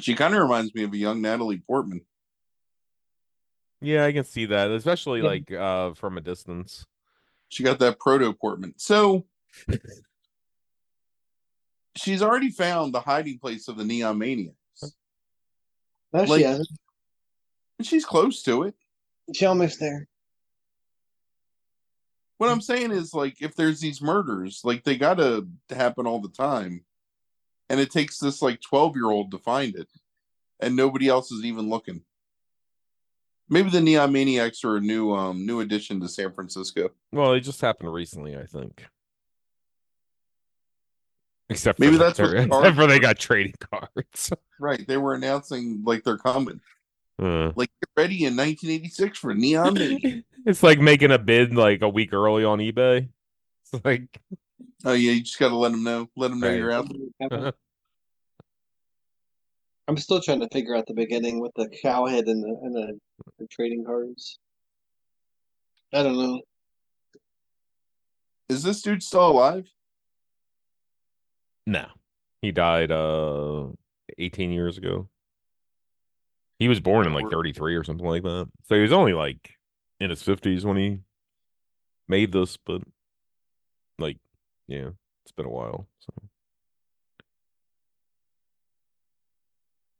She kind of reminds me of a young Natalie Portman. Yeah, I can see that, especially Yeah. like uh from a distance. She got that proto Portman. So she's already found the hiding place of the Neon Maniacs. No, Like- she hasn't. She's close to it. She almost there. What I'm saying is, like, if there's these murders, like, they gotta happen all the time. And it takes this, like, 12 year old to find it. And nobody else is even looking. Maybe the Neon Maniacs are a new um new addition to San Francisco. Well, it just happened recently, I think. Except for Maybe that's what except for they got trading cards. Right. They were announcing like they're coming. Uh. Like ready in 1986 for Neon it's like making a bid like a week early on eBay. It's like oh yeah, you just gotta let them know. Let them know Right. you're out. I'm still trying to figure out the beginning with the cow head and the and the, the trading cards. I don't know. Is this dude still alive? no. He died uh 18 years ago. He was born in like 33 or something like that. So he was only like in his 50s when he made this, but like yeah, it's been a while. So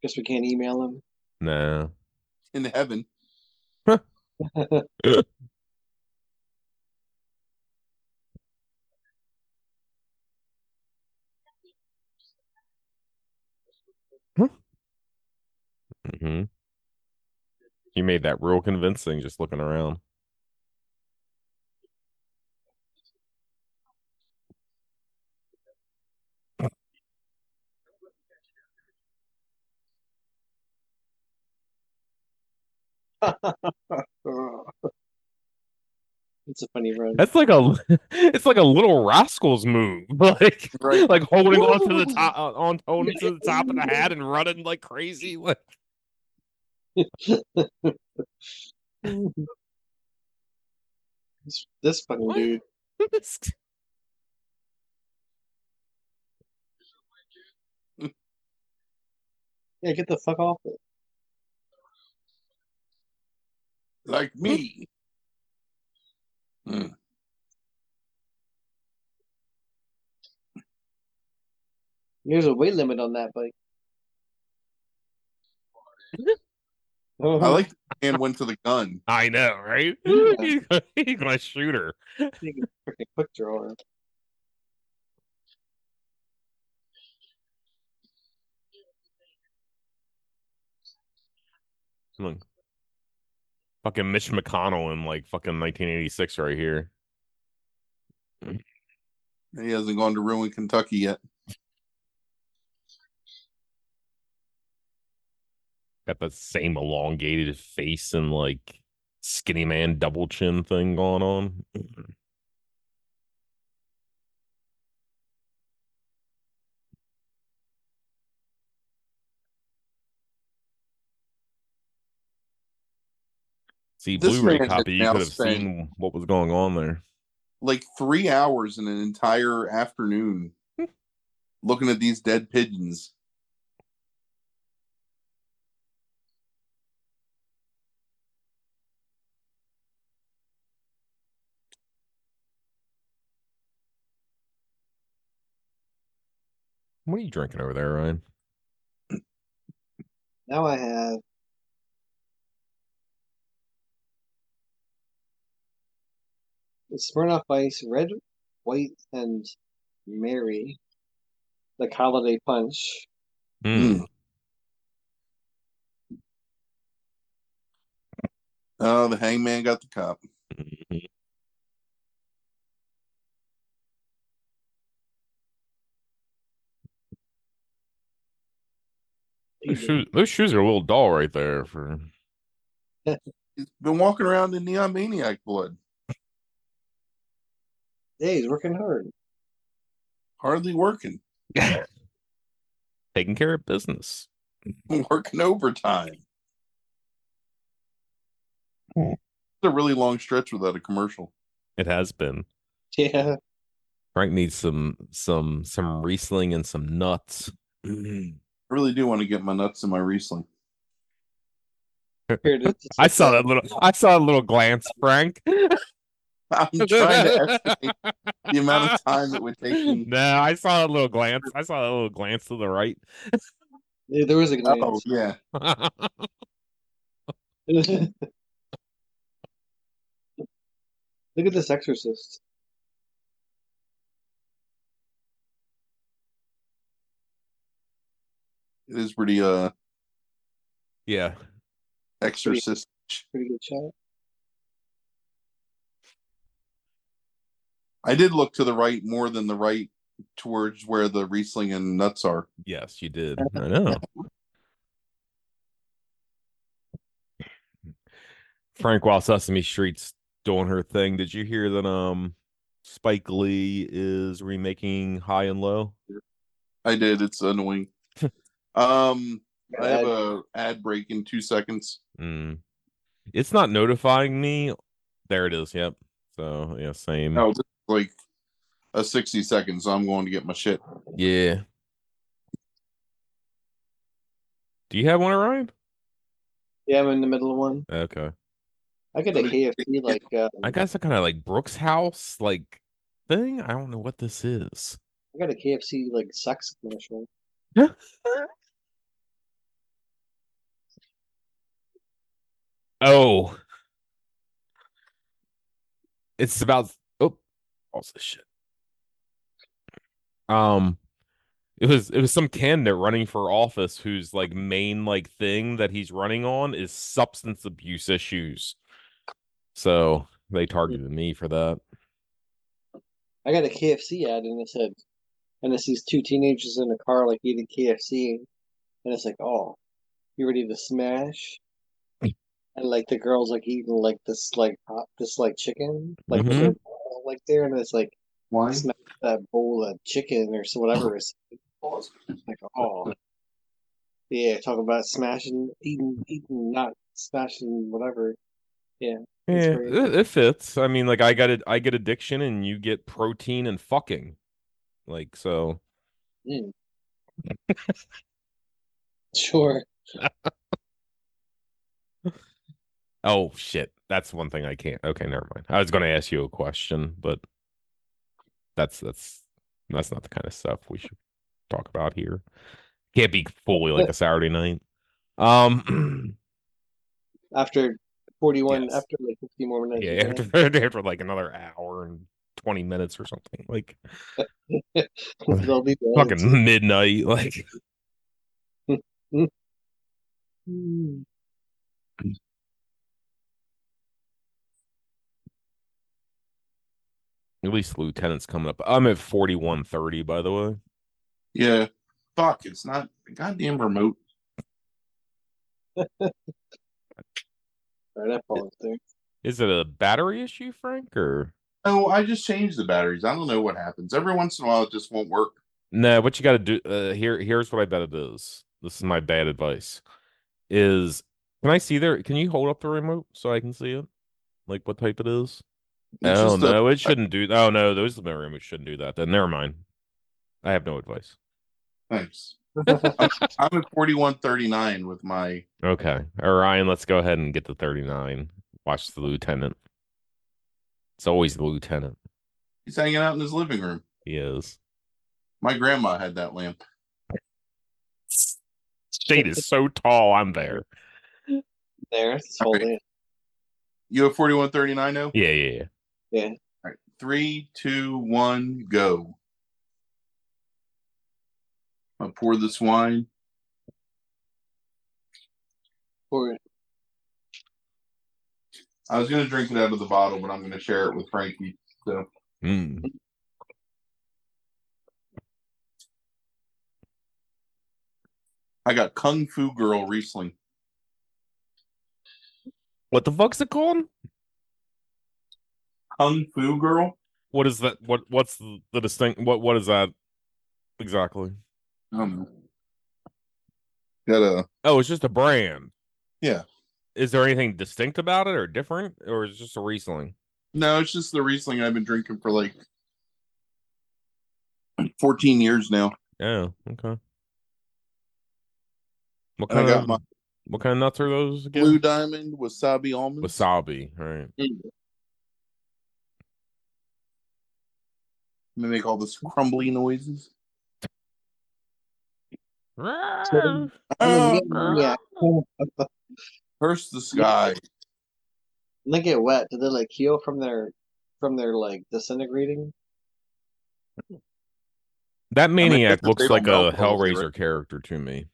Guess we can't email him. nah. In the heaven. Huh? hmm You made that real convincing just looking around. it's a funny run. That's like a it's like a little rascals move. Like Right. like holding on to the top uh, on holding to the top of the hat and running like crazy. Like This, this fucking What? dude. Yeah, get the fuck off it. like me. Hmm. There's a weight limit on that bike. I like the man went to the gun. I know, right? He's gonna, he's shoot her. On. Look, Fucking Mitch McConnell in like fucking 1986 right here. He hasn't gone to ruin Kentucky yet. Got that same elongated face and like skinny man double chin thing going on. See, This Blu-ray copy, you could have seen what was going on there. Like three hours in an entire afternoon looking at these dead pigeons. What are you drinking over there, Ryan? Now I have Smirnoff Ice, Red, White, and Mary, like holiday punch. Mm. Oh, the hangman got the cup. Mhm. Those shoes, those shoes are a little dull right there for He's been walking around in Neon Maniac blood. Hey, he's working hard. Hardly working. taking care of business. Working overtime. Hmm. It's a really long stretch without a commercial. It has been. Yeah. Frank needs some some some Riesling and some nuts. I really do want to get my nuts and my Riesling. Here. I saw that little I saw a little glance, Frank. I'm trying to estimate the amount of time it would take me. no, I saw a little glance. I saw a little glance to the right. Yeah, there was a Oh, glance. yeah. Look at this exorcist. It is pretty uh yeah. exorcist. Pretty good shot. I did look to the right more than the right towards where the Riesling and nuts are. Yes, you did. I know. Frank, while Sesame Street's doing her thing, did you hear that um Spike Lee is remaking High and Low? I did. It's annoying. um, I have a ad break in two seconds. Mm. It's not notifying me. There it is. Yep. So yeah, same. No, it's like a sixty seconds. So I'm going to get my shit. Yeah. Do you have one, Ryan? Yeah, I'm in the middle of one. Okay. I got a KFC like uh, I got a kind of like Brooks House like thing. I don't know what this is. I got a KFC like sex commercial. Oh. It's about all this shit. Um it was it was some candidate running for office whose like main like thing that he's running on is substance abuse issues. So they targeted me for that. I got a KFC ad and it said, and it's these two teenagers in a car like eating KFC, and it's like, oh, you ready to smash? and like the girls like eating like this like hot, this like chicken like with Like there, and it's like Why? smash that bowl of chicken or so whatever. It's like oh, yeah, talk about smashing, eating, eating, not smashing, whatever. Yeah, It's Yeah, it, it fits. I mean, like I got it. I get addiction, and you get protein and fucking. Like so. Mm. sure. Oh shit, that's one thing I can't. Okay, never mind. I was going to ask you a question, but that's that's that's not the kind of stuff we should talk about here. Can't be fully like a Saturday night. Um, After 41, Yes. after like 50 more minutes. yeah, after after like another hour and twenty minutes or something, like They'll be dead. fucking midnight. Like, at least the lieutenant's coming up. I'm at forty one thirty, by the way. Yeah. Fuck, it's not the goddamn remote. Alright, that falls there. Is it a battery issue, Frank, or Oh, I just changed the batteries. I don't know what happens. Every once in a while, it just won't work. no? What you got to do uh, here? Here's what I bet it is. This is my bad advice. Is can I see there? Can you hold up the remote so I can see it? Like what type it is? It's oh just a- no, it shouldn't do. Oh no, those the remote shouldn't do that. Then never mind. I have no advice. Thanks. I'm at 4139 with my. Okay, Orion, let's go ahead and get the 39. Watch the lieutenant. It's always the lieutenant. He's hanging out in his living room. He is. My grandma had that lamp. Shade is so tall. I'm there. There, it's holding it. You have 4139 now? Yeah, yeah, yeah. Yeah. All right. Three, two, one, go. I'll pour this wine. Pour it. I was going to drink it out of the bottle, but I'm going to share it with Frankie. So Mm. I got Kung Fu Girl Riesling. What the fuck's it called? Kung Fu Girl? What is that? What what's the, the distinct? What what is that exactly? I don't know. Got a Oh, it's just a brand. Yeah. Is there anything distinct about it or different, or is it just a Riesling? no, it's just the Riesling I've been drinking for like 14 years now. Oh, okay. What kind of my what kind of nuts are those again? Blue Diamond Wasabi Almonds. Wasabi, all right. They make all this crumbly noises. Oh, Oh, yeah. curse the sky. When they get wet, do they like heal from their from their like disintegrating? That maniac if they looks like a melt, they'll do Hellraiser it. character to me.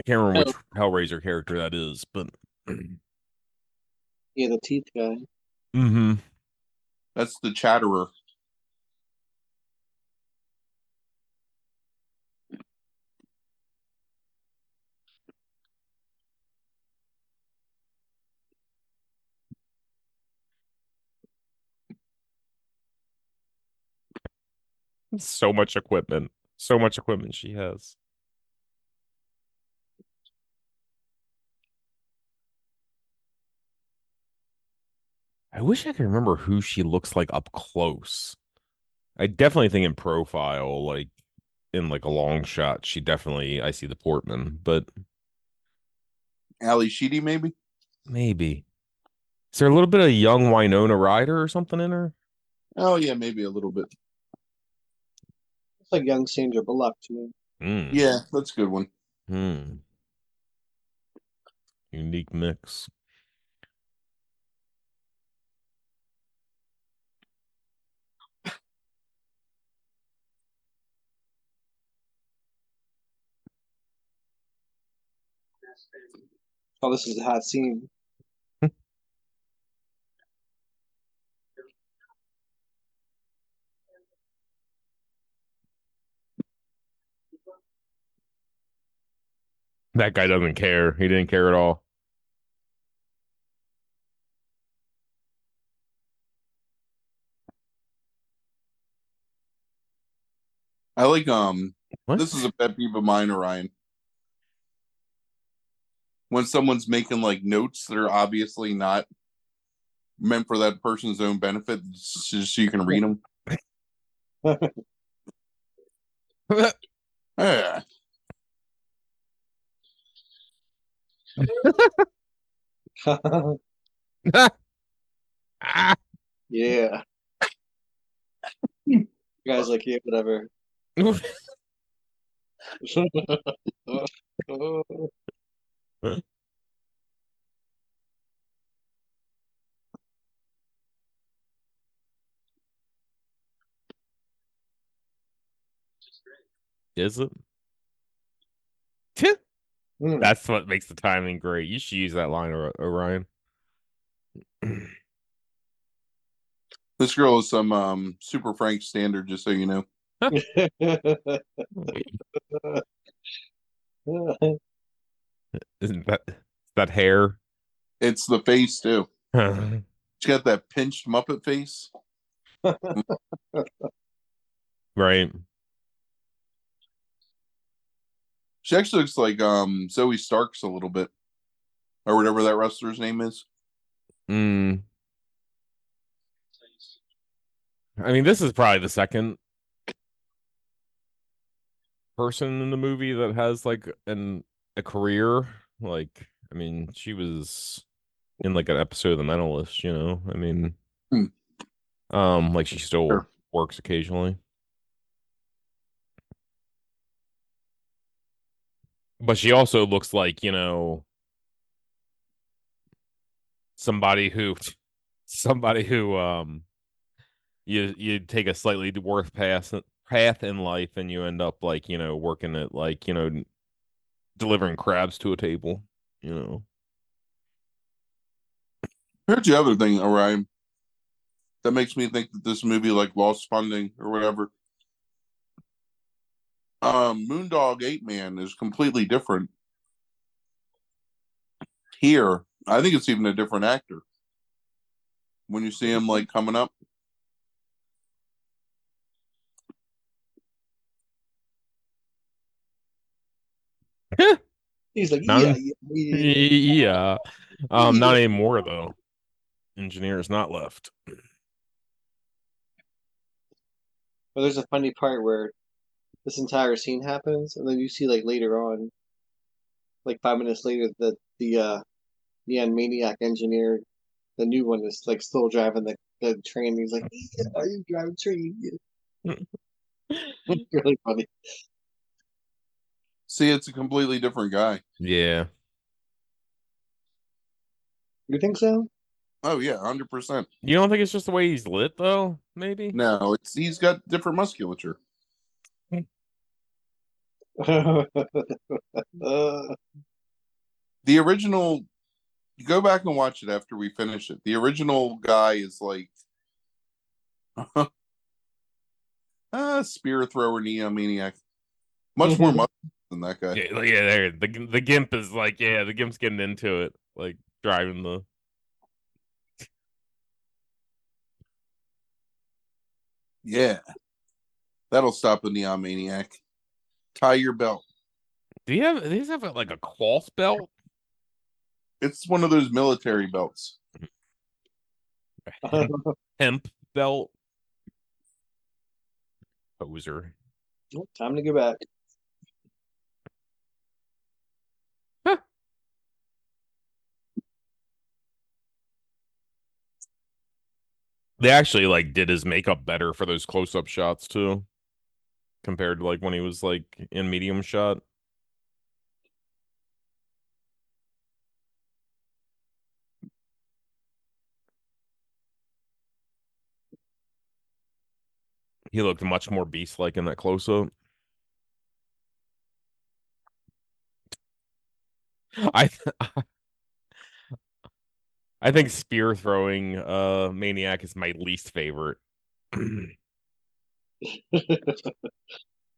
I can't remember which Hellraiser character that is, but Yeah, the teeth guy. mm-hmm. That's the chatterer. So much equipment, so much equipment she has. I wish I could remember who she looks like up close. I definitely think in profile, like in like a long shot, she definitely I see the Portman, but Ally Sheedy, maybe? maybe. Is there a little bit of young Winona Ryder or something in her? Oh, yeah, maybe a little bit. It's like young Sandra Bullock to me. Mm. Yeah, that's a good one. Hmm. Unique mix. Oh, this is a hot scene. That guy doesn't care. He didn't care at all. I like um What? this is a pet peeve of mine, Orion. When someone's making like notes that are obviously not meant for that person's own benefit, just so you can read them. Yeah. Ah! yeah. You guys like yeah, whatever. Is it? Hmm. That's what makes the timing great. You should use that line, Or- Orion. This girl is some um super frank standard, just so you know. Isn't that that hair? It's the face too. She's got that pinched Muppet face. She actually looks like um Zoe Starks a little bit, or whatever that wrestler's name is. Mm. I mean, this is probably the second person in the movie that has like an a career. Like, I mean, she was in like an episode of The Mentalist, you know. I mean, Hmm. um, like she still Sure. works occasionally. But she also looks like, you know, somebody who somebody who um you you take a slightly worse path path in life and you end up like, you know, working at like, you know, delivering crabs to a table, you know. Here's the other thing, Orion, that makes me think that this movie like lost funding or whatever. Um, Moondog Ape Man is completely different. Here, I think it's even a different actor. When you see him like coming up, He's like, None? yeah, yeah, yeah. yeah. Um not anymore though. Engineers not left. But there's a funny part where this entire scene happens, and then you see like later on, like five minutes later, that the uh the Animaniac engineer, the new one, is like still driving the, the train. He's like, yeah, are you driving train? It's really funny. see it's a completely different guy. Yeah. You think so? Oh yeah, hundred percent. You don't think it's just the way he's lit though? Maybe? No, it's he's got different musculature. Uh, The original, you go back and watch it after we finish it. The original guy is like, ah, spear thrower, Neon Maniac, much more muscle than that guy. Yeah, like, yeah, there the the gimp is like, yeah, the gimp's getting into it, like driving the Yeah, that'll stop a Neon Maniac. Tie your belt. Do you have these have like a cloth belt? It's one of those military belts. Hemp belt? Poser. time to go back. They actually like did his makeup better for those close up shots too. Compared to like when he was like in medium shot. He looked much more beast like in that close up. I I think spear throwing uh maniac is my least favorite.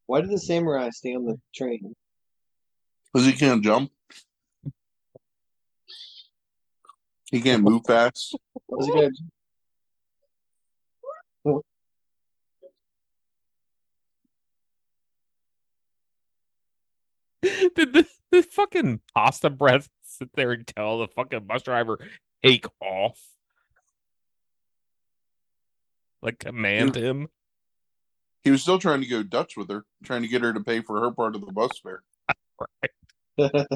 Why did the samurai stay on the train? Because he can't jump. He can't move fast. Was he gonna Did the, the fucking pasta breath sit there and tell the fucking bus driver take off? Like command him? He was still trying to go Dutch with her, trying to get her to pay for her part of the bus fare.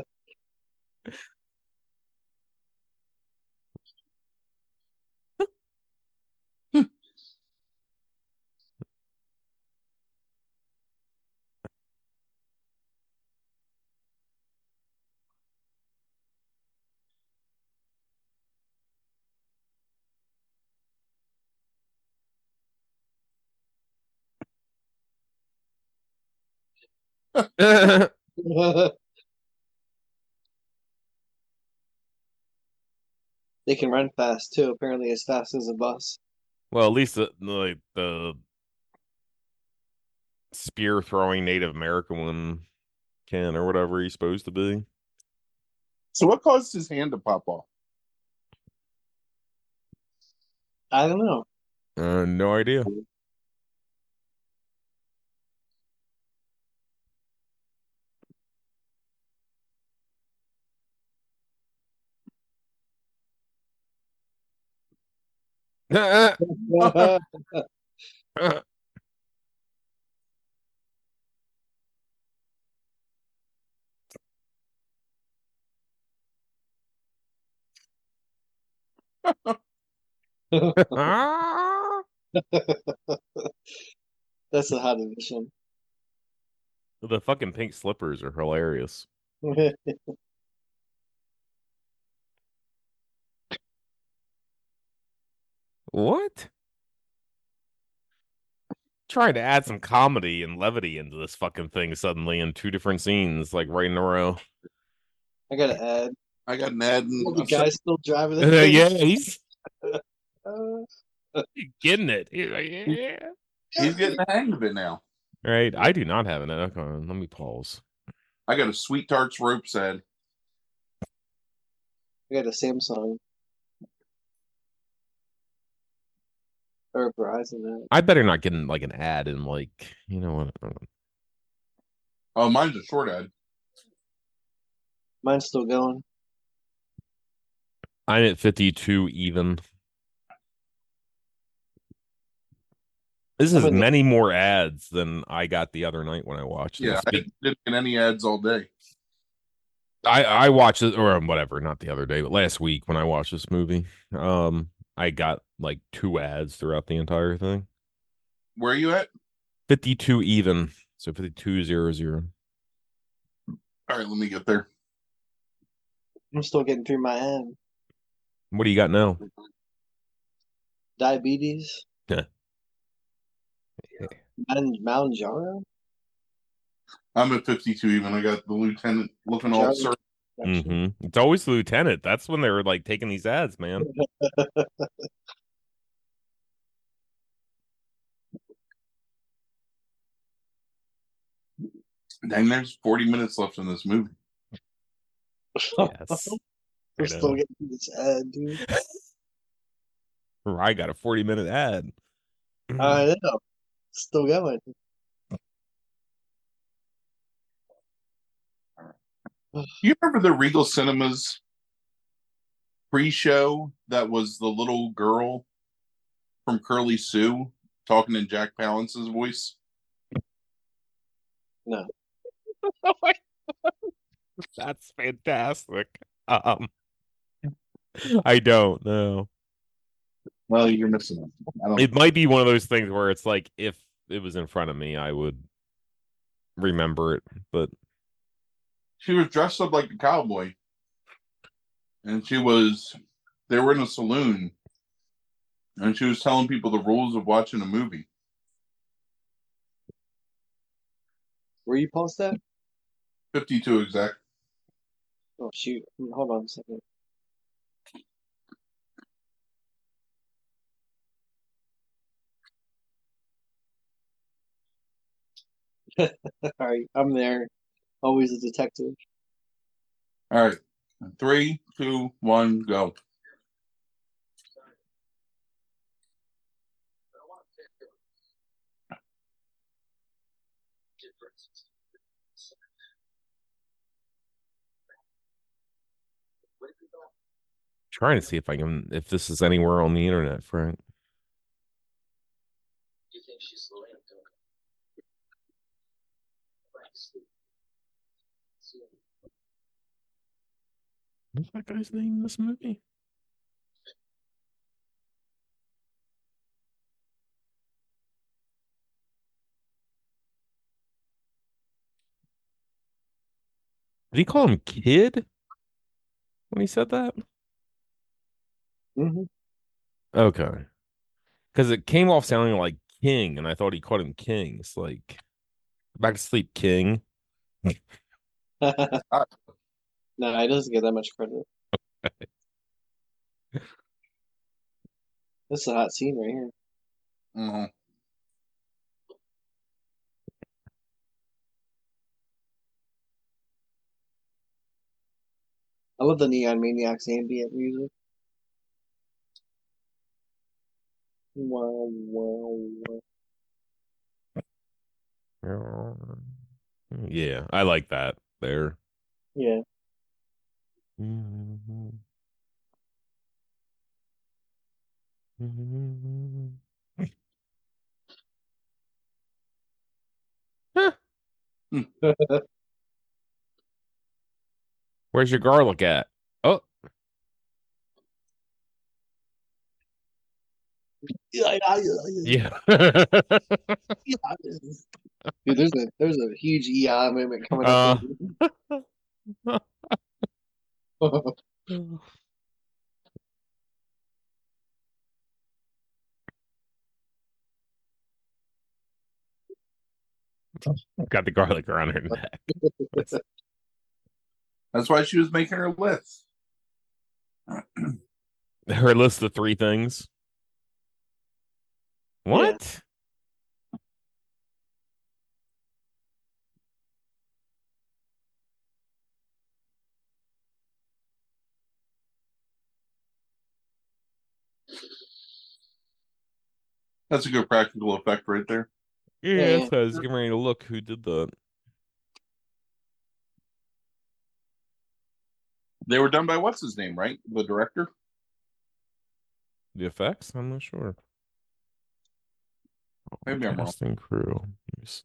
they can run fast too. Apparently, as fast as a bus. well, at least the the, the spear throwing Native American one can or whatever he's supposed to be. So what caused his hand to pop off? I don't know. Uh, no idea. That's a hot edition. the fucking pink slippers are hilarious. What? Trying to add some comedy and levity into this fucking thing suddenly in two different scenes, like right in a row. I gotta add. I got an ad. And The guy's still driving the Uh, thing. yeah, he's Uh, getting it. He's like, yeah. He's getting the hang of it now. Right. I do not have an okay, let me pause. I got a Sweet Tarts rope ad. I got a Samsung or Verizon. That I better not get in like an ad and like you know what Oh, mine's a short ad. mine's still going. I'm at 52 even. This is I'm in the- many more ads than I got the other night when I watched Yeah, this. I didn't get any ads all day. I I watched it or whatever, not the other day, but last week when I watched this movie, um, I got like two ads throughout the entire thing. Where are you at? Fifty-two even, so fifty-two zero zero. All right, let me get there. I'm still getting through my end. What do you got now? Diabetes. Yeah. And Mounjaro. I'm at 52 even. I got the lieutenant looking all Jarvis. Sir. hmm It's always the lieutenant. That's when they were like taking these ads, man. Dang, there's 40 minutes left in this movie. Yes. We're I still know. getting this ad, dude. I got a forty-minute ad. I know. Still going. You remember the Regal Cinemas pre-show that was the little girl from Curly Sue talking in Jack Palance's voice? No. That's fantastic. Um, I don't know. Well, you're missing it. I don't. It might be one of those things where it's like if it was in front of me, I would remember it. But she was dressed up like a cowboy, and she was. They were in a saloon, and she was telling people the rules of watching a movie. Where you post that? 52 exact. Oh shoot. Hold on a second. All right, I'm there. Always a detective. All right, three, two, one, go. trying to see if I can if this is anywhere on the internet, Frank. Do you think she's What's that guy's name in this movie? Did he call him kid when he said that? hmm Okay. Because it came off sounding like king, and I thought he called him king. It's like back to sleep, king. no, he doesn't get that much credit. This is a hot scene right here. Mhm. I love the Neon Maniacs ambient music. Wow, wow, wow. Yeah, I like that there. Yeah. Where's your garlic at? Oh, Yeah. Dude, there's a there's a huge EI movement coming Uh. up. Got the garlic around her neck. That's why she was making her list. Her list of three things. What? That's a good practical effect right there. Yeah, Yeah, that's what I was getting ready to look who did the They were done by what's his name, right? The director. the effects. I'm not sure. Maybe I'm wrong. Crew. Let me see.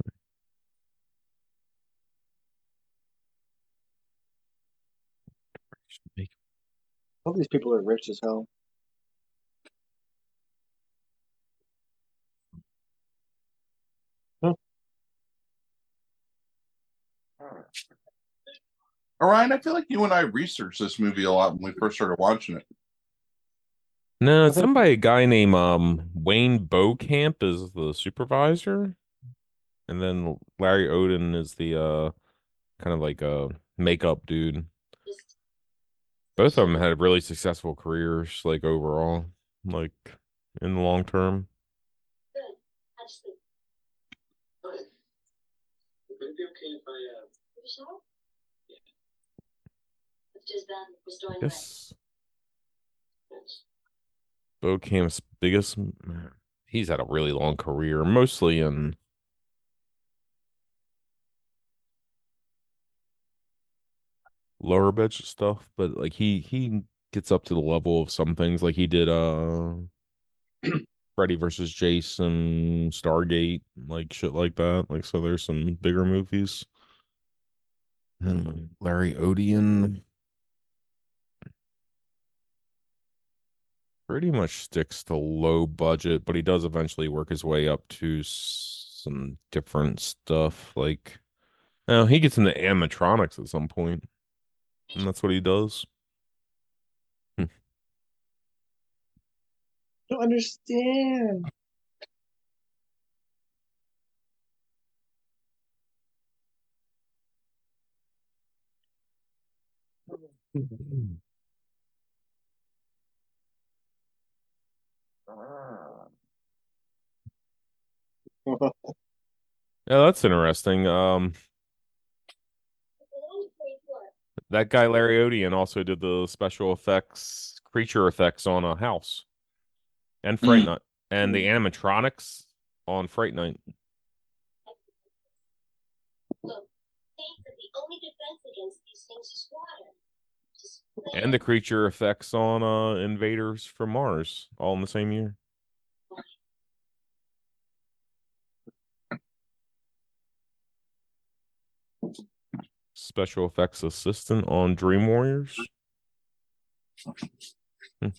All these people are rich as hell. Orion, I feel like you and I researched this movie a lot when we first started watching it. No, I it's done by a guy named um Wayne Beauchamp is the supervisor, and then Larry Odien is the uh kind of like a makeup dude. Both of them had really successful careers, like overall, like in the long term. I guess Beauchamp's biggest. He's had a really long career, mostly in lower budget stuff, but like he he gets up to the level of some things, like he did uh Freddy versus Jason, Stargate, like shit like that. Like so, there's some bigger movies. And Larry Odien pretty much sticks to low budget, but he does eventually work his way up to some different stuff. Like, oh, he gets into animatronics at some point, and that's what he does. Hmm. don't understand. Yeah, that's interesting. Um, that guy Larry Odien also did the special effects, creature effects on a house, and Fright Mm. Night, and the animatronics on Fright Night. And the creature effects on uh invaders from mars all in the same year special effects assistant on dream warriors Hmm.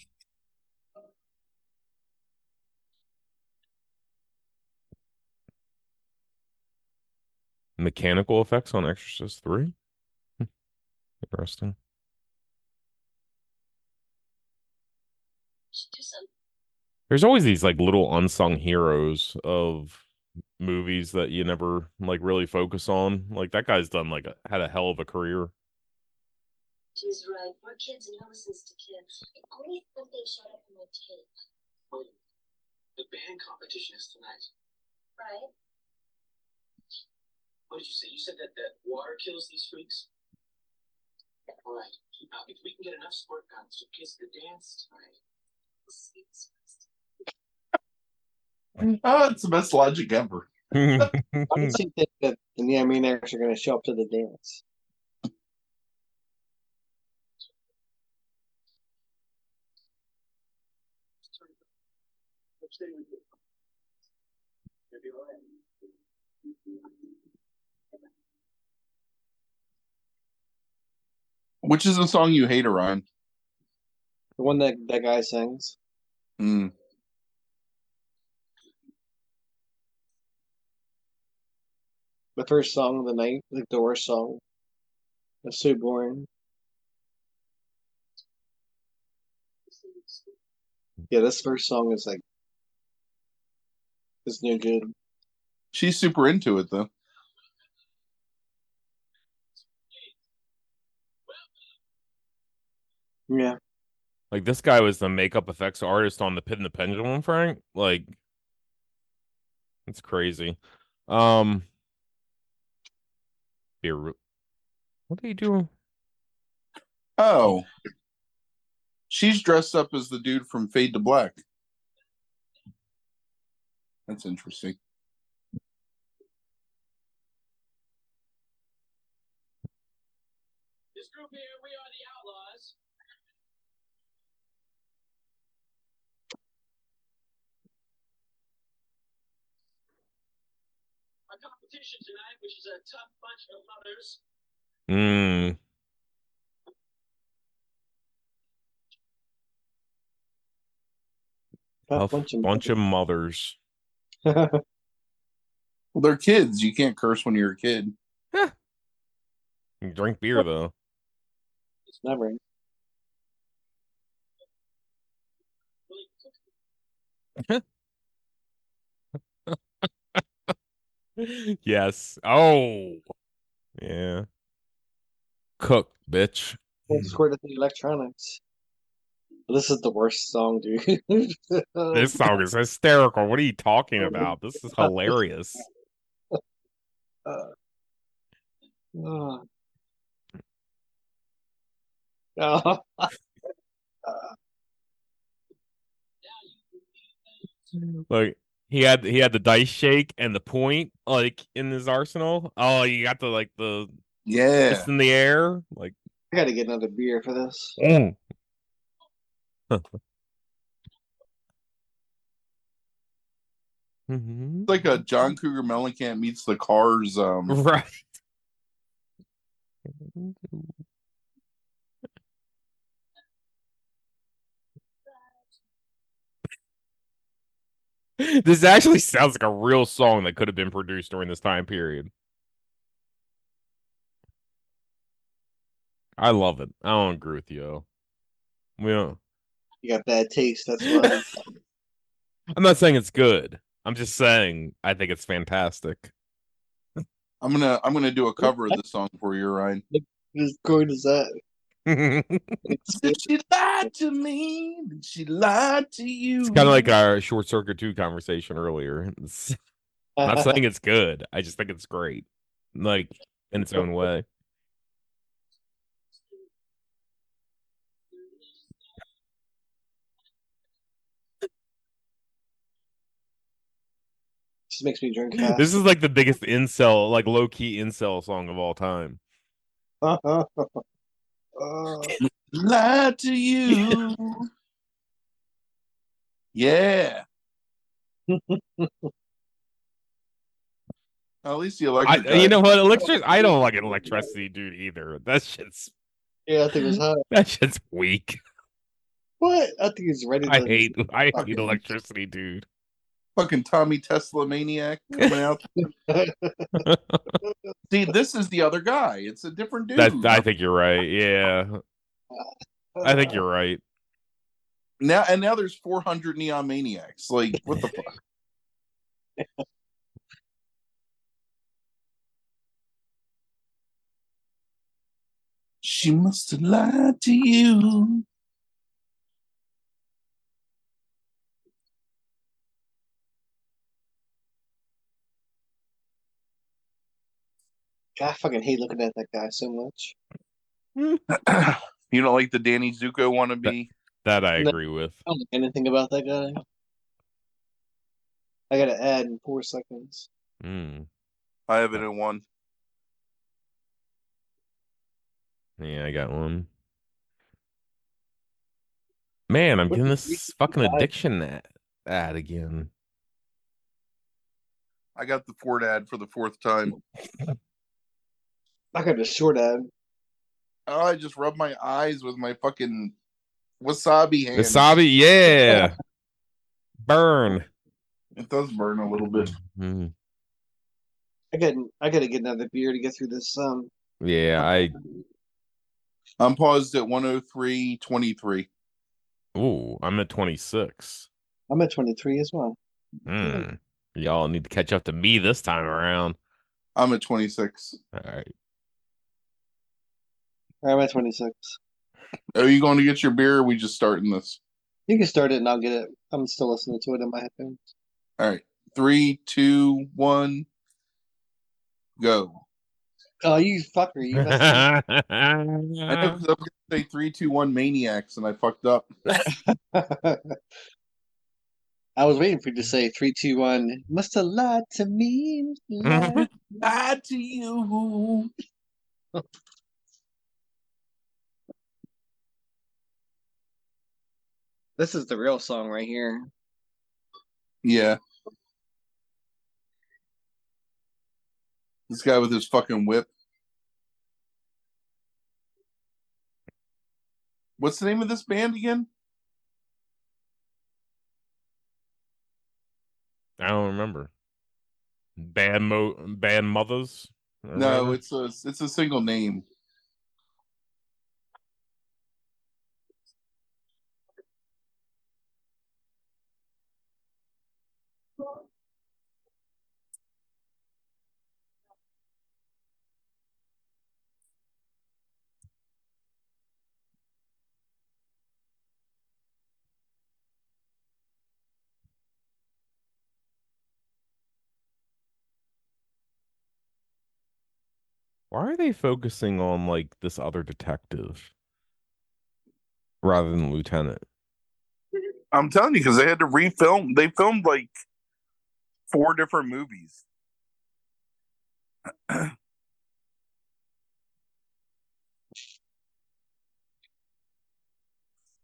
mechanical effects on exorcist 3 Hmm. interesting there's always these like little unsung heroes of movies that you never like really focus on. Like that guy's done like a, had a hell of a career. She's right. We're kids and who listens to kids? Only if they showed up in my tape. Wait, the band competition is tonight. Right? What did you say? You said that that water kills these freaks. All right. Now, if we can get enough squirt guns to kiss the dance tonight, we'll see this first. Oh, it's the best logic ever. Does he think that the Neon Maniacs are going to show up to the dance? Let's stay with you. Maybe all right. Which is the song you hate, Orion? The one that that guy sings. Mm. The first song of the night, like the worst song. That's so boring. Yeah, this first song is like is no good. She's super into it though. Yeah. Like this guy was the makeup effects artist on the Pit and the Pendulum, Frank. Like it's crazy. Um here, what are you doing? Oh. She's dressed up as the dude from Fade to Black. That's interesting. This group here, we are the Outlaws. Our competition tonight, which is a tough bunch of mothers. Mm, A a bunch, bunch of mothers. Well, they're kids. You can't curse when you're a kid. You drink beer though. never. yes. Oh. Yeah. Cook, bitch. Squirt at the electronics. This is the worst song, dude. This song is hysterical. What are you talking about? This is hilarious. Uh, uh, uh, Like he had he had the dice shake and the point like in his arsenal. Oh, you got the like the Yeah. fist in the air. Like I gotta get another beer for this. mm. Mhm. It's like a John Cougar Mellencamp meets the Cars. Um, Right. This actually sounds like a real song that could have been produced during this time period. I love it. I don't agree with you. We don't. You got bad taste. That's why. I'm not saying it's good. I'm just saying I think it's fantastic. I'm gonna I'm gonna do a cover of the song for you, Ryan. as good as that. She lied to me? She lied to you? It's kind of like our short circuit 2 conversation earlier. It's, I'm not saying it's good. I just think it's great. Like in its own way. This makes me drink fast. This is like the biggest incel, like low key incel song of all time. Uh, lie to you. yeah. At least the I, electric. you know what? Electric. I don't like an electricity dude either. That shit's yeah, I think it's hot. that shit's weak. What? I think he's ready. To I hate I hate electricity, dude fucking Tommy Tesla maniac coming out. See, this is the other guy. It's a different dude. That, I think you're right. Yeah, I think you're right. Now and now there's 400 neon maniacs. Like what the fuck? she must have lied to you. God, I fucking hate looking at that guy so much. you don't like the Danny Zuko wannabe? That I No. agree with. I don't like anything about that guy. I gotta add in four seconds. Mm. I have it in one. Yeah, I got one. Man, I'm What getting this fucking God. addiction ad, ad again. I got the Ford ad for the fourth time. I got a short ad. Oh, I just rubbed my eyes with my fucking wasabi hand. Wasabi, yeah. Burn. It does burn a little bit. Mm. I got I gotta get another beer to get through this. Um, Yeah, I. I'm paused at 103.23. Ooh, I'm at 26. I'm at 23 as well. Mm. Y'all need to catch up to me this time around. I'm at 26. All right. I'm at 26. Are you going to get your beer? Or are we just starting this? You can start it and I'll get it. I'm still listening to it in my headphones. All right. Three, two, one, go. Oh, you fucker! You. I I was going to say three, two, one, maniacs, and I fucked up. I was waiting for you to say three, two, one. Must have lied to me. lied. Lied to you. This is the real song right here. Yeah. This guy with his fucking whip. What's the name of this band again? I don't remember. Bad mo bad mothers. No, whatever? it's a it's a single name. Why are they focusing on like this other detective rather than lieutenant? I'm telling you, because they had to refilm. They filmed like four different movies.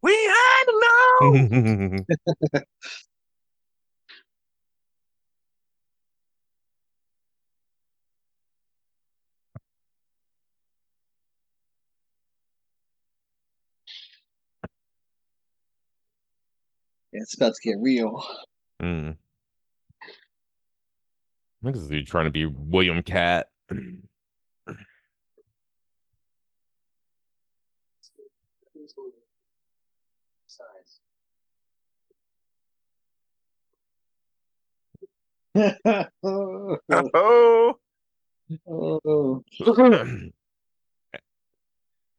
we had to it's about to get real. mm. I think this dude trying to be William Katt. Oh, oh.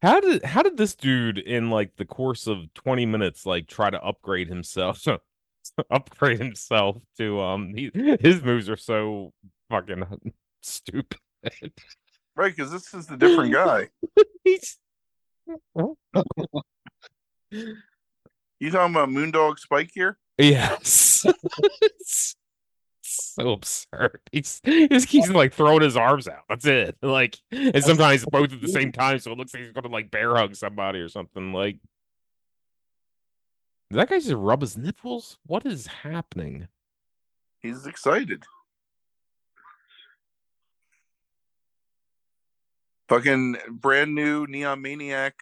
how did how did this dude in like the course of 20 minutes like try to upgrade himself upgrade himself to um he, his moves are so fucking stupid right, because this is the different guy. He's- You talking about Moondog Spike here? yes so absurd. He's he just keeps like throwing his arms out. That's it. Like and sometimes both at the same time so it looks like he's gonna like bear hug somebody or something like did that guy just rub his nipples? What is happening? He's excited. Fucking brand new Neon Maniac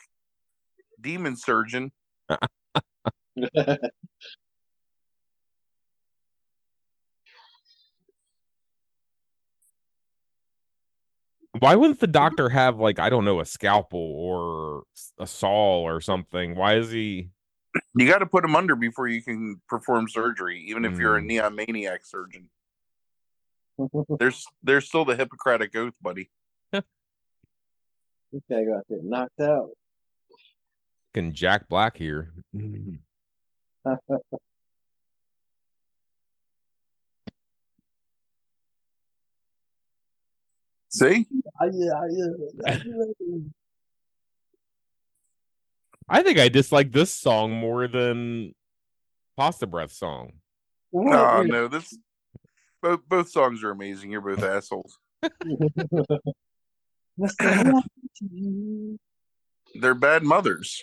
Demon Surgeon. Why wouldn't the doctor have like I don't know a scalpel or a saw or something? Why is he? You got to put him under before you can perform surgery, even if you're a Mm. Neon Maniac surgeon. There's there's still the Hippocratic Oath, buddy. This guy got get knocked out. Can Jack Black here. See, um, I think I dislike this song more than Pasta Breath song. no, no, this both both songs are amazing. You're both assholes. They're bad mothers.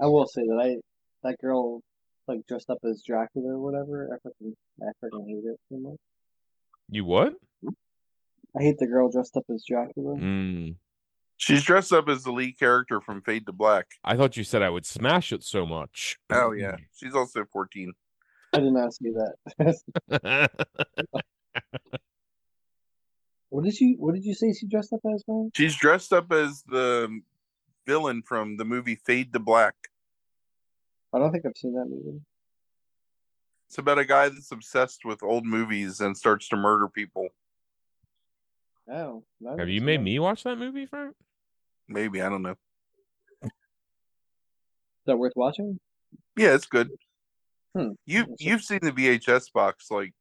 I will say that I that girl like dressed up as Dracula or whatever. I freaking I freaking hate it so much. You what? I hate the girl dressed up as Dracula. Mm, She's dressed up as the lead character from Fade to Black. I thought you said I would smash it so much. Oh yeah, she's also 14. I did not see that. what did you What did you say she dressed up as, man? She's dressed up as the villain from the movie Fade to Black. I don't think I've seen that movie. It's about a guy that's obsessed with old movies and starts to murder people. Oh, no, Have you made that. me watch that movie, Frank? Maybe I don't know. Is that worth watching? Yeah, it's good. Hmm. You That's you've seen the VHS box like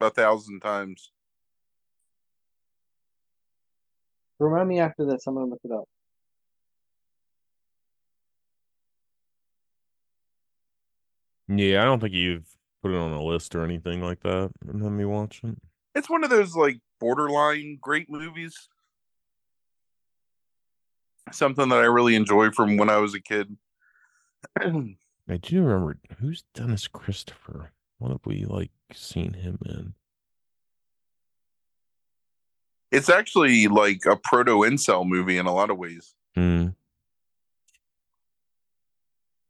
a thousand times. Remind me after this. I'm gonna look it up. Yeah, I don't think you've put it on a list or anything like that and had me watch it. It's one of those like borderline great movies. Something that I really enjoy from when I was a kid. I do remember who's Dennis Christopher? What have we like seen him in? it's actually like a proto incel movie in a lot of ways. Hmm.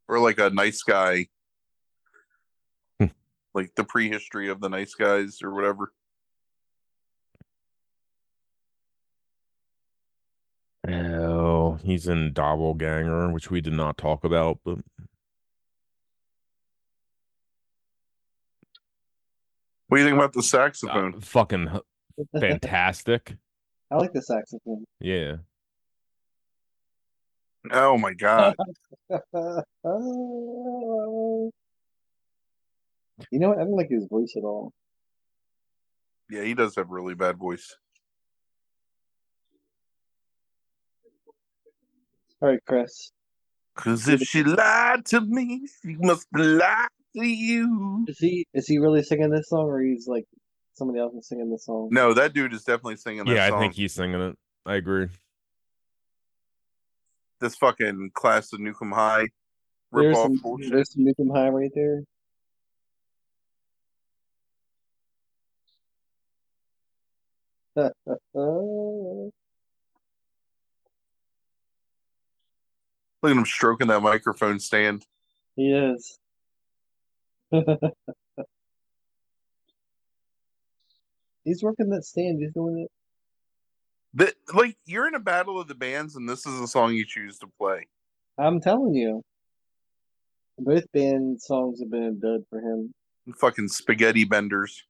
Or like a nice guy. Like the prehistory of the nice guys or whatever. Oh, he's in Doppelganger, which we did not talk about, but What do you think about the uh, saxophone? fucking fantastic. I like the saxophone. Yeah. oh my god. You know what? I don't like his voice at all. Yeah, he does have a really bad voice. All right, Chris. Cause if she lied to me, she must be lied to you. Is he is he really singing this song, or he's like somebody else is singing this song? No, that dude is definitely singing that Yeah, song. I think he's singing it. I agree. this fucking class of Nuke 'Em High rip There's off some bullshit. there's some Nuke 'Em High right there. Look at him stroking that microphone stand. he is. He's working that stand. He's doing it. That like you're in a battle of the bands, and this is the song you choose to play. I'm telling you. Both band songs have been a dud for him. Fucking spaghetti benders.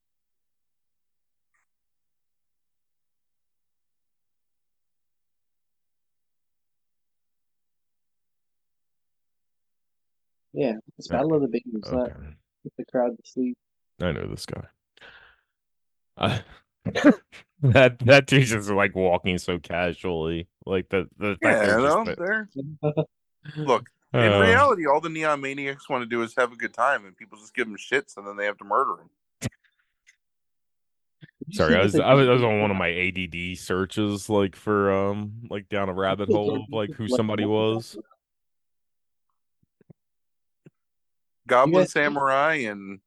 Yeah, it's Battle of the Bands, not Okay. put the crowd to sleep. I know this guy. Uh, that that dude's just like walking so casually. Like the the fact Yeah, that no, just there. Look, uh, in reality, all the neon maniacs want to do is have a good time, and people just give them shits, and then they have to murder them. Sorry, I was I was, I was on one of my ADD searches, like for um like down a rabbit hole of like who somebody was. Goblin guys- Samurai and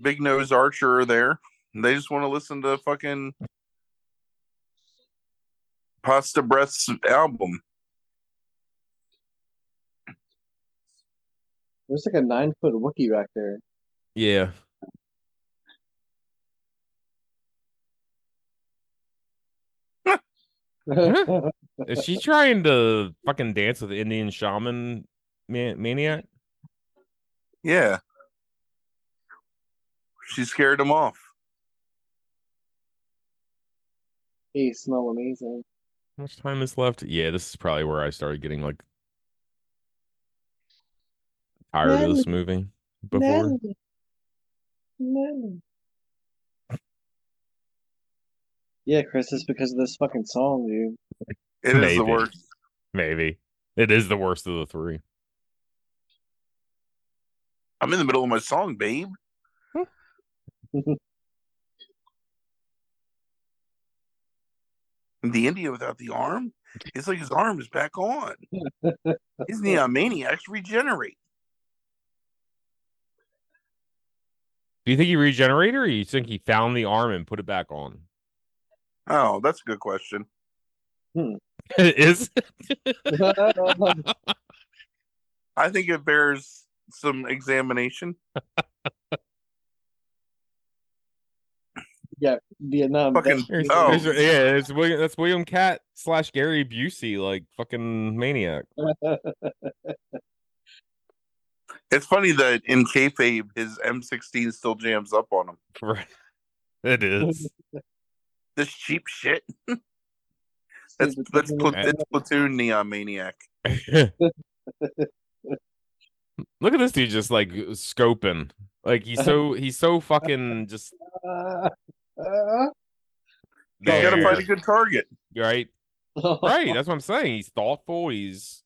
Big Nose Archer are there. And they just want to listen to fucking Pasta Breath's album. There's like a nine foot Wookie back there. Yeah. Is she trying to fucking dance with the Indian shaman man- maniac? Yeah. She scared him off. He smell amazing. How much time is left? Yeah, this is probably where I started getting like tired of this movie before. No. Yeah, Chris, it's because of this fucking song, dude. It is Maybe. the worst. Maybe. It is the worst of the three. I'm in the middle of my song, babe. The India without the arm, it's like his arm is back on. His neon maniacs regenerate. Do you think he regenerated or you think he found the arm and put it back on? Oh, that's a good question. Hmm. is I think it bears some examination. yeah, Vietnam. Fucking- that's- Oh. there's- yeah, it's William. That's William Katt slash Gary Busey, like fucking maniac. It's funny that in kayfabe, his M16 still jams up on him. Right. It is. This cheap shit. That's Stupid that's pla- fucking- it's platoon neon maniac. Look at this dude just like scoping. Like he's so he's so fucking just Uh, uh, You gotta find a good target. right. Right. That's what I'm saying. He's thoughtful. He's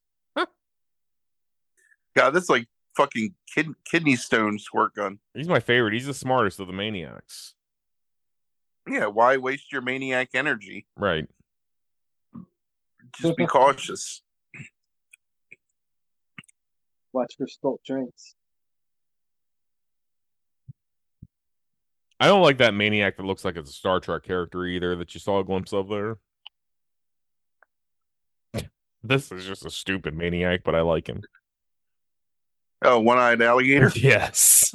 God, that's like fucking kid, kidney stone squirt gun. he's my favorite. He's the smartest of the maniacs. Yeah, why waste your maniac energy? Right. Just be cautious. Watch for spilt drinks. I don't like that maniac that looks like it's a Star Trek character either that you saw a glimpse of there. This is just a stupid maniac, but I like him. Oh, one-eyed alligator. Yes.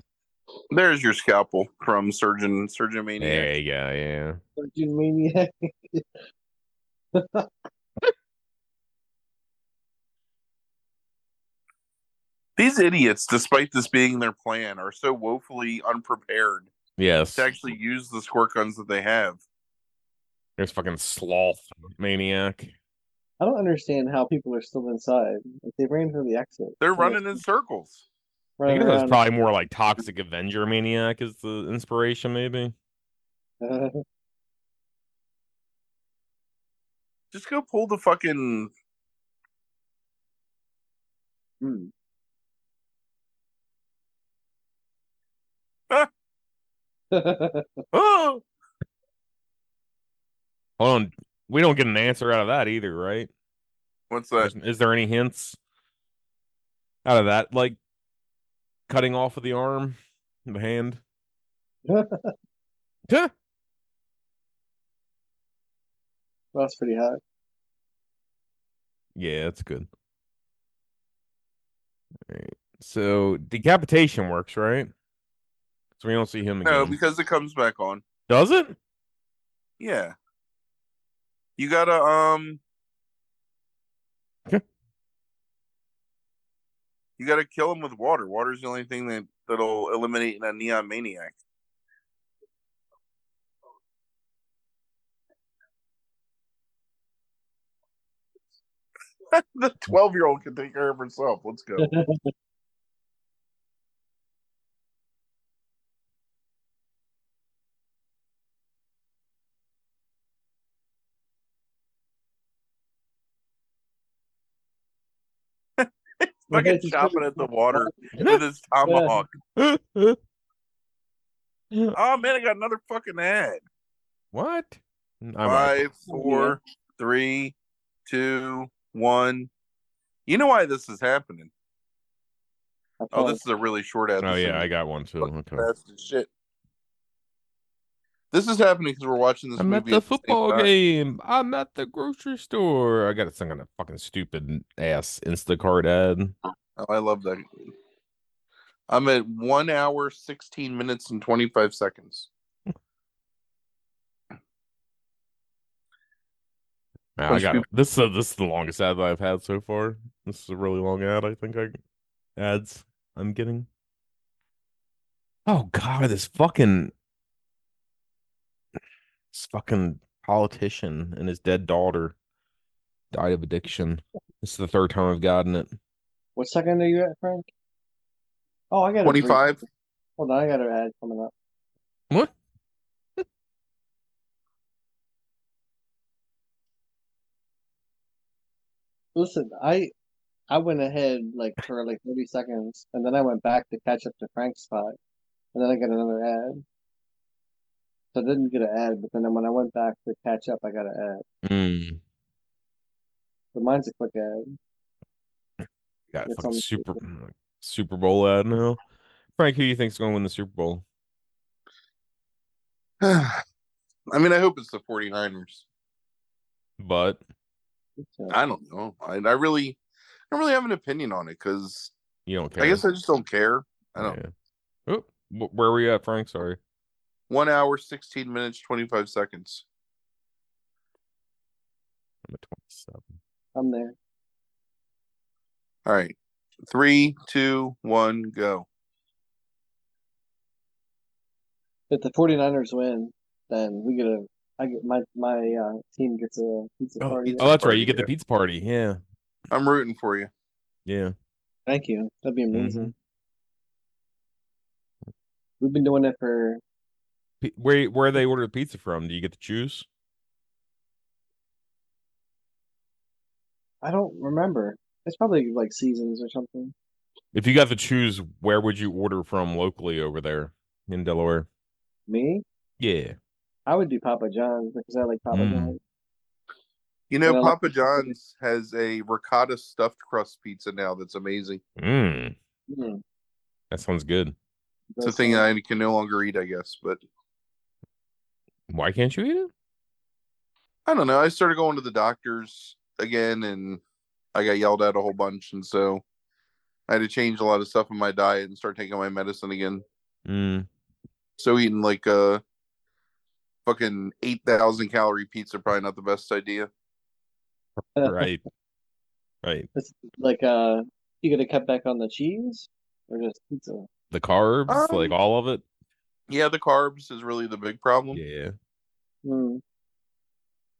There's your scalpel from Surgeon Surgeon Maniac. There you go. Yeah. Surgeon maniac. These idiots, despite this being their plan, are so woefully unprepared Yes. to actually use the squirt guns that they have. There's fucking sloth maniac. I don't understand how people are still inside. Like they ran for the exit. They're Yeah, running in circles. I think it was probably more like Toxic Avenger Maniac is the inspiration, maybe. Just go pull the fucking. Hmm. Oh, Hold on. We don't get an answer out of that either, right? what's that? Is, is there any hints out of that? Like cutting off of the arm, the hand? Huh. That's pretty hot. Yeah, that's good. Alright. So decapitation works, right? So we don't see him again. No, because it comes back on. Does it? Yeah. You gotta um. Okay. You gotta kill him with water. Water's the only thing that that'll eliminate a neon maniac. the twelve year old can take care of herself. Let's go. Fucking chopping at the water with his tomahawk. Oh man, I got another fucking ad. what? I'm Five, four, three, two, one. You know why this is happening? Oh, this is a really short ad. Oh yeah, I got one too. Okay. fast as shit. This is happening because we're watching this I'm at the at same football game. I'm at the grocery store. I got to sing on a fucking stupid ass Instacart ad. Oh, I love that. I'm at one hour, sixteen minutes, and twenty five seconds. Man, I got people- this. Uh, this is the longest ad that I've had so far. This is a really long ad. I think I ads I'm getting. Oh God, this fucking this fucking politician and his dead daughter died of addiction. This is the third time I've gotten it. What second are you at, Frank? Oh, I got 25. Hold on, I got an ad coming up. What? Listen, I I went ahead like for like 30 seconds, and then I went back to catch up to Frank's spot, and then I got another ad. So I didn't get an ad, but then when I went back to catch up, I got an ad. Mm, But mine's a quick ad. got a It's fucking on the super Super Bowl ad now. Frank, who do you think's going to win the Super Bowl? I mean, I hope it's the 49ers. But I don't know. I, I really, I don't really have an opinion on it because you don't care. I guess I just don't care. I don't. Yeah. Oh, where were you at, Frank? Sorry. One hour, 16 minutes, 25 seconds. I'm at 27. I'm there. All right. Three, two, one, go. If the 49ers win, then we get a. I get my my uh, team gets a pizza Oh, party. pizza Oh, that's right. You get the pizza party. Yeah. I'm rooting for you. Yeah. Thank you. That'd be amazing. Mhm. We've been doing it for P- Where where they order the pizza from? Do you get to choose? I don't remember. It's probably like seasons or something. If you got to choose, where would you order from locally over there in Delaware? Me, Yeah. I would do Papa John's because I like Papa Mm. John's. You know, Yeah, I like Papa. John's has a ricotta stuffed crust pizza now that's amazing. Mm, Mm, that sounds good. It's a thing I can no longer eat, I guess. But Why can't you eat it? I don't know. I started going to the doctors again and I got yelled at a whole bunch. And so I had to change a lot of stuff in my diet and start taking my medicine again. Mm, So eating like a fucking 8,000 calorie pizza, probably not the best idea. right. Right. It's like uh, you gonna cut back on the cheese or just pizza? The carbs, Um, like all of it. Yeah, the carbs is really the big problem. Yeah. Mm.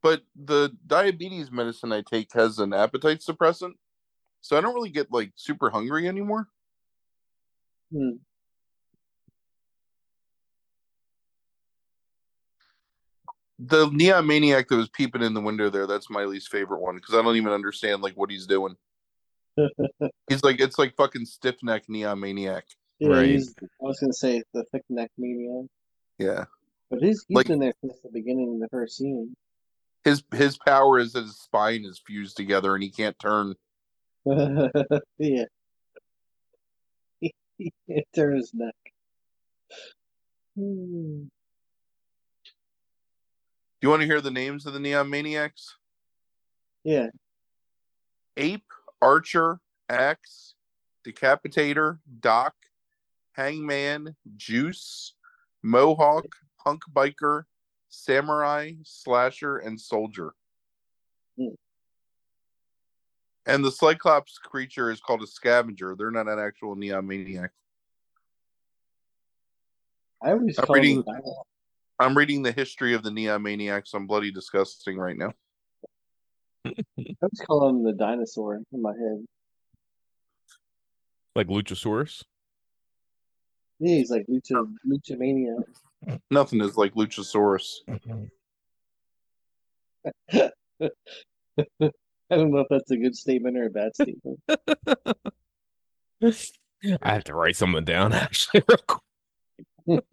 But the diabetes medicine I take has an appetite suppressant. So I don't really get like super hungry anymore. Mm. The neon maniac that was peeping in the window there, that's my least favorite one because I don't even understand like what he's doing. he's like it's like fucking stiff neck neon maniac. Yeah, Right. I was gonna say the thick neck medium, Yeah. but he's he's Like- been there since the beginning of the first scene. His his power is that his spine is fused together and he can't turn. yeah. it turned his neck. Hmm. Do you want to hear the names of the neon maniacs? Yeah. Ape, Archer, Axe, Decapitator, Doc, Hangman, Juice, Mohawk, Punk Biker, Samurai, Slasher, and Soldier. Hmm. And the Cyclops creature is called a scavenger. They're not an actual neon maniac. I always I'm reading- the I'm reading the history of the neon maniacs. I'm bloody disgusting right now. I always calling him the dinosaur in my head. Like Luchasaurus. Yeah, he's like Lucha Lucha Mania. Nothing is like Luchasaurus. I don't know if that's a good statement or a bad statement. I have to write something down actually. real quick.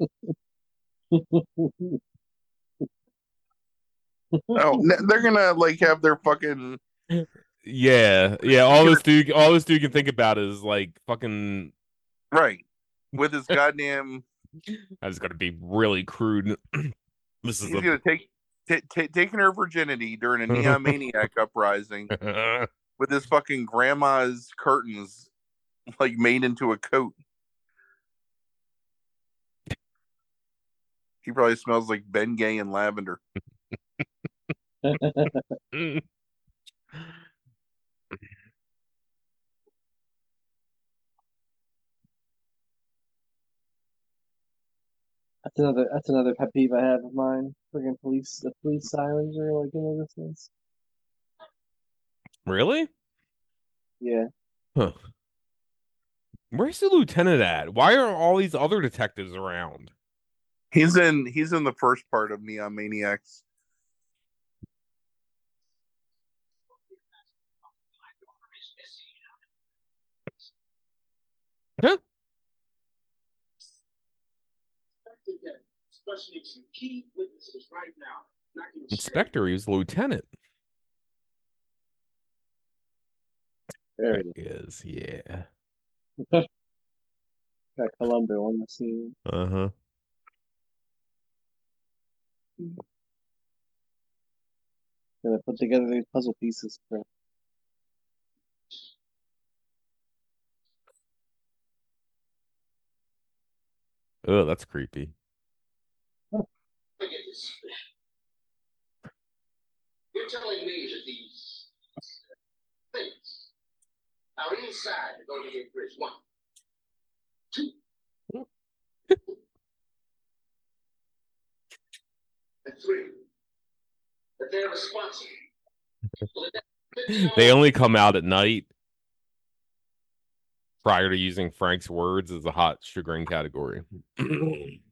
Oh, they're gonna like have their fucking Yeah, yeah. All this dude, all this dude can think about is like fucking. right with his goddamn. That's gonna be really crude. this is He's a gonna take t- t- taking her virginity during a neon maniac uprising with his fucking grandma's curtains like made into a coat. He probably smells like Ben Gay and lavender. That's another that's another pet peeve I have of mine. Friggin' police the police sirens are like in the distance. Really? Yeah. Huh. Where's the lieutenant at? Why are all these other detectives around? He's in he's in the first part of Neon Maniacs. Especially some key witnesses right now. Not gonna share Inspector, he was lieutenant. There it He is, yeah. is. Got Columbo on the scene. Uh-huh. Gonna put together these puzzle pieces for Oh, that's creepy. Look at this. You're telling me that these things are inside the Golden Gate Bridge. One, two, and three. That they're responsible. for the They only come out at night prior to using Frank's words as a hot sugaring category.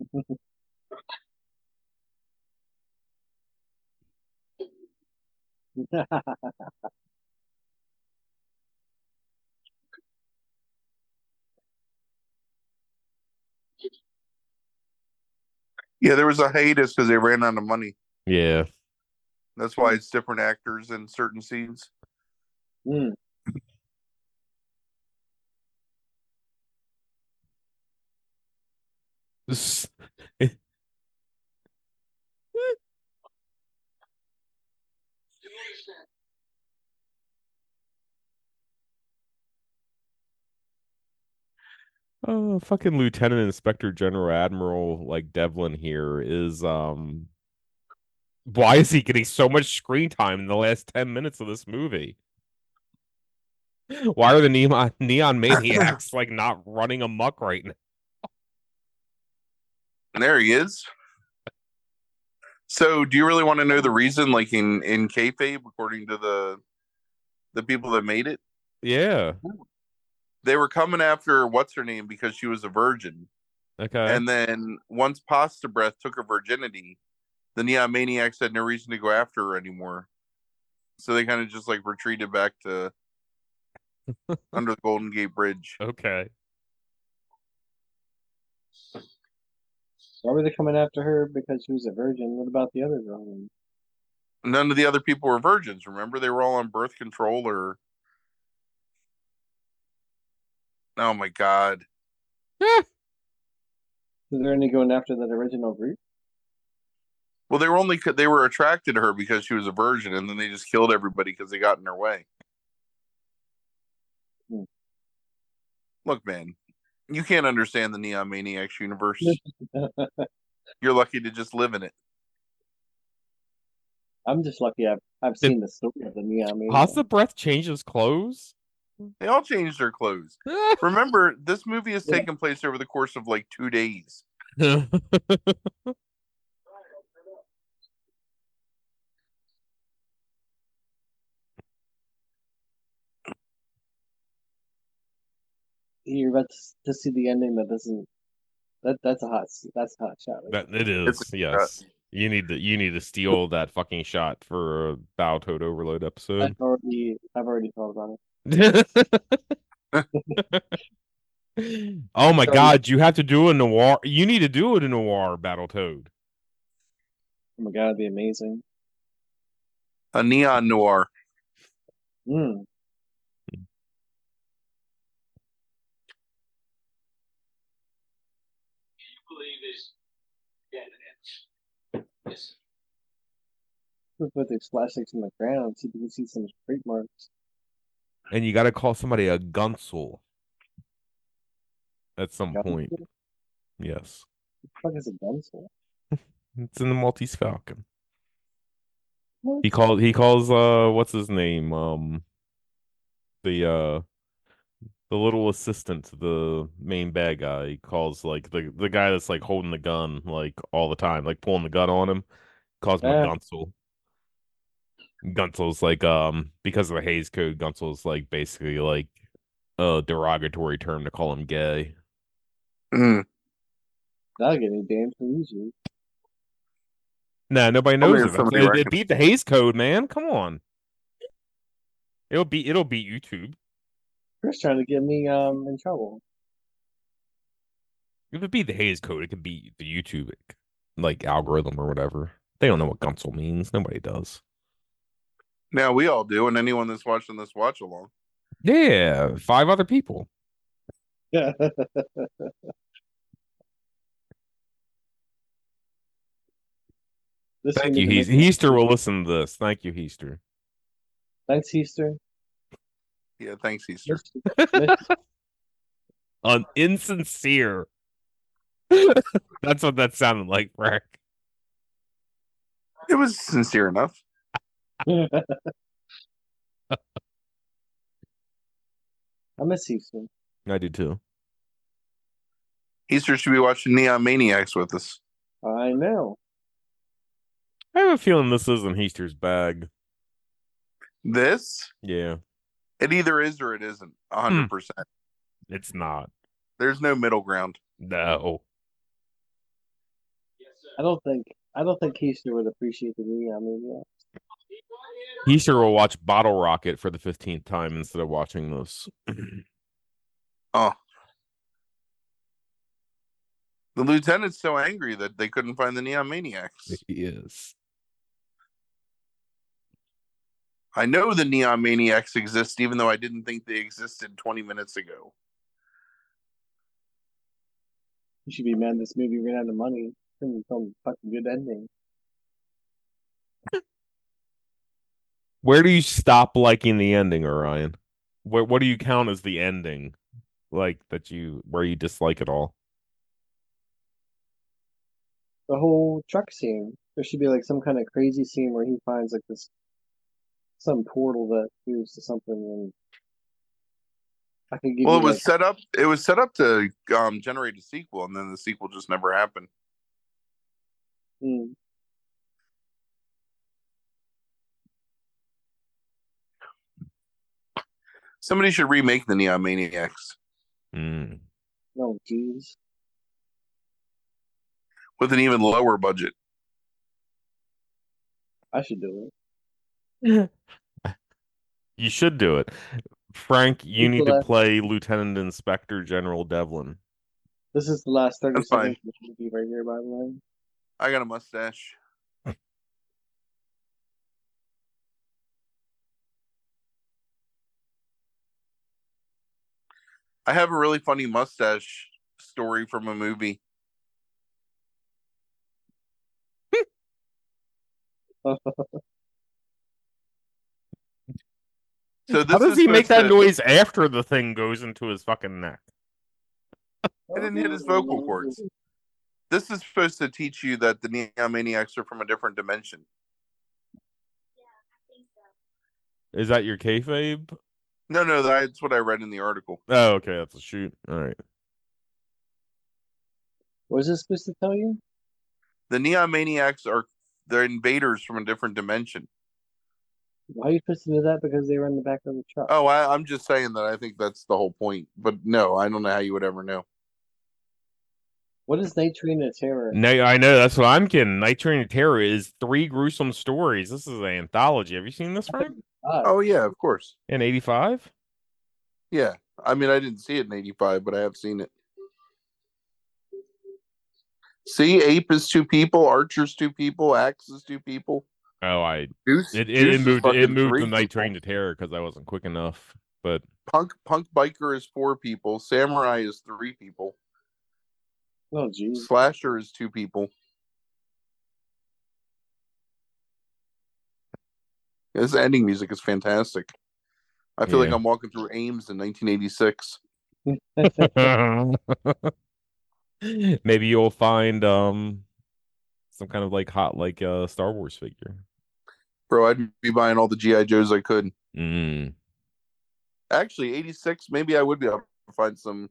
Yeah, there was a hiatus because they ran out of money. yeah. That's why it's different actors in certain scenes. Hmm. This- Do you understand? Oh, fucking Lieutenant Inspector General Admiral like Devlin here is um why is he getting so much screen time in the last 10 minutes of this movie? Why are the neon neon maniacs like not running amok right now? There he is. So, do you really want to know the reason, like in in kayfabe, according to the the people that made it? Yeah. They were coming after what's her name because she was a virgin, Okay. and then once Pasta Breath took her virginity, the Neon Maniacs had no reason to go after her anymore. So they kind of just like retreated back to under the Golden Gate Bridge. okay. Why were they coming after her? Because she was a virgin. What about the other girl? None of the other people were virgins. Remember, they were all on birth control or. Oh my god! So there any going after that original group? Well, they were only they were attracted to her because she was a virgin, and then they just killed everybody because they got in her way. Hmm. Look, man, you can't understand the Neon Maniacs universe. You're lucky to just live in it. I'm just lucky I've I've seen the story of the Neon Maniacs. Maniac. Pasta Breath changes clothes? They all changed their clothes. Remember, this movie has Yeah. taken place over the course of like two days. You're about to- to see the ending that doesn't. That that's a hot that's a hot shot. Right? that it is, It's a yes. You need to you need to steal that fucking shot for a bow Battletoad Overload episode. I've already I've already thought about it. oh my So- god, you have to do a noir. You need to do it in a noir Battletoad. Oh my god, it'd be amazing. A neon noir. Hmm. you believe is evidence. Listen, Let's put the plastics in the ground. See if you can see some scrape marks. And you got to call somebody a gunsel at some Gun- point. Yes. What the fuck is a gunsel? It's in the Maltese Falcon. What? He called he calls uh what's his name? Um the uh The little assistant the main bad guy he calls like the the guy that's like holding the gun like all the time, like pulling the gun on him, calls him Yeah. a Gunsel. Gunsel's like um because of the Hays Code, Gunsel's like basically like a derogatory term to call him gay. Mm. That'll get me banned from YouTube. Nah, nobody knows it. It, it beat the Hays Code, man. Come on. It'll beat it'll beat YouTube. Chris trying to get me um in trouble. If it be the Hays Code, it could be the YouTube like algorithm or whatever. They don't know what Gunsel means. Nobody does. Now we all do, and anyone that's watching this watch along. Yeah, five other people. Yeah. This Thank you, Heaster. Heaster will listen to this. Thank you, Heaster. Thanks, Easter. Yeah, thanks, Easter. Miss- miss- insincere. That's what that sounded like, Frank. It was sincere enough. I miss Easter. I do too. Easter should be watching Neon Maniacs with us. I know. I have a feeling this isn't Heaster's bag. This, Yeah, it either is or it isn't. A hmm. hundred percent. it's not. There's no middle ground. No. I don't think I don't think Easter would appreciate the neon movie. Heaster will watch Bottle Rocket for the 15th time instead of watching this. Oh. The lieutenant's so angry that they couldn't find the Neon Maniacs. he is. I know the Neon Maniacs exist, even though I didn't think they existed 20 minutes ago. You should be mad this movie ran out of money. Couldn't film a fucking good ending. Where do you stop liking the ending, Orion? What what do you count as the ending? Like that you where you dislike it all? The whole truck scene. There should be like some kind of crazy scene where he finds like this some portal that leads to something and I could give Well, you it was like, set up. It was set up to um, generate a sequel, and then the sequel just never happened. hmm, Somebody should remake the Neon Maniacs Mm. no jeez. with an even lower budget. I should do it. You should do it. Frank, you need to play Lieutenant Inspector General Devlin. This is the last thirty That's fine. seconds of the movie right here, by the way. I got a mustache. I have a really funny mustache story from a movie. So this How does is he make that to- noise after the thing goes into his fucking neck? It didn't hit his vocal cords. This is supposed to teach you that the Neon Maniacs are from a different dimension. Yeah, I think so. Is that your kayfabe? No, no, that's what I read in the article. Oh, okay, that's a shoot. All right. What is this supposed to tell you? The Neon Maniacs are they're invaders from a different dimension. Why are you supposed to know that? Because they were in the back of the truck. Oh, I, I'm just saying that I think that's the whole point. But no, I don't know how you would ever know. What is Night Train to Terror? No, I know that's what I'm kidding. Night Train to Terror is three gruesome stories. This is an anthology. Have you seen this, Frank? Oh yeah, of course. In '85? Yeah, I mean I didn't see it in '85, but I have seen it. See, Ape is two people, Archer's two people, Axe is two people. Oh, I Juice, it, Juice it, is it moved it moved the Night people. Train to Terror because I wasn't quick enough. But Punk Punk Biker is four people. Samurai is three people. oh geez. Slasher is two people. This ending music is fantastic. I feel like I'm walking through Ames in 1986. maybe you'll find um some kind of like hot like uh Star Wars figure. Bro, I'd be buying all the GI Joes I could. Mm. actually 86. Maybe I would be able to find some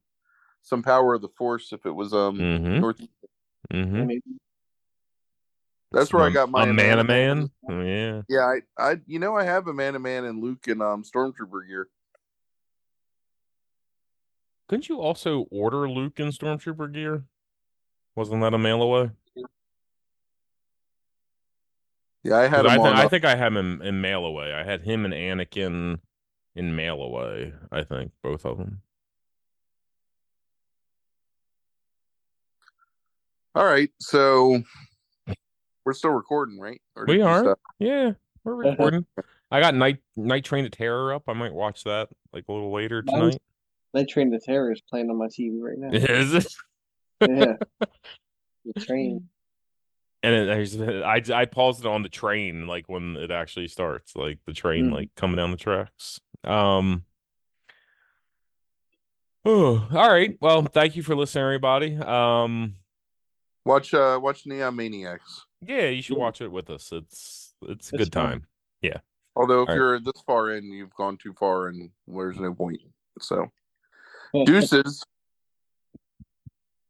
some power of the force if it was um Mm-hmm. North. Mm-hmm. That's where I got my a man a man. Oh, yeah. Yeah, I, I you know I have Amanaman and Luke and um Stormtrooper gear. Couldn't you also order Luke in Stormtrooper gear? Wasn't that a mail away? Yeah, I had 'Cause I, him thi- on. I think I had him in, in mail away. I had him and Anakin in mail away. I think both of them. All right, so we're still recording, right? Or We are. stop? Yeah, we're uh-huh. recording. I got night night train to terror up. I might watch that like a little later Mine's- tonight. Night Train to Terror is playing on my TV right now. Is it? yeah. The train. And it, I I paused it on the train like when it actually starts, like the train Mm. like coming down the tracks. Um. Oh, all right. Well, thank you for listening, everybody. Um. Watch uh watch Neon Maniacs. Yeah, you should watch it with us. It's it's a It's good fun. Yeah. Although if All right. you're this far in, you've gone too far and there's no point. So deuces.